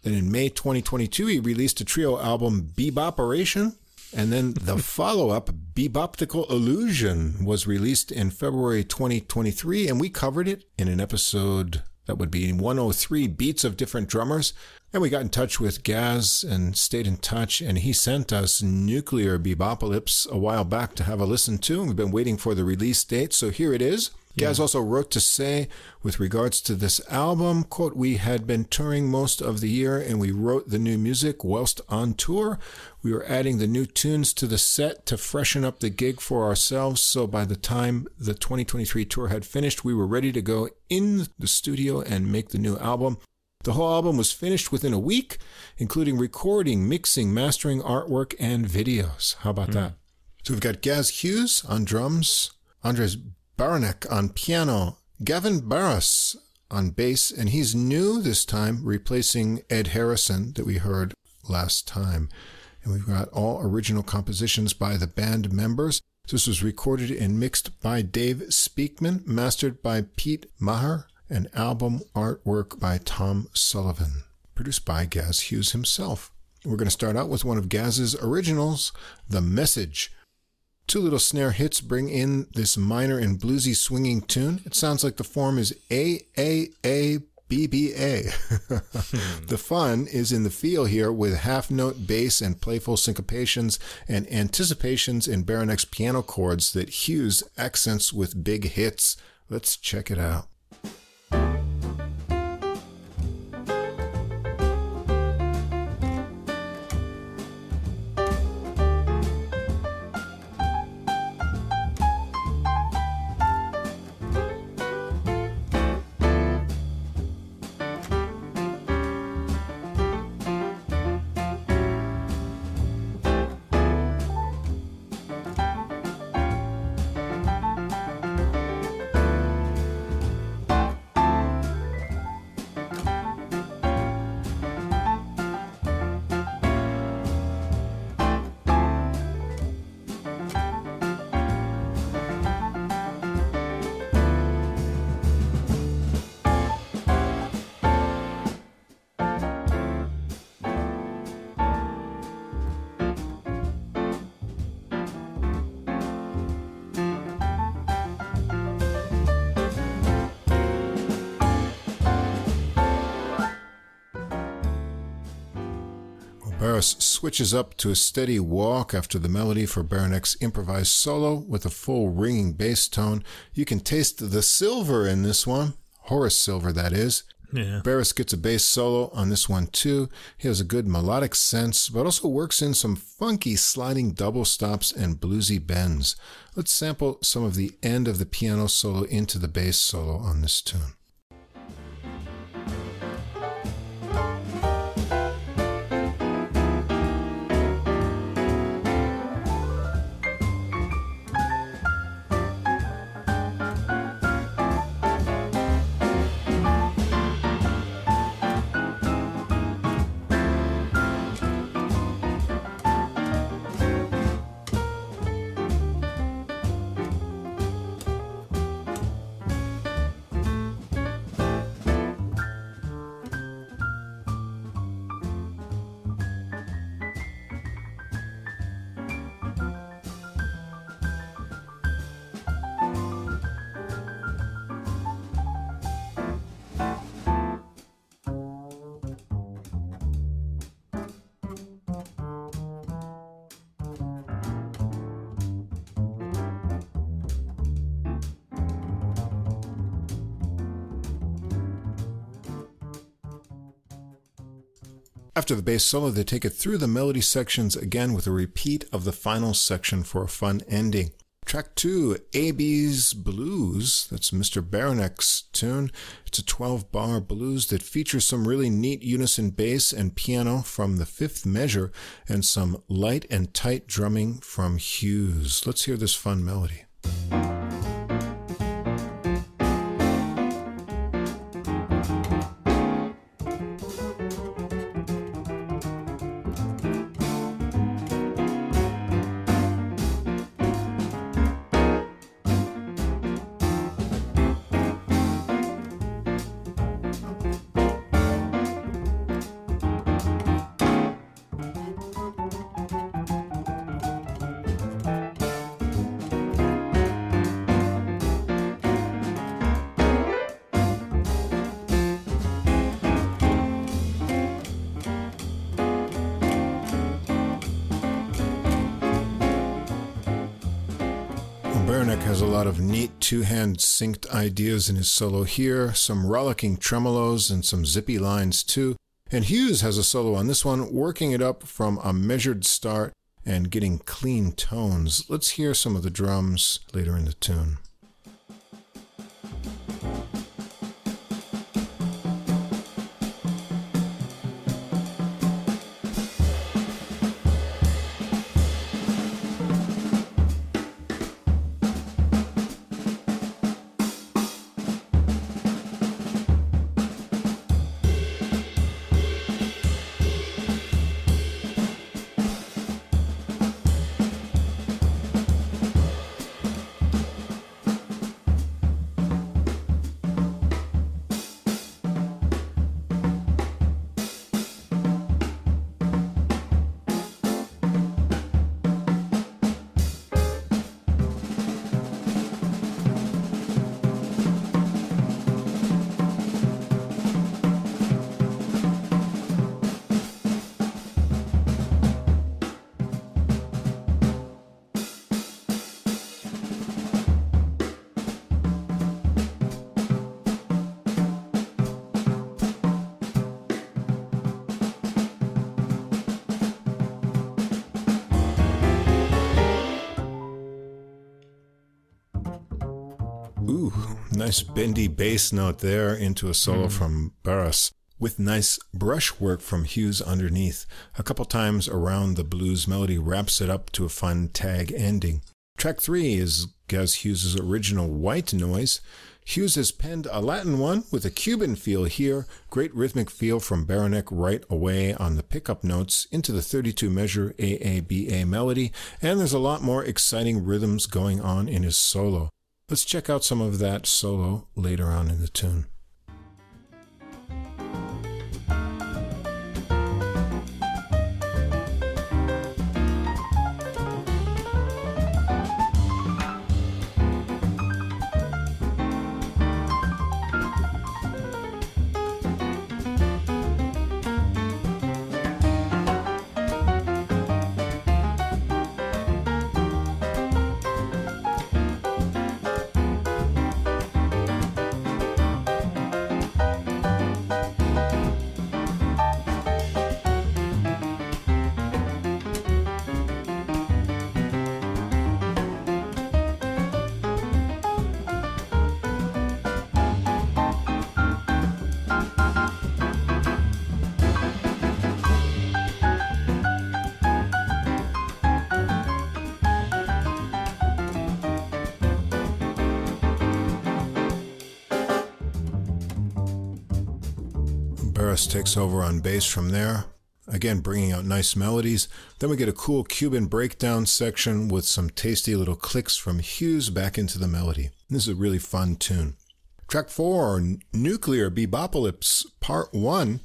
Speaker 1: Then in May 2022, he released a trio album, Beboperation. And then the follow up, Beboptical Illusion, was released in February 2023, and we covered it in an episode that would be 103 Beats of Different Drummers. And we got in touch with Gaz and stayed in touch, and he sent us Nuclear Bebopalypse a while back to have a listen to. And we've been waiting for the release date, so here it is. Gaz also wrote to say, with regards to this album, quote, we had been touring most of the year and we wrote the new music whilst on tour. We were adding the new tunes to the set to freshen up the gig for ourselves. So by the time the 2023 tour had finished, we were ready to go in the studio and make the new album. The whole album was finished within a week, including recording, mixing, mastering artwork, and videos. How about mm. that? So we've got Gaz Hughes on drums, Andrzej Baranek on piano, Gavin Barras on bass, and he's new this time, replacing Ed Harrison that we heard last time. And we've got all original compositions by the band members. This was recorded and mixed by Dave Speakman, mastered by Pete Maher, and album artwork by Tom Sullivan, produced by Gaz Hughes himself. We're going to start out with one of Gaz's originals, The Message, Two little snare hits bring in this minor and bluesy swinging tune. It sounds like the form is A A A B B A. The fun is in the feel here with half note bass and playful syncopations and anticipations in Baranek's piano chords that Hughes accents with big hits. Let's check it out. Switches up to a steady walk after the melody for Baranek's improvised solo with a full ringing bass tone. You can taste the silver in this one. Horace Silver, that is.
Speaker 2: Yeah.
Speaker 1: Barras gets a bass solo on this one too. He has a good melodic sense, but also works in some funky sliding double stops and bluesy bends. Let's sample some of the end of the piano solo into the bass solo on this tune. Bass solo, they take it through the melody sections again with a repeat of the final section for a fun ending. Track two, AB's Blues. That's Mr. Baranek's tune. It's a 12 bar blues that features some really neat unison bass and piano from the fifth measure and some light and tight drumming from Hughes. Let's hear this fun melody. Hand synced ideas in his solo here, some rollicking tremolos and some zippy lines too. And Hughes has a solo on this one, working it up from a measured start and getting clean tones. Let's hear some of the drums later in the tune. Nice bendy bass note there into a solo mm. from Barras with nice brushwork from Hughes underneath. A couple times around the blues melody wraps it up to a fun tag ending. Track three is Gaz Hughes' original white noise. Hughes has penned a Latin one with a Cuban feel here, great rhythmic feel from Baranek right away on the pickup notes into the 32 measure AABA melody, and there's a lot more exciting rhythms going on in his solo. Let's check out some of that solo later on in the tune. Takes over on bass from there. Again, bringing out nice melodies. Then we get a cool Cuban breakdown section with some tasty little clicks from Hughes back into the melody. This is a really fun tune. Track four, Nuclear Bebopalypse Part 1.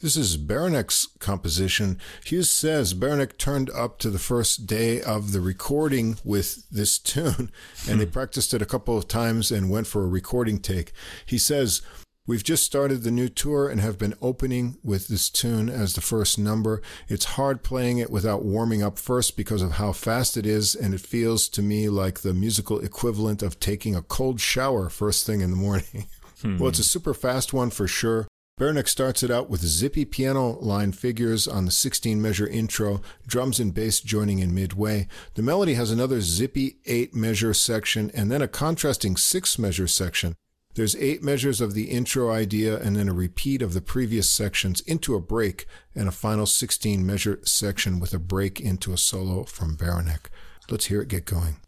Speaker 1: This is Baranek's composition. Hughes says Berenek turned up to the first day of the recording with this tune, and they hmm. practiced it a couple of times and went for a recording take. He says, We've just started the new tour and have been opening with this tune as the first number. It's hard playing it without warming up first because of how fast it is, and it feels to me like the musical equivalent of taking a cold shower first thing in the morning. Hmm. Well, it's a super fast one for sure. Baranek starts it out with zippy piano line figures on the 16 measure intro, drums and bass joining in midway. The melody has another zippy 8 measure section and then a contrasting 6 measure section. There's eight measures of the intro idea and then a repeat of the previous sections into a break and a final 16 measure section with a break into a solo from Baranek. Let's hear it get going.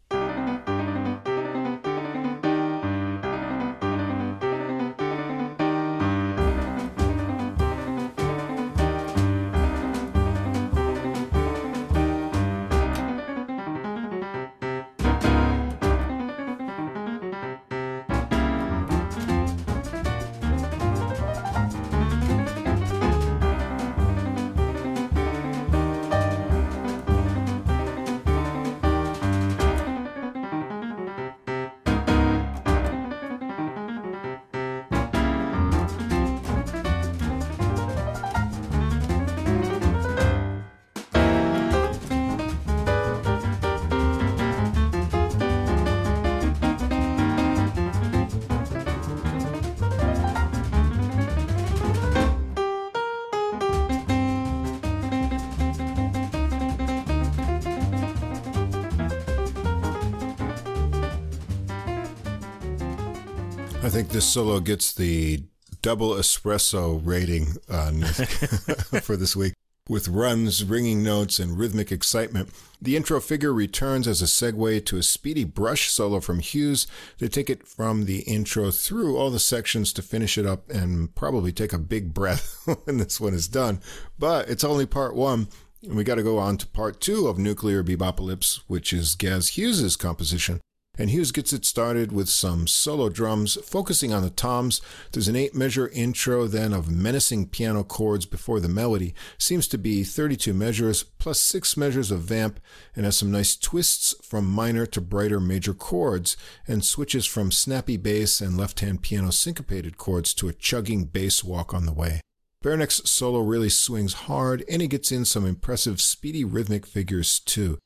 Speaker 1: This solo gets the double espresso rating uh, for this week with runs, ringing notes, and rhythmic excitement. The intro figure returns as a segue to a speedy brush solo from Hughes. They take it from the intro through all the sections to finish it up and probably take a big breath when this one is done. But it's only part one. And we got to go on to part two of Nuclear Bebopocalypse, which is Gaz Hughes's composition and Hughes gets it started with some solo drums, focusing on the toms. There's an eight measure intro then of menacing piano chords before the melody. Seems to be 32 measures plus six measures of vamp and has some nice twists from minor to brighter major chords and switches from snappy bass and left hand piano syncopated chords to a chugging bass walk on the way. Baranek's solo really swings hard and he gets in some impressive speedy rhythmic figures too.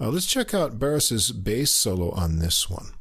Speaker 1: Uh, let's check out Barras's bass solo on this one.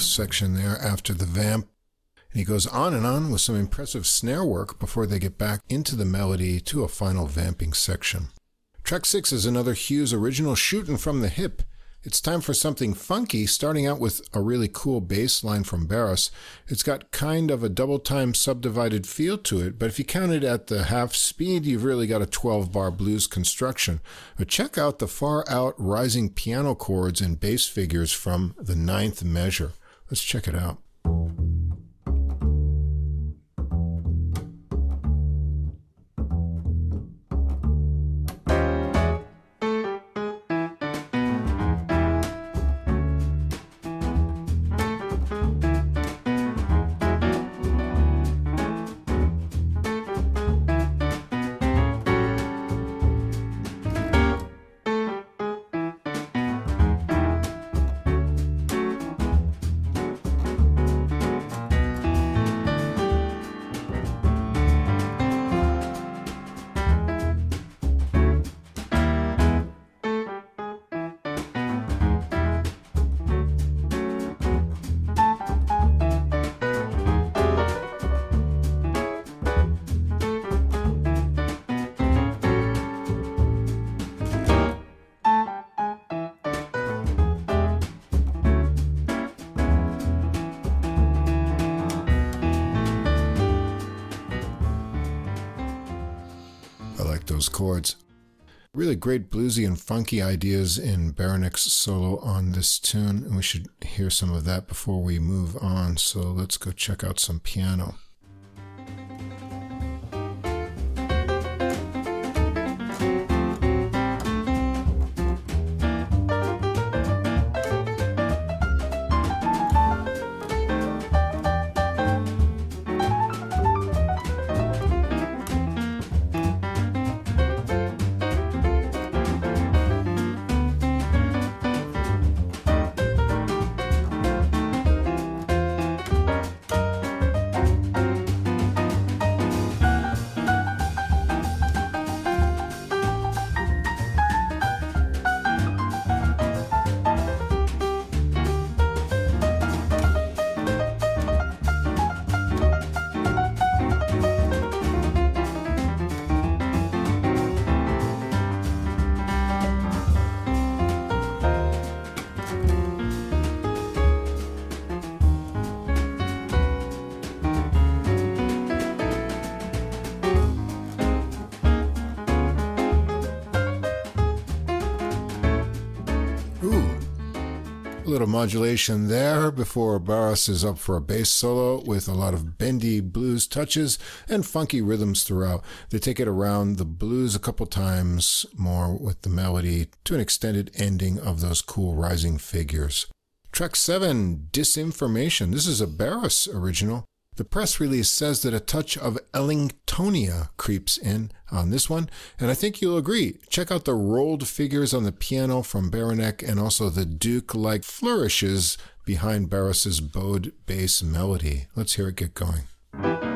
Speaker 1: Section there after the vamp. And he goes on and on with some impressive snare work before they get back into the melody to a final vamping section. Track 6 is another Hughes original shooting from the hip. It's time for something funky, starting out with a really cool bass line from Barras. It's got kind of a double time subdivided feel to it, but if you count it at the half speed, you've really got a 12 bar blues construction. But check out the far out rising piano chords and bass figures from the ninth measure. Let's check it out. Great bluesy and funky ideas in Baranek's solo on this tune, and we should hear some of that before we move on. So let's go check out some piano. Modulation there before Barras is up for a bass solo with a lot of bendy blues touches and funky rhythms throughout. They take it around the blues a couple times more with the melody to an extended ending of those cool rising figures. Track 7, Disinformation. This is a Barras original. The press release says that a touch of Ellingtonia creeps in on this one, and I think you'll agree. Check out the rolled figures on the piano from Baranek and also the Duke like flourishes behind Barras's bowed bass melody. Let's hear it get going.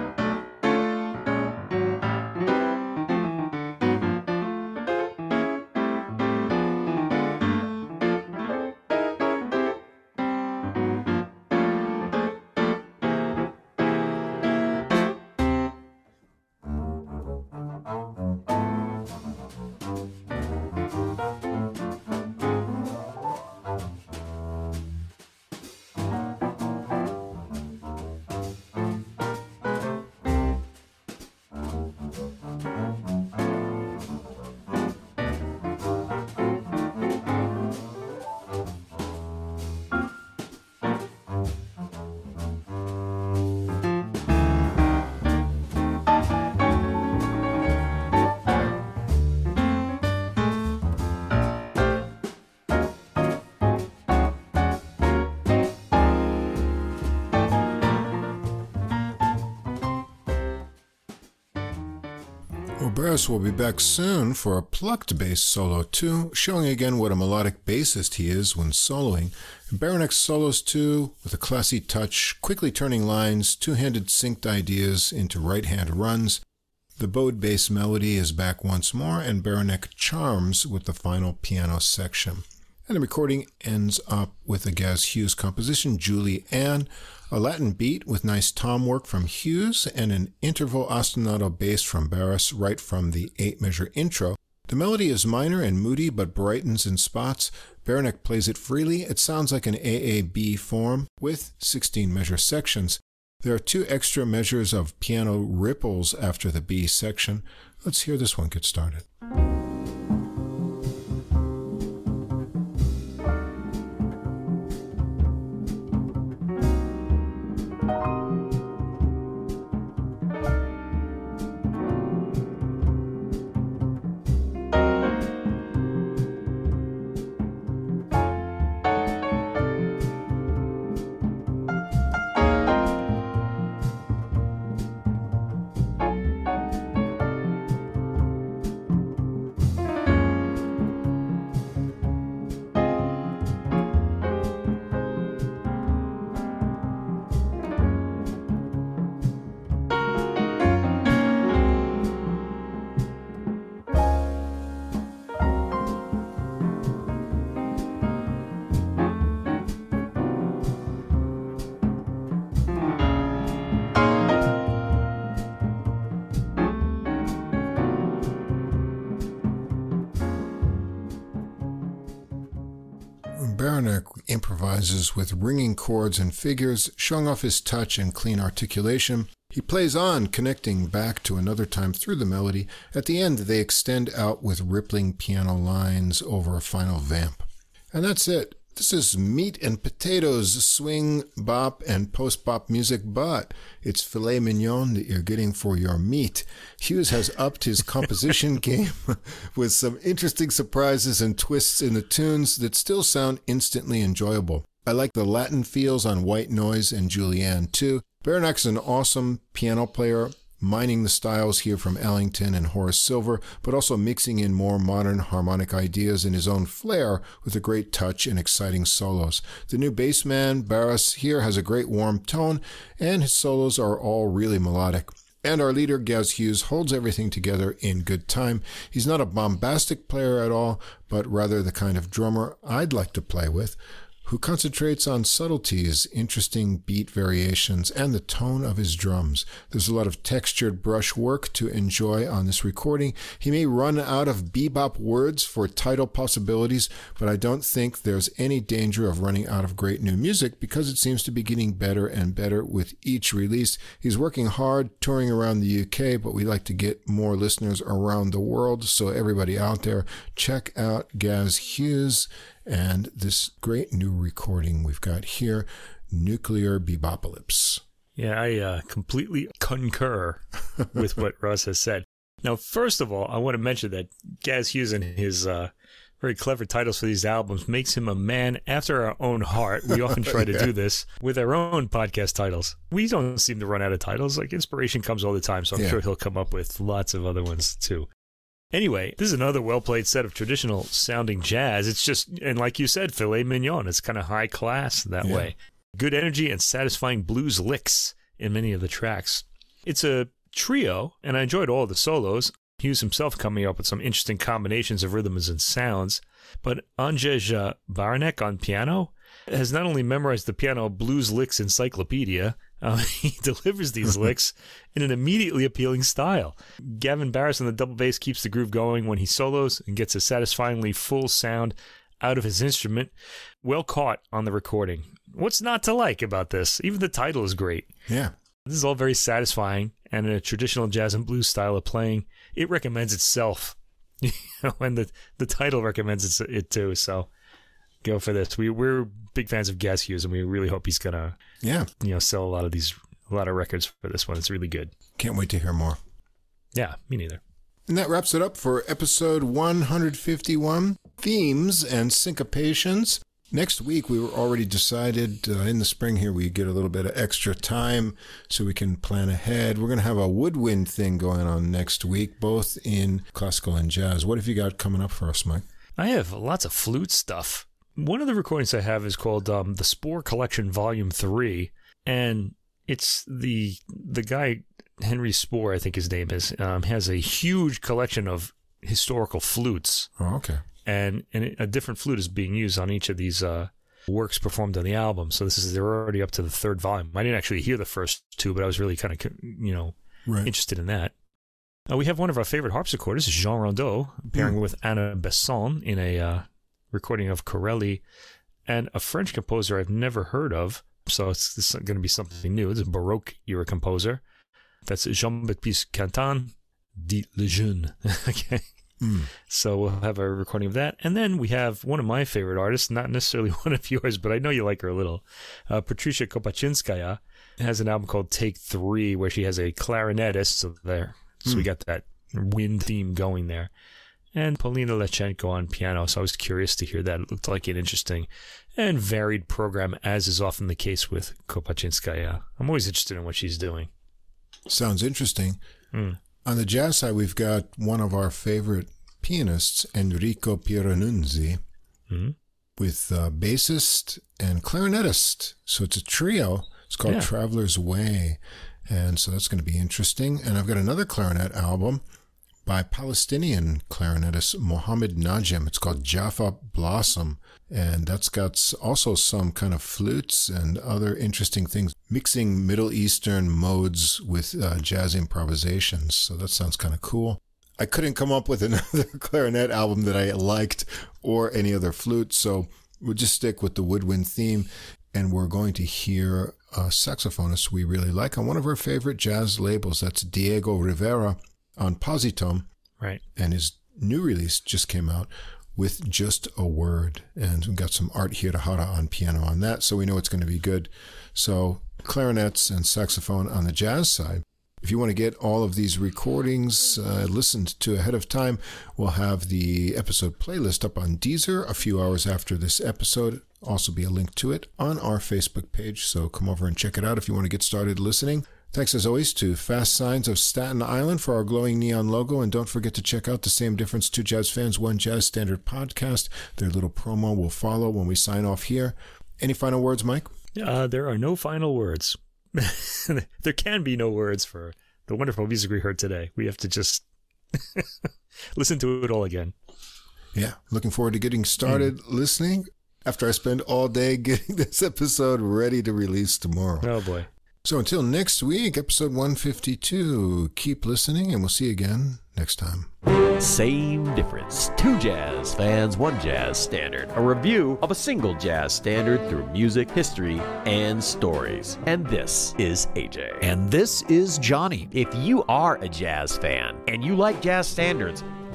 Speaker 1: Barras will be back soon for a plucked bass solo too, showing again what a melodic bassist he is when soloing. Baranek solos too, with a classy touch, quickly turning lines, two-handed synced ideas into right-hand runs. The bowed bass melody is back once more, and Baranek charms with the final piano section. And the recording ends up with a Gaz Hughes composition, Julie Ann, a Latin beat with nice tom work from Hughes, and an interval ostinato bass from Barras right from the eight measure intro. The melody is minor and moody but brightens in spots. Baranek plays it freely. It sounds like an AAB form with 16 measure sections. There are two extra measures of piano ripples after the B section. Let's hear this one get started. With ringing chords and figures, showing off his touch and clean articulation. He plays on, connecting back to another time through the melody. At the end, they extend out with rippling piano lines over a final vamp. And that's it. This is meat and potatoes, swing, bop, and post bop music, but it's filet mignon that you're getting for your meat. Hughes has upped his composition game with some interesting surprises and twists in the tunes that still sound instantly enjoyable. I like the Latin feels on White Noise and Julie too. too. is an awesome piano player mining the styles here from Ellington and Horace Silver, but also mixing in more modern harmonic ideas in his own flair with a great touch and exciting solos. The new bassman, Barras, here has a great warm tone, and his solos are all really melodic. And our leader, Gaz Hughes, holds everything together in good time. He's not a bombastic player at all, but rather the kind of drummer I'd like to play with who concentrates on subtleties, interesting beat variations, and the tone of his drums. There's a lot of textured brush work to enjoy on this recording. He may run out of bebop words for title possibilities, but I don't think there's any danger of running out of great new music because it seems to be getting better and better with each release. He's working hard touring around the UK, but we like to get more listeners around the world. So everybody out there, check out Gaz Hughes and this great new recording we've got here, Nuclear Bebopalypse.
Speaker 2: Yeah, I uh, completely concur with what Russ has said. Now, first of all, I want to mention that Gaz Hughes and his uh, very clever titles for these albums makes him a man after our own heart. We often try to
Speaker 1: Yeah.
Speaker 2: do this with our own podcast titles. We don't seem to run out of titles. Like inspiration comes all the time, so I'm
Speaker 1: Yeah.
Speaker 2: sure he'll come up with lots of other ones too. Anyway, this is another well played set of traditional sounding jazz. It's just, and like you said, filet mignon. It's kind of high class that
Speaker 1: Yeah.
Speaker 2: way. Good energy and satisfying blues licks in many of the tracks. It's a trio, and I enjoyed all the solos. Hughes himself coming up with some interesting combinations of rhythms and sounds. But Andrzej Baranek on piano has not only memorized the piano blues licks encyclopedia, uh, he delivers these licks in an immediately appealing style. Gavin Barras on the double bass keeps the groove going when he solos and gets a satisfyingly full sound out of his instrument. Well caught on the recording. What's not to like about this? Even the title is great.
Speaker 1: Yeah.
Speaker 2: This is all very satisfying, and in a traditional jazz and blues style of playing, it recommends itself. You know, and the the title recommends it, it too. So go for this. We we're big fans of Gaz Hughes, and we really hope he's gonna
Speaker 1: Yeah.
Speaker 2: you know sell a lot of these a lot of records for this one. It's really good.
Speaker 1: Can't wait to hear more.
Speaker 2: Yeah, me neither.
Speaker 1: And that wraps it up for episode 151 Themes and Syncopations. Next week, we were already decided uh, in the spring here, we get a little bit of extra time so we can plan ahead. We're going to have a woodwind thing going on next week, both in classical and jazz. What have you got coming up for us, Mike?
Speaker 2: I have lots of flute stuff. One of the recordings I have is called um, the Spore Collection Volume Three, and it's the the guy Henry Spore, I think his name is, um, has a huge collection of historical flutes,
Speaker 1: Oh, okay.
Speaker 2: and and a different flute is being used on each of these uh, works performed on the album. So this is they're already up to the third volume. I didn't actually hear the first two, but I was really kind of you know
Speaker 1: Right.
Speaker 2: interested in that. Uh, we have one of our favorite harpsichordists, Jean Rondeau, pairing
Speaker 1: Hmm.
Speaker 2: with Anna Besson in a uh, recording of Corelli, and a French composer I've never heard of. So it's, this is going to be something new. It's a Baroque era composer. That's Jean Baptiste Quentin, dit Le Jeune. okay.
Speaker 1: Mm.
Speaker 2: So we'll have a recording of that. And then we have one of my favorite artists, not necessarily one of yours, but I know you like her a little. Uh, Patricia Kopatchinskaja has an album called Take Three, where she has a clarinetist. So there. So we got that wind theme going there. And Polina Leschenko on piano. So I was curious to hear that. It looked like an interesting and varied program, as is often the case with Kopatchinskaja. I'm always interested in what she's doing.
Speaker 1: Sounds interesting.
Speaker 2: Mm.
Speaker 1: On the jazz side, we've got one of our favorite pianists, Enrico Pieranunzi,
Speaker 2: Mhm.
Speaker 1: with uh, bassist and clarinetist. So it's a trio. It's called
Speaker 2: Yeah.
Speaker 1: Traveler's Way. And so that's going to be interesting. And I've got another clarinet album by Palestinian clarinetist Mohammed Najem. It's called Jaffa Blossom. And that's got also some kind of flutes and other interesting things, mixing Middle Eastern modes with uh, jazz improvisations. So that sounds kind of cool. I couldn't come up with another clarinet album that I liked or any other flute. So we'll just stick with the woodwind theme. And we're going to hear a saxophonist we really like on one of our favorite jazz labels. That's Diego Rivera on Posi-Tone.
Speaker 2: Right.
Speaker 1: And his new release just came out with just a word. And we've got some Art Hirahara on piano on that. So we know it's going to be good. So clarinets and saxophone on the jazz side. If you want to get all of these recordings uh, listened to ahead of time, we'll have the episode playlist up on Deezer a few hours after this episode. Also, be a link to it on our Facebook page. So come over and check it out if you want to get started listening. Thanks as always to Fast Signs of Staten Island for our glowing neon logo. And don't forget to check out the Same Difference Two Jazz Fans One Jazz Standard podcast. Their little promo will follow when we sign off here. Any final words, Mike?
Speaker 2: Uh, there are no final words. there can be no words for the wonderful music we heard today. We have to just listen to it all again.
Speaker 1: Yeah, looking forward to getting started listening after I spend all day getting this episode ready to release tomorrow.
Speaker 2: Oh boy.
Speaker 1: So until next week, episode 152, keep listening and we'll see you again next time.
Speaker 3: Same difference. Two jazz fans, one jazz standard. A review of a single jazz standard through music, history, and stories. And this is AJ.
Speaker 4: And this is Johnny.
Speaker 3: If you are a jazz fan and you like jazz standards,